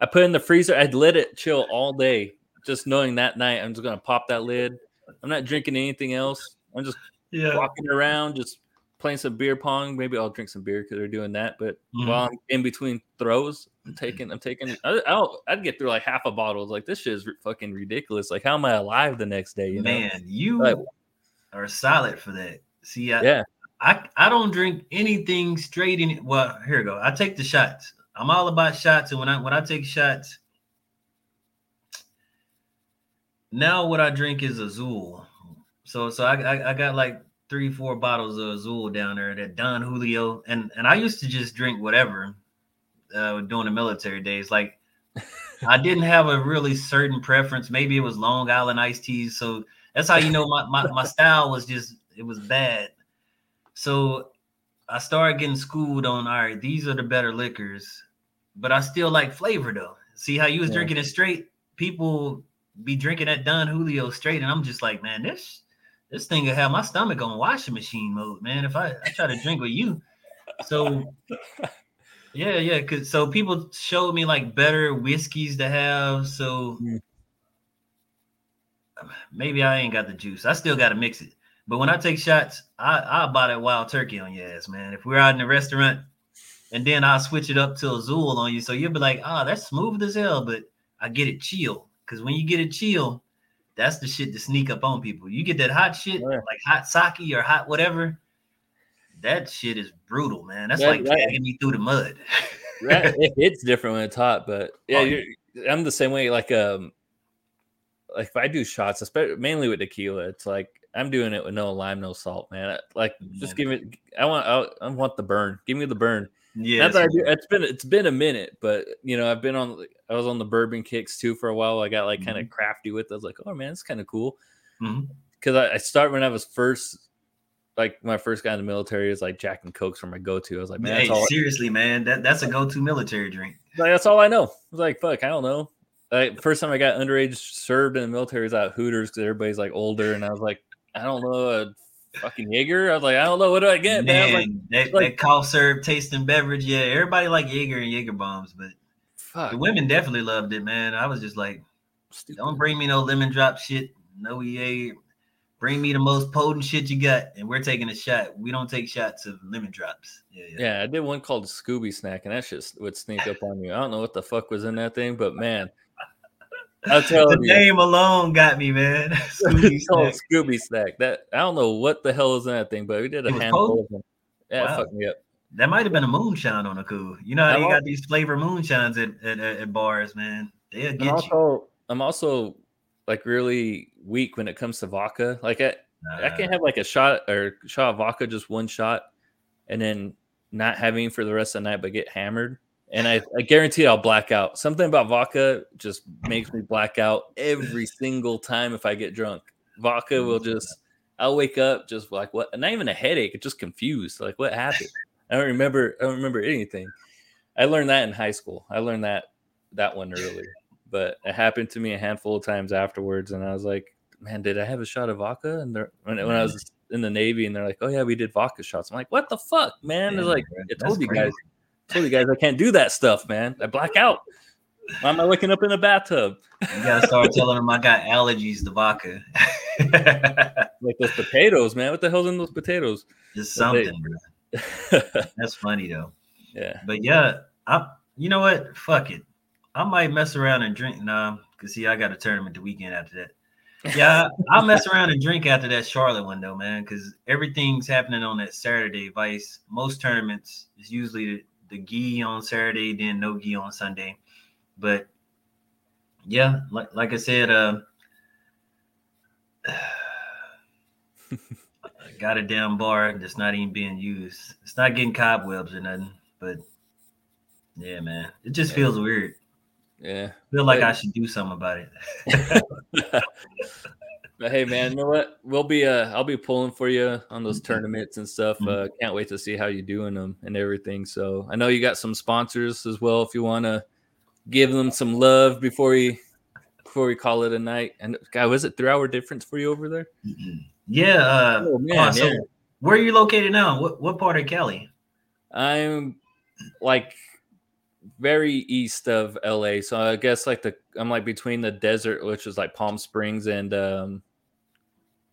I put in the freezer. I'd let it chill all day, just knowing that night I'm just gonna pop that lid. I'm not drinking anything else. I'm just yeah. walking around, just playing some beer pong. Maybe I'll drink some beer because they're doing that. But mm-hmm. while I'm in between throws, I'm taking, I'm taking. I, would get through like half a bottle. Like this shit is fucking ridiculous. Like how am I alive the next day? You Man, know? you like, are solid for that. See, I, yeah, I I don't drink anything straight in. Well, here we go. I take the shots. I'm all about shots, and when I when I take shots, now what I drink is Azul. So so I I, I got like three, four bottles of Azul down there that Don Julio. And and I used to just drink whatever uh during the military days. Like [LAUGHS] I didn't have a really certain preference. Maybe it was Long Island iced teas. So that's how you know my, my, my [LAUGHS] style was just it was bad. So I started getting schooled on all right, these are the better liquors, but I still like flavor though. See how you was yeah. drinking it straight? People be drinking that Don Julio straight, and I'm just like, man, this this thing will have my stomach on washing machine mode, man. If I, I try to drink with you. So [LAUGHS] yeah, yeah. Cause so people showed me like better whiskeys to have. So mm. maybe I ain't got the juice. I still gotta mix it. But when I take shots, I I buy that wild turkey on your ass, man. If we're out in the restaurant, and then I'll switch it up to Azul on you, so you'll be like, ah, oh, that's smooth as hell. But I get it chill, because when you get it chill, that's the shit to sneak up on people. You get that hot shit, yeah. like hot sake or hot whatever. That shit is brutal, man. That's like dragging me through the mud. [LAUGHS] right. [LAUGHS] It's different when it's hot, but yeah, oh, I'm the same way. Like um, like if I do shots, especially mainly with tequila, it's like I'm doing it with no lime, no salt, man. Like just give me. I want. I want the burn. Give me the burn. Yeah, it's been it's been a minute, but you know I've been on. I was on the bourbon kicks too for a while. I got like mm-hmm. kind of crafty with. It. I was like, oh man, it's kind of cool. Because mm-hmm. I, I start when I was first like my first guy in the military is like Jack and Cokes for my go-to. I was like, man, hey, seriously, I- man, that, that's a go-to military drink. Like that's all I know. I was like, fuck, I don't know. Like first time I got underage served in the military was at Hooters because everybody's like older, and I was like, I don't know fucking Jaeger. I was like, I don't know what do I get, man. man? Like, that, like, that cough syrup tasting beverage, yeah. Everybody like Jaeger and Jaeger bombs, but fuck. the women definitely loved it, man. I was just like, Stupid. don't bring me no lemon drop shit, no EA. Bring me the most potent shit you got, and we're taking a shot. We don't take shots of lemon drops. Yeah, yeah. yeah I did one called Scooby Snack, and that shit would sneak up on you. I don't know what the fuck was in that thing, but man, I'll tell the you. name alone got me, man. [LAUGHS] Scooby [LAUGHS] Snack. Scooby Snack. That I don't know what the hell is in that thing, but we did a handful of them. Yeah, wow. fucked me up. That might have been a moonshine on a cool. You know how you got these flavor moonshines at, at, at bars, man. They'll get also, you. I'm also like really weak when it comes to vodka. Like I, uh, I can't have like a shot or shot of vodka, just one shot, and then not having for the rest of the night, but get hammered. And I, I guarantee I'll black out. Something about vodka just makes me black out every single time if I get drunk. Vodka will mm. just, I'll wake up just like what? Not even a headache, just confused. Like what happened? [LAUGHS] I don't remember. I don't remember anything. I learned that in high school. I learned that that one early but it happened to me a handful of times afterwards, and I was like, man, did I have a shot of vodka? And when, when I mm. was in the Navy, and they're like, oh yeah, we did vodka shots. I'm like, what the fuck, man? They're like, I told you guys, I told you guys, I can't do that stuff, man. I black out. Why am I waking up in a bathtub? You gotta start [LAUGHS] telling them I got allergies to vodka. [LAUGHS] like those potatoes, man. What the hell's in those potatoes? Just something, bro. [LAUGHS] That's funny though. Yeah. But yeah, I you know what? Fuck it. I might mess around and drink. Nah, cause see, I got a tournament the weekend after that. Yeah, I'll mess around and drink after that Charlotte one though, man, because everything's happening on that Saturday. Vice most tournaments is usually the, gi on Saturday, then no gi on Sunday. But yeah, like like I said, uh, [SIGHS] got a damn bar that's not even being used. It's not getting cobwebs or nothing, but yeah, man, it just yeah. feels weird. Yeah. I feel like but, I should do something about it. [LAUGHS] [LAUGHS] [LAUGHS] but hey man, you know what? We'll be uh I'll be pulling for you on those mm-hmm. tournaments and stuff. Mm-hmm. Uh can't wait to see how you're doing them and everything. So I know you got some sponsors as well if you want to give them some love before we before we call it a night. And guy, was it three hour difference for you over there? Mm-hmm. Yeah. Uh, oh, man, so yeah. where are you located now? What what part of Cali? I'm like very east of LA. So I guess like the I'm like between the desert, which is like Palm Springs and um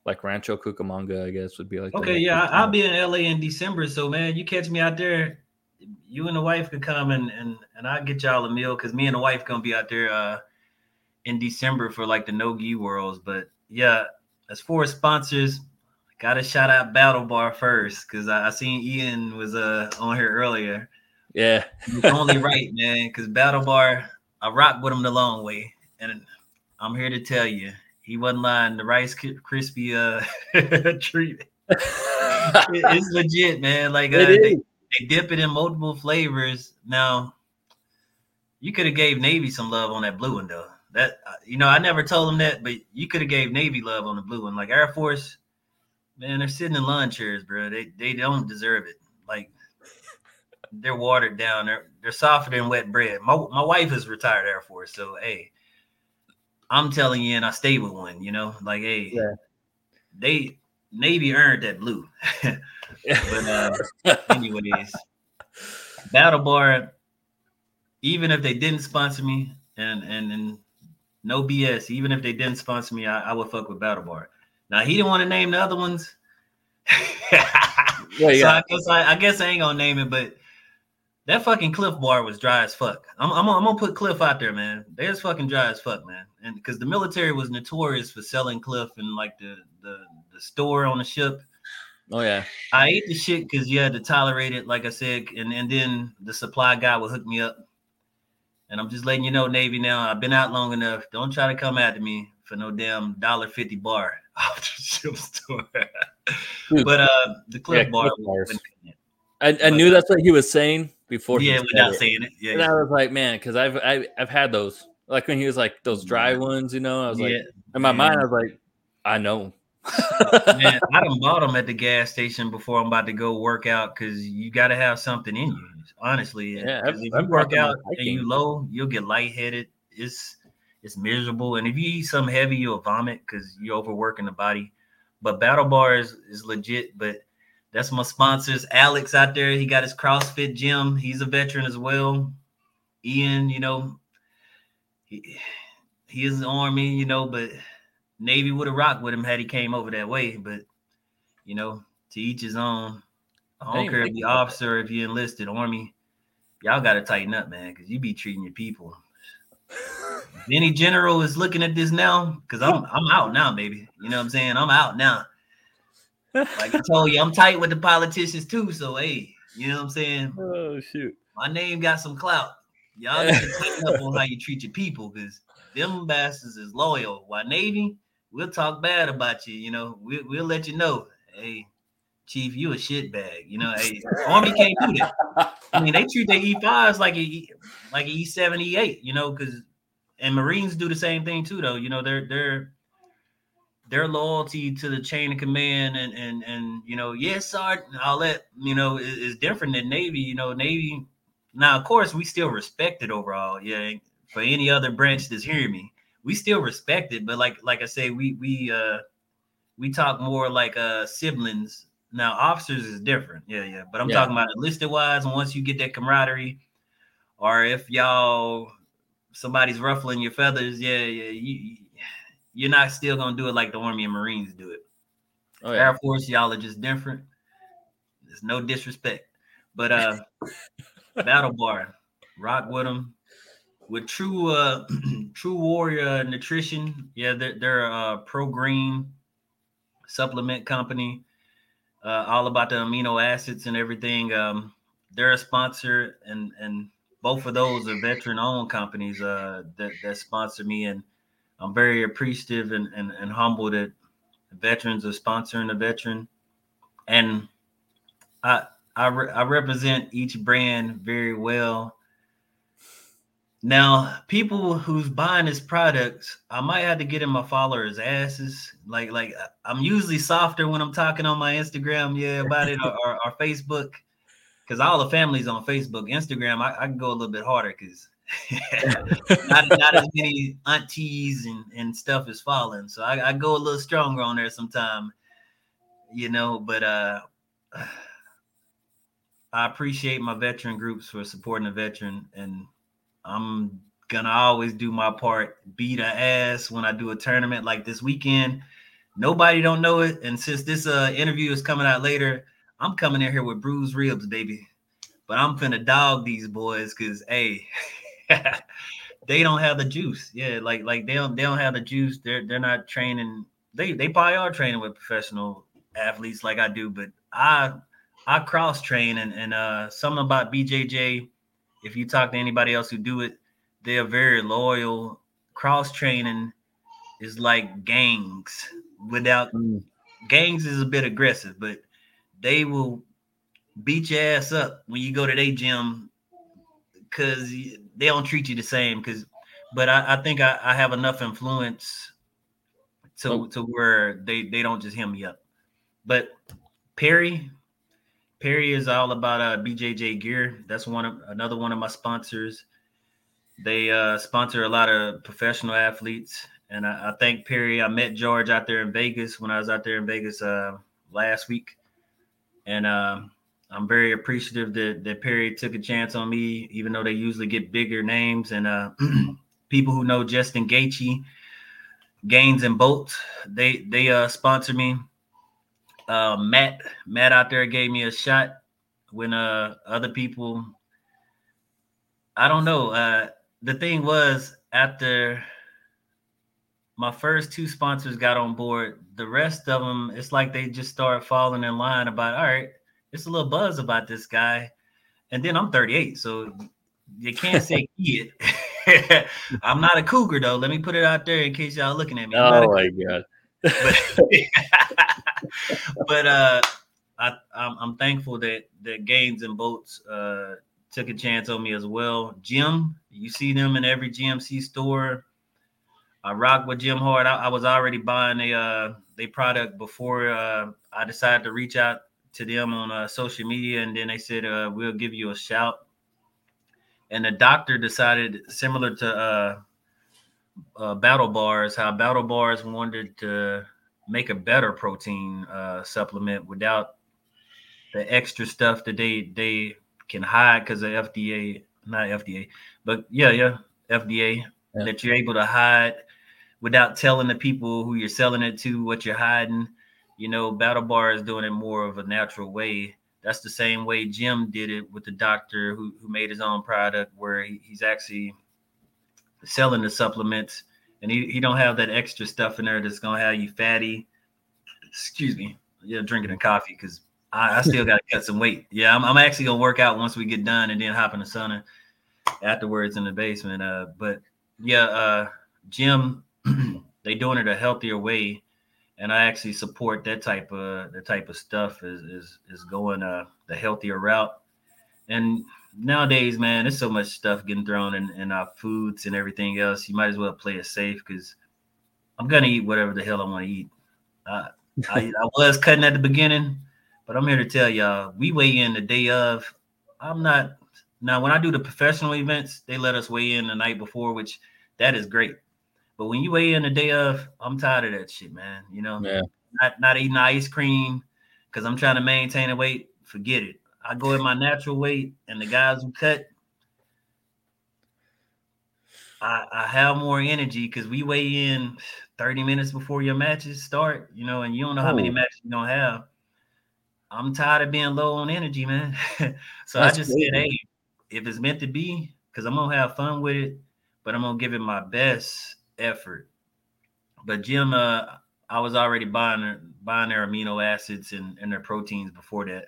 like Rancho Cucamonga, I guess would be like. Okay, yeah, I'll be in LA in December. So man, you catch me out there, you and the wife could come and and and I'll get y'all a meal because me and the wife gonna be out there uh in December for like the no gi worlds. But yeah, as far as sponsors, gotta shout out Battle Bar first because I, I seen Ian was uh on here earlier. Yeah. it's only right, man, because Battle Bar, I rock with them the long way. And I'm here to tell you, he wasn't lying. The Rice Krispie uh [LAUGHS] treat. [LAUGHS] it's legit, man. Like uh, they, they, dip it in multiple flavors. Now, you could have gave Navy some love on that blue one though. That uh, you know, I never told them that, but you could have gave Navy love on the blue one. Like Air Force, man, they're sitting in lawn chairs, bro. They they don't deserve it. Like they're watered down. They're they're softer than wet bread. My my wife is retired Air Force, so hey, I'm telling you, and I stay with one. You know, like hey, yeah. they Navy earned that blue. [LAUGHS] but uh, [LAUGHS] anyways, Battle Bar, even if they didn't sponsor me, and and and no BS, even if they didn't sponsor me, I, I would fuck with Battle Bar. Now he didn't want to name the other ones. [LAUGHS] yeah, yeah. So I guess I, I, guess I ain't gonna name it, but that fucking Clif Bar was dry as fuck. I'm, I'm, I'm gonna put Clif out there, man. There's fucking dry as fuck, man. And because the military was notorious for selling Clif and like the the the store on the ship. Oh yeah. I ate the shit because you had to tolerate it, like I said, and, and then the supply guy would hook me up. And I'm just letting you know, Navy. Now I've been out long enough. Don't try to come after me for no damn dollar fifty bar [LAUGHS] off the ship store. [LAUGHS] but uh, the Clif yeah, bar. I, I knew that's what he was saying before. Yeah, without it. saying it. Yeah, and yeah. I was like, man, because I've I, have i have had those. Like when he was like those dry ones, you know. I was like, in my mind, I was like, I know. Man, [LAUGHS] I done bought them at the gas station before I'm about to go work out because you got to have something in you. Honestly, yeah. If you work out and you low, you'll get lightheaded. It's it's miserable, and if you eat something heavy, you'll vomit because you're overworking the body. But Battle Bar is, is legit. But that's my sponsors. Alex out there, he got his CrossFit gym. He's a veteran as well. Ian, you know, he, he is army, you know, but Navy would have rocked with him had he came over that way. But you know, to each his own. I don't care if you officer, if you enlisted army, y'all got to tighten up, man, because you be treating your people. [LAUGHS] if any general is looking at this now, because I'm I'm out now, baby. You know what I'm saying? I'm out now. Like I told you, I'm tight with the politicians too. So hey, you know what I'm saying? [LAUGHS] Oh shoot. My name got some clout. Y'all need to [LAUGHS] tighten up on how you treat your people because them bastards is loyal. Why Navy? we'll talk bad about you. You know, we, we'll let you know, hey, Chief, you a shit bag. You know, hey, Army can't do that. I mean, they treat their E5s like a like a E7, E8. You know, because and Marines do the same thing too, though. You know, they're they're their loyalty to the chain of command and and and you know, yes, Sergeant, all that you know is, is different than Navy. You know, Navy. Now, of course, we still respect it overall. Yeah, for any other branch that's hearing me, we still respect it, but like like I say, we we uh we talk more like uh siblings. Now officers is different, yeah, yeah. But I'm yeah. talking about enlisted wise, and once you get that camaraderie, or if y'all somebody's ruffling your feathers, yeah, yeah, you you're not still gonna do it like the Army and Marines do it. Oh, yeah. Air Force, y'all are just different. There's no disrespect, but uh, [LAUGHS] Battle Bar, rock with them with True uh [CLEARS THROAT] True Warrior Nutrition, yeah, they're, they're a pro green supplement company, uh, all about the amino acids and everything. Um, they're a sponsor, and and both of those are veteran-owned companies uh, that that sponsor me, and I'm very appreciative and and, and humbled that veterans are sponsoring a veteran, and I I, re- I represent each brand very well. Now, people who's buying this product, I might have to get in my followers' asses. Like, like I'm usually softer when I'm talking on my Instagram, yeah, about it or, or, or Facebook, because all the families on Facebook, Instagram, I, I can go a little bit harder because [LAUGHS] not, not as many aunties and, and stuff is falling. So I, I go a little stronger on there sometime, you know. But uh, [SIGHS] I appreciate my veteran groups for supporting the veteran and I'm gonna always do my part, beat a ass when I do a tournament like this weekend. Nobody don't know it, and since this uh interview is coming out later, I'm coming in here with bruised ribs, baby. But I'm finna dog these boys because hey, [LAUGHS] [LAUGHS] they don't have the juice. Yeah, like like they don't they don't have the juice. They're they're not training. They they probably are training with professional athletes like I do, but I I cross train and and uh something about BJJ if you talk to anybody else who do it, they are very loyal. Cross training is like gangs without mm. gangs is a bit aggressive, but they will beat your ass up when you go to their gym because they don't treat you the same. Because, but I, I think I, I, have enough influence to oh. to where they they don't just hit me up. But Perry, Perry is all about uh, BJJ gear. That's one of another one of my sponsors. They uh, sponsor a lot of professional athletes, and I, I thank Perry. I met George out there in Vegas when I was out there in Vegas uh, last week, and um, I'm very appreciative that, that Perry took a chance on me, even though they usually get bigger names and uh, [CLEARS THROAT] people who know Justin Gaethje, Gains and Bolts. They they uh sponsor me. Uh, Matt Matt out there gave me a shot when uh other people. I don't know. Uh, the thing was after my first two sponsors got on board, the rest of them, it's like they just started falling in line about, all right, it's a little buzz about this guy. And then I'm 38, so you can't say kid. [LAUGHS] I'm not a cougar though. Let me put it out there in case y'all looking at me. I'm oh my god. but, [LAUGHS] but uh I, I'm, I'm, thankful that that Gains and boats uh, took a chance on me as well. JYM, you see them in every GNC store. I rock with JYM hard. I, I was already buying a uh, they product before uh, I decided to reach out to them on uh, social media, and then they said uh, we'll give you a shout. And the doctor decided, similar to uh, uh, Battle Bars, how Battle Bars wanted to make a better protein uh, supplement without the extra stuff that they they can hide because of FDA, not FDA, but yeah, yeah, FDA yeah. that you're able to hide without telling the people who you're selling it to what you're hiding. You know, Battle Bar is doing it more of a natural way. That's the same way JYM did it with the doctor who, who made his own product, where he, he's actually selling the supplements, and he, he don't have that extra stuff in there that's gonna have you fatty. Excuse me, yeah, drinking a coffee because I, I still got to cut some weight. Yeah, I'm, I'm actually gonna work out once we get done, and then hop in the sauna afterwards in the basement. Uh, but yeah, uh, JYM, [CLEARS THROAT] they doing it a healthier way, and I actually support that type of the type of stuff is is is going uh the healthier route. And nowadays, man, there's so much stuff getting thrown in, in our foods and everything else. You might as well play it safe because I'm gonna eat whatever the hell I want to eat. Uh, I, [LAUGHS] I was cutting at the beginning but I'm here to tell y'all, we weigh in the day of. I'm not now when I do the professional events, they let us weigh in the night before, which that is great. But when you weigh in the day of, I'm tired of that shit, man. You know, yeah. not not eating ice cream because I'm trying to maintain a weight. Forget it. I go in my natural weight, and the guys who cut, I, I have more energy because we weigh in 30 minutes before your matches start, you know, and you don't know how many matches you're gonna have. I'm tired of being low on energy, man. [LAUGHS] so That's I just said, hey, if it's meant to be, because I'm gonna have fun with it, but I'm gonna give it my best effort. But JYM, uh, I was already buying buying their amino acids and, and their proteins before that.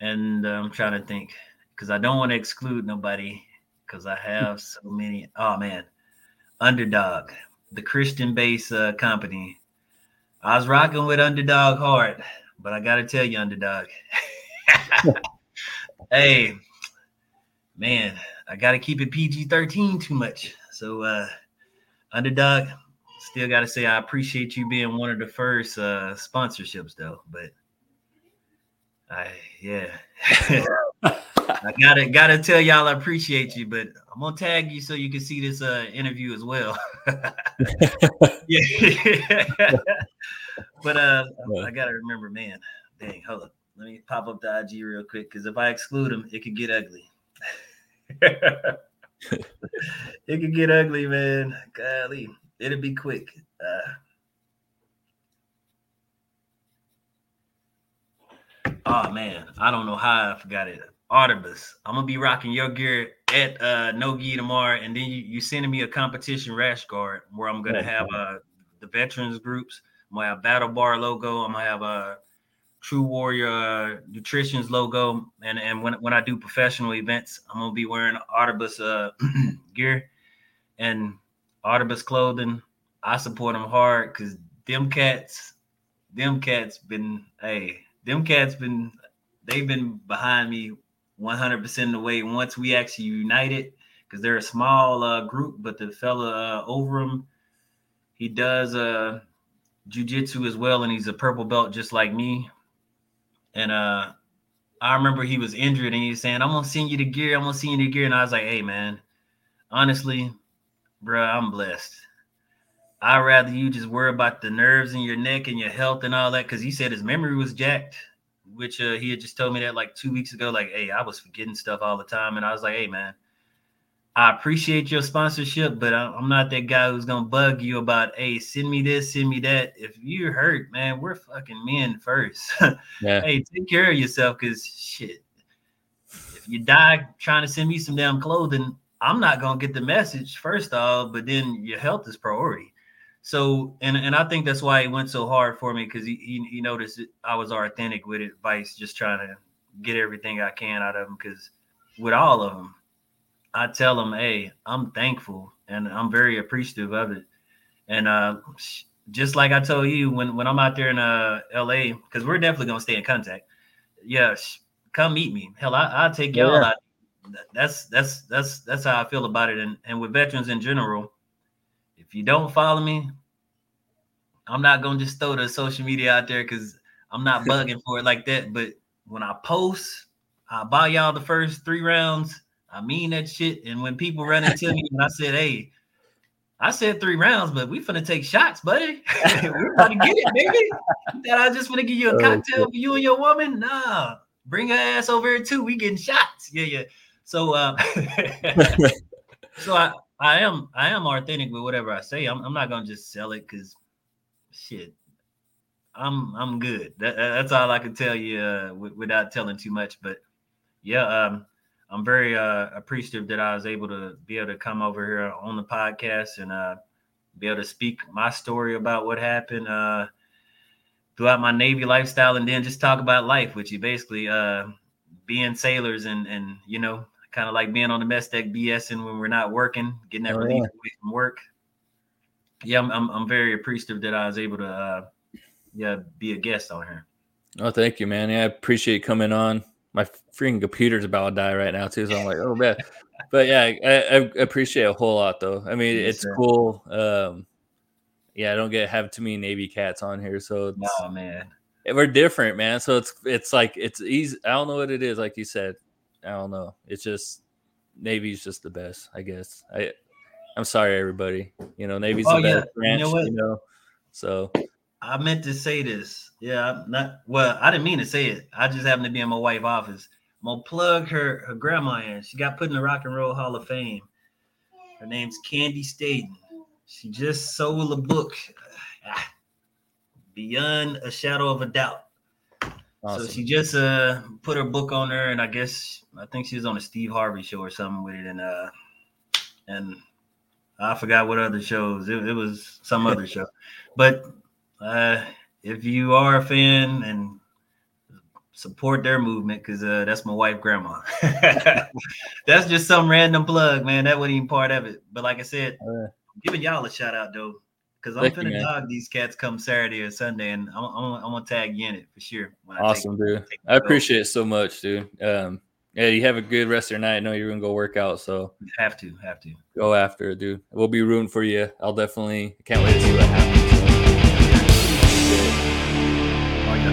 And uh, I'm trying to think because I don't want to exclude nobody because I have so many. Oh man, Underdog, the Christian based uh, company. I was rocking with Underdog hard. But I gotta tell you, underdog. [LAUGHS] hey, man, I gotta keep it PG 13 too much. So uh underdog, still gotta say I appreciate you being one of the first uh sponsorships though. But I yeah. [LAUGHS] I gotta gotta tell y'all I appreciate you, but I'm gonna tag you so you can see this uh interview as well. [LAUGHS] yeah. [LAUGHS] but uh I gotta remember, man. Dang, hold up. Let me pop up the IG real quick because if I exclude him, it could get ugly. [LAUGHS] it could get ugly, man. Golly, it'll be quick. Uh, oh man, I don't know how I forgot it. Artibus. I'm gonna be rocking your gear at uh no gi tomorrow, and then you, you sending me a competition rash guard where I'm gonna have uh the veterans groups. I'm gonna have battle bar logo. I'm gonna have a True Warrior uh, Nutrition's logo, and and when when I do professional events, I'm gonna be wearing Artibus uh [CLEARS THROAT] gear and Artibus clothing. I support them hard because them cats, them cats been hey, them cats been they've been behind me 100% of the way once we actually united because they're a small uh, group, but the fella uh, over him, he does uh, jujitsu as well, and he's a purple belt just like me. And uh, I remember he was injured, and he was saying, "I'm gonna send you the gear. I'm gonna send you the gear." And I was like, "Hey, man, honestly, bro, I'm blessed. I'd rather you just worry about the nerves in your neck and your health and all that, because he said his memory was jacked." Which uh, he had just told me that like two weeks ago. Like, hey, I was forgetting stuff all the time, and I was like, hey, man, I appreciate your sponsorship, but I'm not that guy who's gonna bug you about, hey, send me this, send me that. If you're hurt, man, we're fucking men first. [LAUGHS] Yeah. hey, take care of yourself, cause shit. If you die trying to send me some damn clothing, I'm not gonna get the message first off, but then your health is priority. So, and and I think that's why it went so hard for me because he, he, he noticed I was authentic with advice, just trying to get everything I can out of him. Because with all of them, I tell them, hey, I'm thankful and I'm very appreciative of it. And uh, just like I told you, when when I'm out there in uh LA, because we're definitely gonna stay in contact. Yes, come meet me. Hell, I, I'll take y'all yeah. out. That's that's that's that's how I feel about it. And and with veterans in general, if you don't follow me, I'm not gonna just throw the social media out there because I'm not bugging for it like that. But when I post, I buy y'all the first three rounds I mean that shit. And when people run into me and I said, hey, I said three rounds, but we finna take shots, buddy. [LAUGHS] We're about to get it, baby. That I just wanna give you a oh, cocktail for you and your woman. Nah, bring her ass over here too. We getting shots. Yeah, yeah. So uh [LAUGHS] so I I am I am authentic with whatever I say. I'm, I'm not gonna just sell it because shit. I'm I'm good. That, that's all I can tell you uh, w- without telling too much. But yeah, um, I'm very uh, appreciative that I was able to be able to come over here on the podcast and uh, be able to speak my story about what happened uh, throughout my Navy lifestyle, and then just talk about life with you, basically uh, being sailors and and you know, kind of like being on the mess deck BSing when we're not working, getting that oh, relief yeah. from work. Yeah, I'm, I'm, I'm very appreciative that I was able to uh, yeah be a guest on here. Oh, thank you, man. Yeah, I appreciate coming on my freaking computer's about to die right now too. So I'm like, oh man. [LAUGHS] But yeah, I, I, appreciate a whole lot though. I mean, it's cool. Um, yeah, I don't get have too many Navy cats on here, so oh man, we're different, man. So it's it's like it's easy. I don't know what it is, like you said. I don't know. It's just Navy's just the best, I guess. I I'm sorry, everybody. You know, Navy's oh, the best branch. You know, you know, so I meant to say this. Yeah, I'm not well. I didn't mean to say it. I just happened to be in my wife's office. I'm gonna plug her her grandma in. She got put in the Rock and Roll Hall of Fame. Her name's Candi Staton. She just sold a book, Beyond a Shadow of a Doubt. Awesome. So she just uh put her book on there, and I guess I think she was on a Steve Harvey show or something with it, and uh and I forgot what other shows. It, it was some other show, but uh, if you are a fan and support their movement, because uh, that's my wife, grandma. [LAUGHS] that's just some random plug, man. That wasn't even part of it. But like I said, uh, giving y'all a shout out though, because I'm gonna dog these cats come Saturday or Sunday, and I'm, I'm, I'm gonna tag you in it for sure. Awesome, dude. I appreciate it so much, dude. Um, yeah, you have a good rest of your night. I know you're gonna go work out, so have to, have to go after it, dude. We'll be rooting for you. I'll definitely can't wait to see what happens.